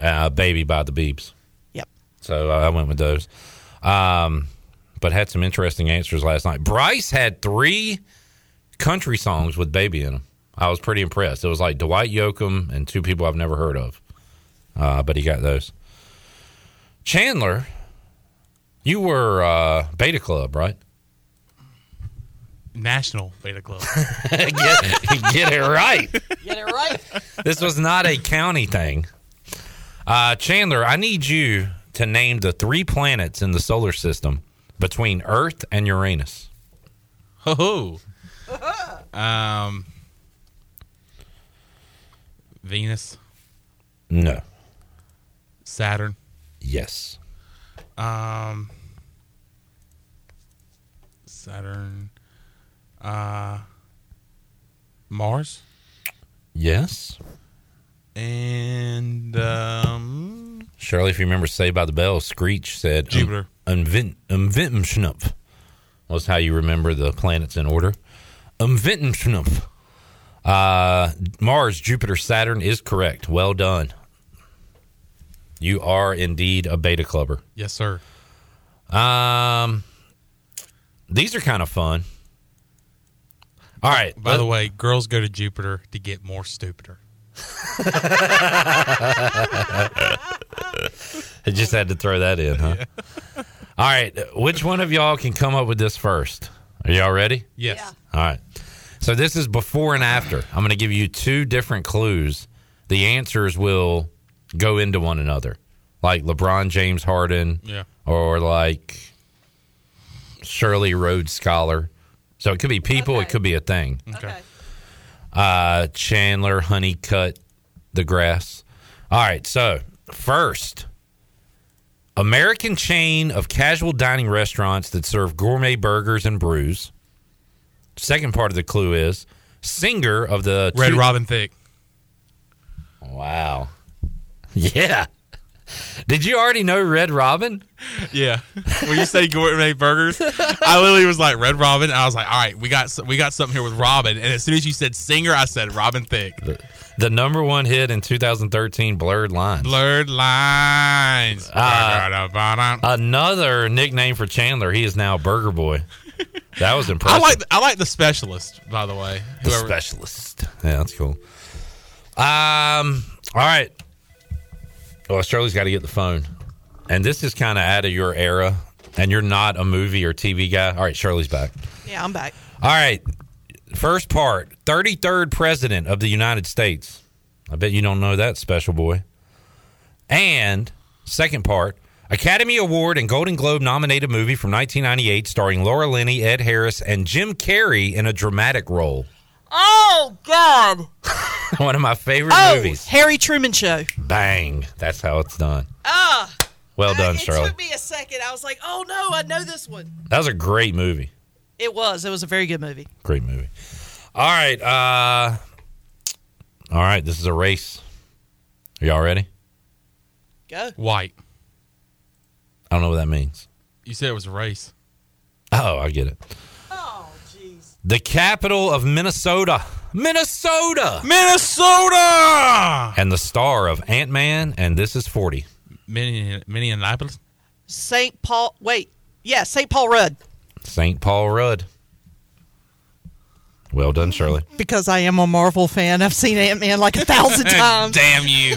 uh, Baby by the Beebs. Yep. So uh, I went with those. Um, but had some interesting answers last night. Bryce had three country songs with Baby in them. I was pretty impressed. It was like Dwight Yoakam and two people I've never heard of. Uh, but he got those. Chandler, You were uh, Beta Club, right? National Beta Club. get, get it right. Get it right. This was not a county thing. Uh, Chandler, I need you to name the three planets in the solar system between Earth and Uranus. Oh. Um. Venus, No. Saturn. Yes. Um. Saturn. Uh. Mars. Yes. And um. Shirley, if you remember Saved by the Bell, Screech said Jupiter. Umvint Umvintmschnupf was how you remember the planets in order. Umvintmschnupf. Uh, Mars, Jupiter, Saturn is correct. Well done. You are indeed a beta clubber. Yes, sir. Um, these are kind of fun. All right. By the way, girls go to Jupiter to get more stupider. I just had to throw that in, huh? All right. Which one of y'all can come up with this first? Are y'all ready? Yes. All right. So this is before and after. I'm going to give you two different clues. The answers will go into one another, like LeBron James Harden, Yeah. or like Shirley Rhodes Scholar. So it could be people, it could be a thing. Okay. Uh, Chandler Honeycut the grass. All right. So first, American chain of casual dining restaurants that serve gourmet burgers and brews. Second part of the clue is singer of the Red two- Robin Thicke. Wow. Yeah. Did you already know Red Robin? Yeah. When you say gourmet burgers, I literally was like Red Robin. And I was like, all right, we got we got something here with Robin. And as soon as you said singer, I said Robin Thicke. The, the number one hit in 2013, Blurred Lines. Blurred lines. Uh, another nickname for Chandler. He is now Burger Boy. That was impressive. I like I like the specialist, by the way. The specialist. Yeah, that's cool. Um. All right. Well, Shirley's got to get the phone, and this is kind of out of your era, and you're not a movie or TV guy. All right, Shirley's back. Yeah, I'm back. All right. First part 33rd President of the United States. I bet you don't know that, special boy. And second part Academy Award and Golden Globe nominated movie from 1998 starring Laura Linney, Ed Harris, and Jim Carrey in a dramatic role. Oh God! One of my favorite Oh, movies. Harry Truman Show. Bang. That's how it's done. Ah, Well done, it Shirley. took me a second. I was like, oh no, I know this one. That was a great movie. It was. It was a very good movie. Great movie. All right. Uh, all right. This is a race. Are y'all ready? Go. White. I don't know what that means. You said it was a race. Oh, I get it. Oh, jeez. The capital of Minnesota. Minnesota. Minnesota. And the star of Ant Man and This Is 40. Minne- Minneapolis. St. Paul. Wait. Yeah, St. Paul Rudd. St. Paul Rudd. Well done, Shirley. Because I am a Marvel fan. I've seen Ant Man like a thousand times. Damn you.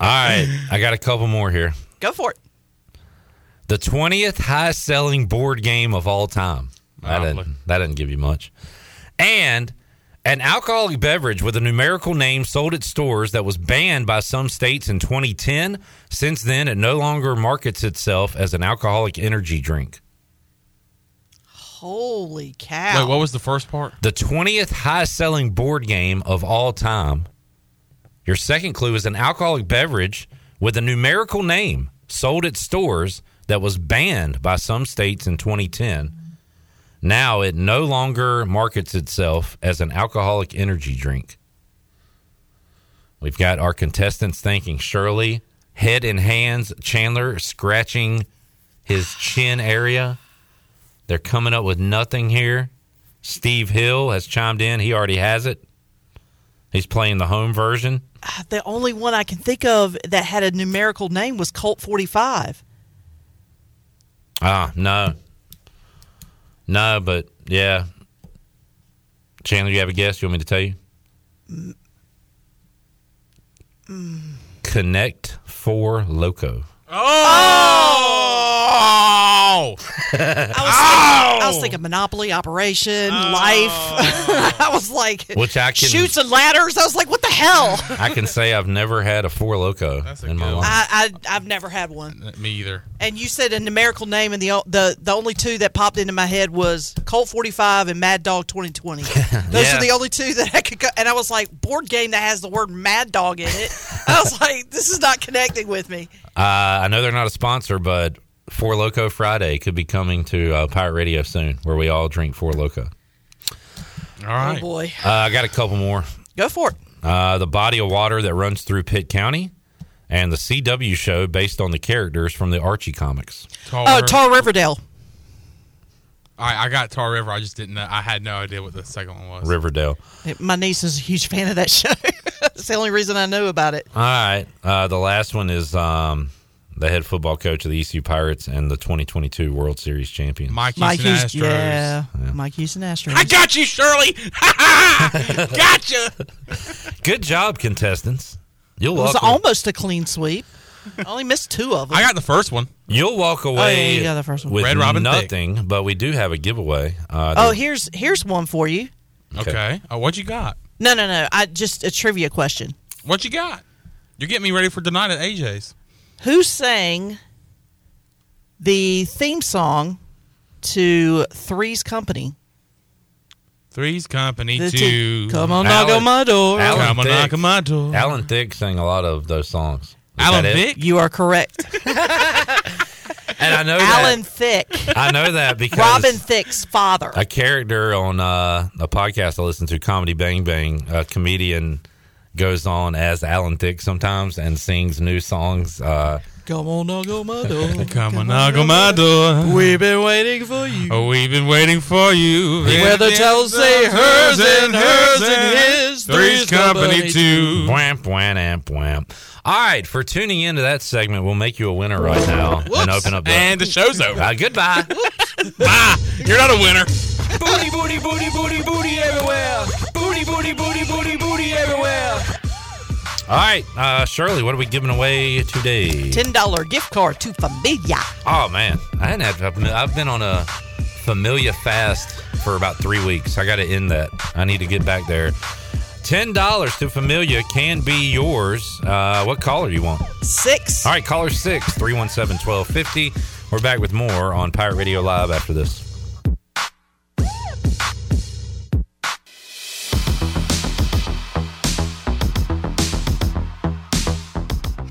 All right. I got a couple more here. Go for it. The 20th highest selling board game of all time. That didn't, that didn't give you much. And an alcoholic beverage with a numerical name sold at stores that was banned by some states in 2010. Since then, it no longer markets itself as an alcoholic energy drink. Holy cow! Wait, what was the first part? The 20th highest selling board game of all time. Your second clue is an alcoholic beverage with a numerical name sold at stores that was banned by some states in 2010. Now it no longer markets itself as an alcoholic energy drink. We've got our contestants thanking Shirley, head and hands, Chandler scratching his chin area. They're coming up with nothing here. Steve Hill has chimed in. He already has it. He's playing the home version. The only one I can think of that had a numerical name was Colt 45. Ah, no. No, but yeah. Chandler, you have a guess? You want me to tell you? Connect Four Loco. Oh! I was, thinking, I was thinking Monopoly, Operation, Life. I was like, Which I can- Chutes and Ladders. I was like, what the hell? I can say I've never had a four loco in my life. I, I I've never had one. Me either. And you said a numerical name, and the the the only two that popped into my head was Colt 45 and Mad Dog 2020. Those Yeah. are the only two that I could go. And I was like, board game that has the word Mad Dog in it. I was like, this is not connecting with me. Uh, I know they're not a sponsor, but Four Loco Friday could be coming to uh, Pirate Radio soon, where we all drink Four Loco. All right. Oh boy, Uh, I got a couple more. go for it. Uh, the body of water that runs through Pitt County, and the CW show based on the characters from the Archie comics. Tar, Oh, Tar Riverdale. I, I got Tar River. I just didn't know. I had no idea what the second one was. Riverdale. My niece is a huge fan of that show. That's the only reason I know about it. All right. Uh, the last one is um, the head football coach of the ECU Pirates and the 2022 World Series champion. Mike Mike Houston Houston, Astros. yeah. Mike Houston Astros. I got you, Shirley. gotcha. Good job, contestants. You'll It was walk. almost a clean sweep. I only missed two of them. I got the first one. You'll walk Oh, yeah, away you got the first one. with Red Robin Thicke. nothing, but we do have a giveaway. Uh, Oh, here's here's one for you. Okay. Oh, what you got? No, no, no. I just a trivia question. What you got? You're getting me ready for tonight at AJ's. Who sang the theme song to Three's Company? Three's Company The two. two- Come on, knock on my door. Alan Come on, Thicke. knock on my door. Alan Thicke sang a lot of those songs. Is Alan that it? Vick? You are correct. And I know Alan that. Thicke, I know that because Robin Thicke's father. a character on uh, a podcast I listen to, Comedy Bang Bang, a comedian goes on as Alan Thicke sometimes and sings new songs. Uh, Come on, knock on my door. Come on, knock on my door. We've been waiting for you. Oh, we've been waiting for you. Where the towels say hers and hers and his. Three's Company two. Wham, wham, amp, wham. All right, for tuning into that segment, we'll make you a winner right now and open up the. And the show's over. Uh, goodbye. Bye. You're not a winner. Booty, booty, booty, booty, booty everywhere. Booty, booty, booty, booty, booty everywhere. All right, uh, Shirley, what are we giving away today? Ten dollar gift card to Familia. Oh man, I hadn't had. I've been- on a familia fast for about three weeks. I got to end that. I need to get back there. Ten dollars to Familia can be yours. Uh, what caller do you want? Six. All right, caller six three one seven twelve fifty. We're back with more on Pirate Radio Live after this.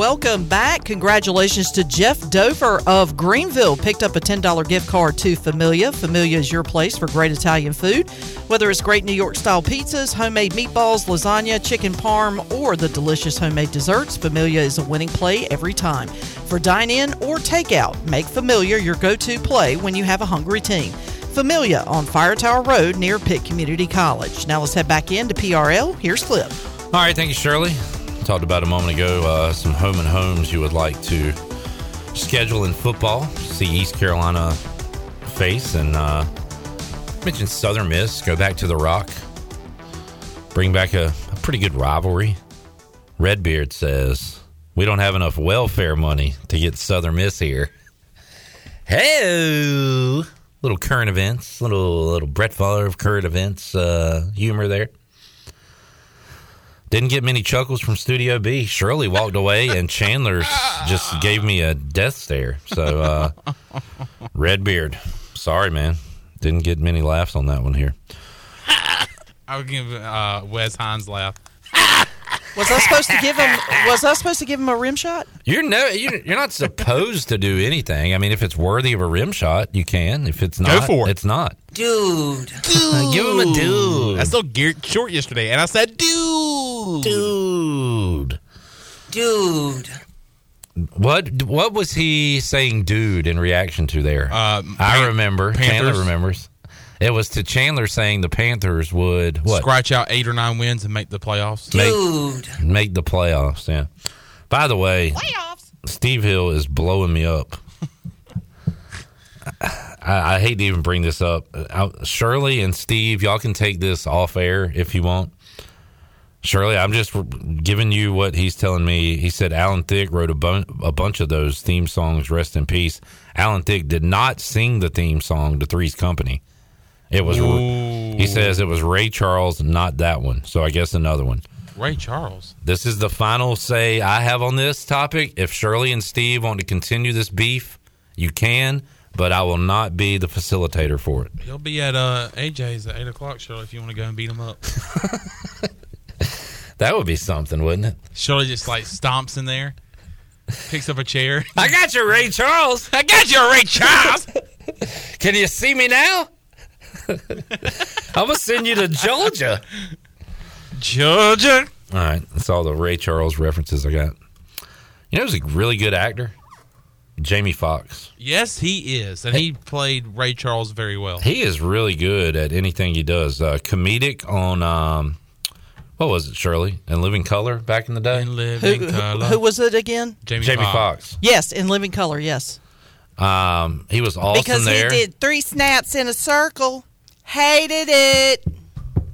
Welcome back. Congratulations to Jeff Dover of Greenville. Picked up a $10 gift card to Familia. Familia is your place for great Italian food. Whether it's great New York style pizzas, homemade meatballs, lasagna, chicken parm, or the delicious homemade desserts, Familia is a winning play every time. For dine in or takeout, make Familia your go to play when you have a hungry team. Familia on Fire Tower Road near Pitt Community College. Now let's head back into PRL. Here's Clip. All right, thank you, Shirley. Talked about a moment ago uh, some home and homes you would like to schedule in football. See East Carolina face and uh, mentioned Southern Miss. Go back to the Rock. Bring back a, a pretty good rivalry. Redbeard says we don't have enough welfare money to get Southern Miss here. Hey, little current events, little little Brett Favre of current events uh, humor there. Didn't get many chuckles from Studio B. Shirley walked away, and Chandler just gave me a death stare. So, uh, Redbeard, sorry, man. Didn't get many laughs on that one here. I would give uh, Wes Hines laugh. Was I supposed to give him? Was I supposed to give him a rim shot? You're no, you're, you're not supposed to do anything. I mean, if it's worthy of a rim shot, you can. If it's not, Go for it. it's not. Dude. dude, Give him a dude. I still geared short yesterday, and I said, dude. Dude. Dude. What what was he saying, dude, in reaction to there? Uh, I remember. Panthers. Chandler remembers. It was to Chandler saying the Panthers would what Scratch out eight or nine wins and make the playoffs. make, make the playoffs. Yeah. By the way, playoffs. Steve Hill is blowing me up. I, I hate to even bring this up. Uh, Shirley and Steve, y'all can take this off air if you want. Shirley, I'm just giving you what he's telling me. He said Alan Thicke wrote a, bun- a bunch of those theme songs. Rest in peace. Alan Thicke did not sing the theme song to Three's Company. It was. He says it was Ray Charles, not that one. So I guess another one. Ray Charles. This is the final say I have on this topic. If Shirley and Steve want to continue this beef, you can, but I will not be the facilitator for it. He'll be at uh, AJ's at eight o'clock, Shirley. If you want to go and beat him up, That would be something, wouldn't it? Shirley just like stomps in there, picks up a chair. I got you, Ray Charles. I got you, Ray Charles. Can you see me now? I'm gonna send you to Georgia. Georgia. All right, that's all the Ray Charles references I got. You know, he's a really good actor? Jamie Foxx. Yes, he is, and he played Ray Charles very well. He is really good at anything he does. Uh, comedic on um, what was it, Shirley? In Living Color back in the day. In Who, who, who was it again? Jamie, Foxx. Yes, in Living Color. Yes, Um, he was awesome because there. he did three snaps in a circle. Hated it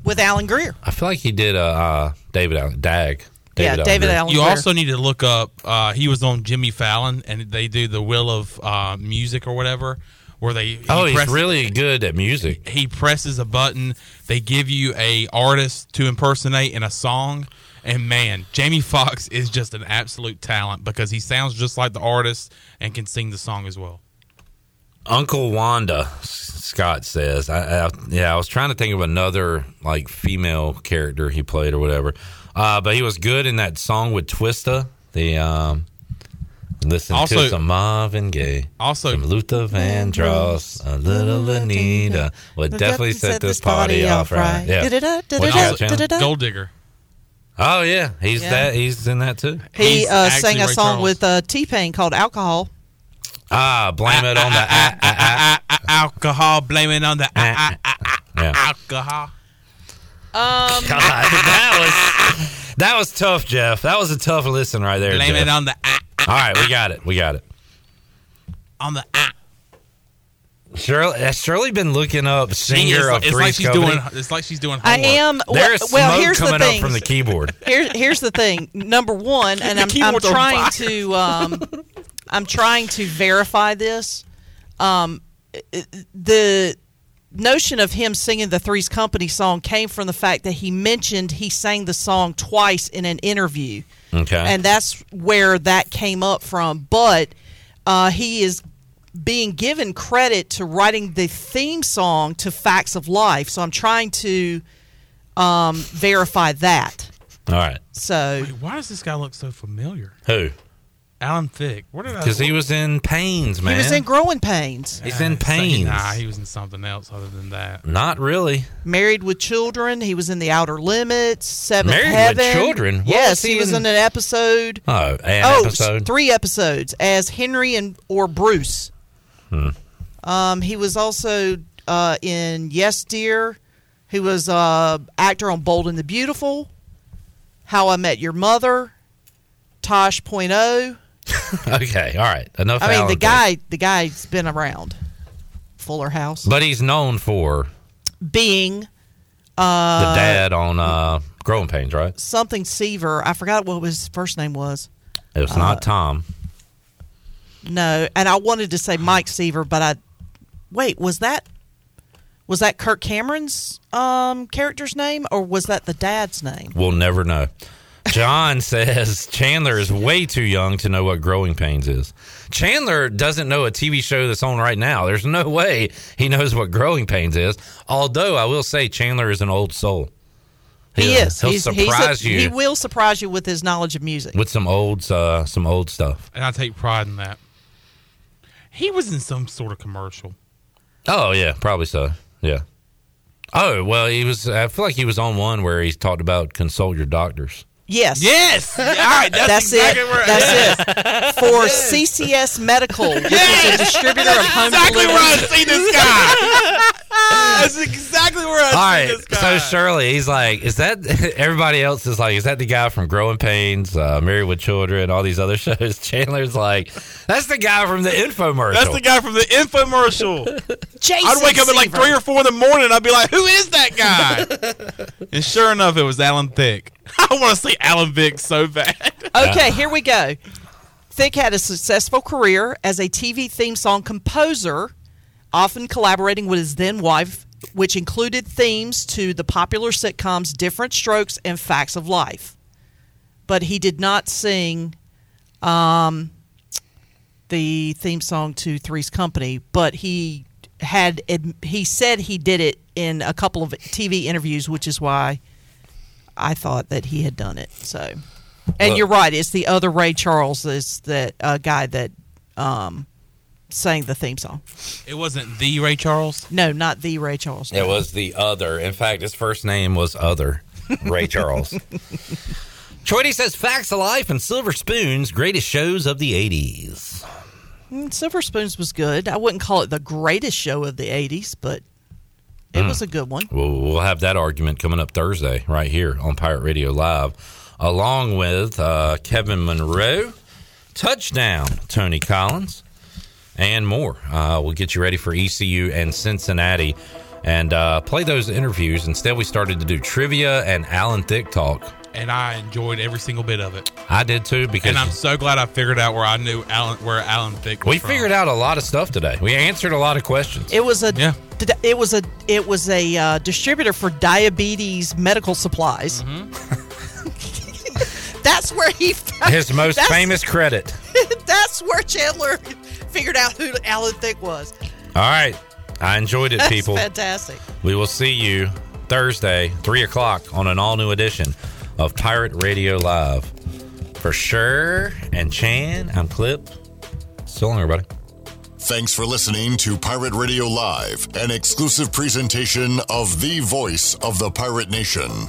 with Alan Grier. I feel like he did uh, uh David Allen Dag. Yeah, David Grier. You also need to look up. Uh, he was on Jimmy Fallon, and they do the Will of uh, Music or whatever, where they. he Oh, he's really good at music. He presses a button. They give you a artist to impersonate in a song, and man, Jamie Foxx is just an absolute talent because he sounds just like the artist and can sing the song as well. Uncle Wanda, S- Scott says. I, I, yeah, I was trying to think of another like female character he played or whatever. Uh, but he was good in that song with Twista. The um, listen Also- to some Marvin Gaye, Also, some Luther Vandross, a little Anita would definitely set this party off right. Yeah. What you? Gold Digger. Oh yeah, he's Yeah. that. He's in that too. He uh, sang a song with uh, T Pain called "Alcohol." Ah, blame it on the ah, ah, ah, alcohol. Blame it on the Yeah. alcohol. Um, God, that was that was tough, Jeff. That was a tough listen right there. Blame Jeff. it on the ah, All right, we got it. We got it. on the ah. Shirley, has Shirley been looking up singer of it's Three like she's Company? doing. It's like she's doing. I Homework. am. There's well, well, smoke here's the coming up thing. from the keyboard. Here, here's the thing. Number one, and I'm, I'm trying to um, I'm trying to verify this. Um, the notion of him singing the Three's Company song came from the fact that he mentioned he sang the song twice in an interview. Okay. And that's where that came up from. But uh, he is being given credit to writing the theme song to Facts of Life. So I'm trying to um, verify that. All right. So Wait, why does this guy look so familiar? Who? Alan Thicke. Where did I? Because he was in Pains, man. he was in Growing Pains. He's in Say- Pains. Nah, he was in something else other than that. Not really. Married with Children. He was in The Outer Limits, Seventh Married with Children? What Yes, was he he was in? in an episode. Oh, an oh, episode. three episodes as Henry and or Bruce. Hmm. Um, he was also uh, in Yes Dear. He was uh, actor on Bold and the Beautiful, How I Met Your Mother, Tosh Point oh. okay, all right. Enough. I mean, the Thicke. guy, the guy's been around. Fuller House, But he's known for being uh, the dad on uh, Growing Pains, right? something Seaver. I forgot what his first name was. It was not Tom. No, and I wanted to say Mike Seaver, but I wait. Was that was that Kirk Cameron's um, character's name, or was that the dad's name? We'll never know. John says Chandler is way too young to know what growing pains is. Chandler doesn't know a TV show that's on right now. There's no way he knows what growing pains is. Although I will say Chandler is an old soul. He He'll- is. He'll He's, surprise he's a- you He will surprise you with his knowledge of music. with some old uh, some old stuff. And I take pride in that. He was in some sort of commercial. Oh yeah, probably so. Yeah. Oh well, he was. I feel like he was on one where he talked about consult your doctors. Yes. Yes. All right. That's, That's exactly it. Where, That's it. For CCS Medical, which is a distributor of home exactly where I see this guy. That's exactly where I All see right, this so. Shirley, he's like, is that everybody else is like, is that the guy from Growing Pains, uh, Married with Children, all these other shows? Chandler's like, that's the guy from the infomercial. That's the guy from the infomercial. Jason I'd wake up at like three or four in the morning and I'd be like, who is that guy? and sure enough, it was Alan Thicke. I want to see Alan Thicke so bad. Okay, here we go. Thicke had a successful career as a TV theme song composer, often collaborating with his then wife, which included themes to the popular sitcoms Diff'rent Strokes and Facts of Life. But he did not sing um, the theme song to Three's Company, but he had he said he did it in a couple of TV interviews, which is why I thought that he had done it. So, and Well- you're right. It's the other Ray Charles is that uh, guy that um, sang the theme song. It wasn't the Ray Charles? No, not the Ray Charles. It was the other. In fact, his first name was Other, Ray Charles. Choity says Facts of Life and Silver Spoons, greatest shows of the 80s. Mm, Silver Spoons was good. I wouldn't call it the greatest show of the '80s, but it Mm. was a good one. We'll, we'll have that argument coming up Thursday right here on Pirate Radio Live, along with uh, Kevin Monroe, Touchdown, Tony Collins, and more. Uh, we'll get you ready for ECU and Cincinnati and uh, play those interviews. Instead, we started to do trivia and Alan Thicke talk. And I enjoyed every single bit of it. I did too because And I'm so glad I figured out where I knew Alan, where Alan Thicke was we from. figured out a lot of stuff today. We answered a lot of questions. It was a yeah. it was a it was a uh, distributor for diabetes medical supplies. that's where he found, His most famous credit. that's where Chandler figured out who Alan Thicke was. All right. I enjoyed it, That's people. fantastic. We will see you Thursday, 3 o'clock, on an all new edition of Pirate Radio Live. For sure. And Chan, I'm Clip. So long, everybody. Thanks for listening to Pirate Radio Live, an exclusive presentation of the voice of the pirate nation.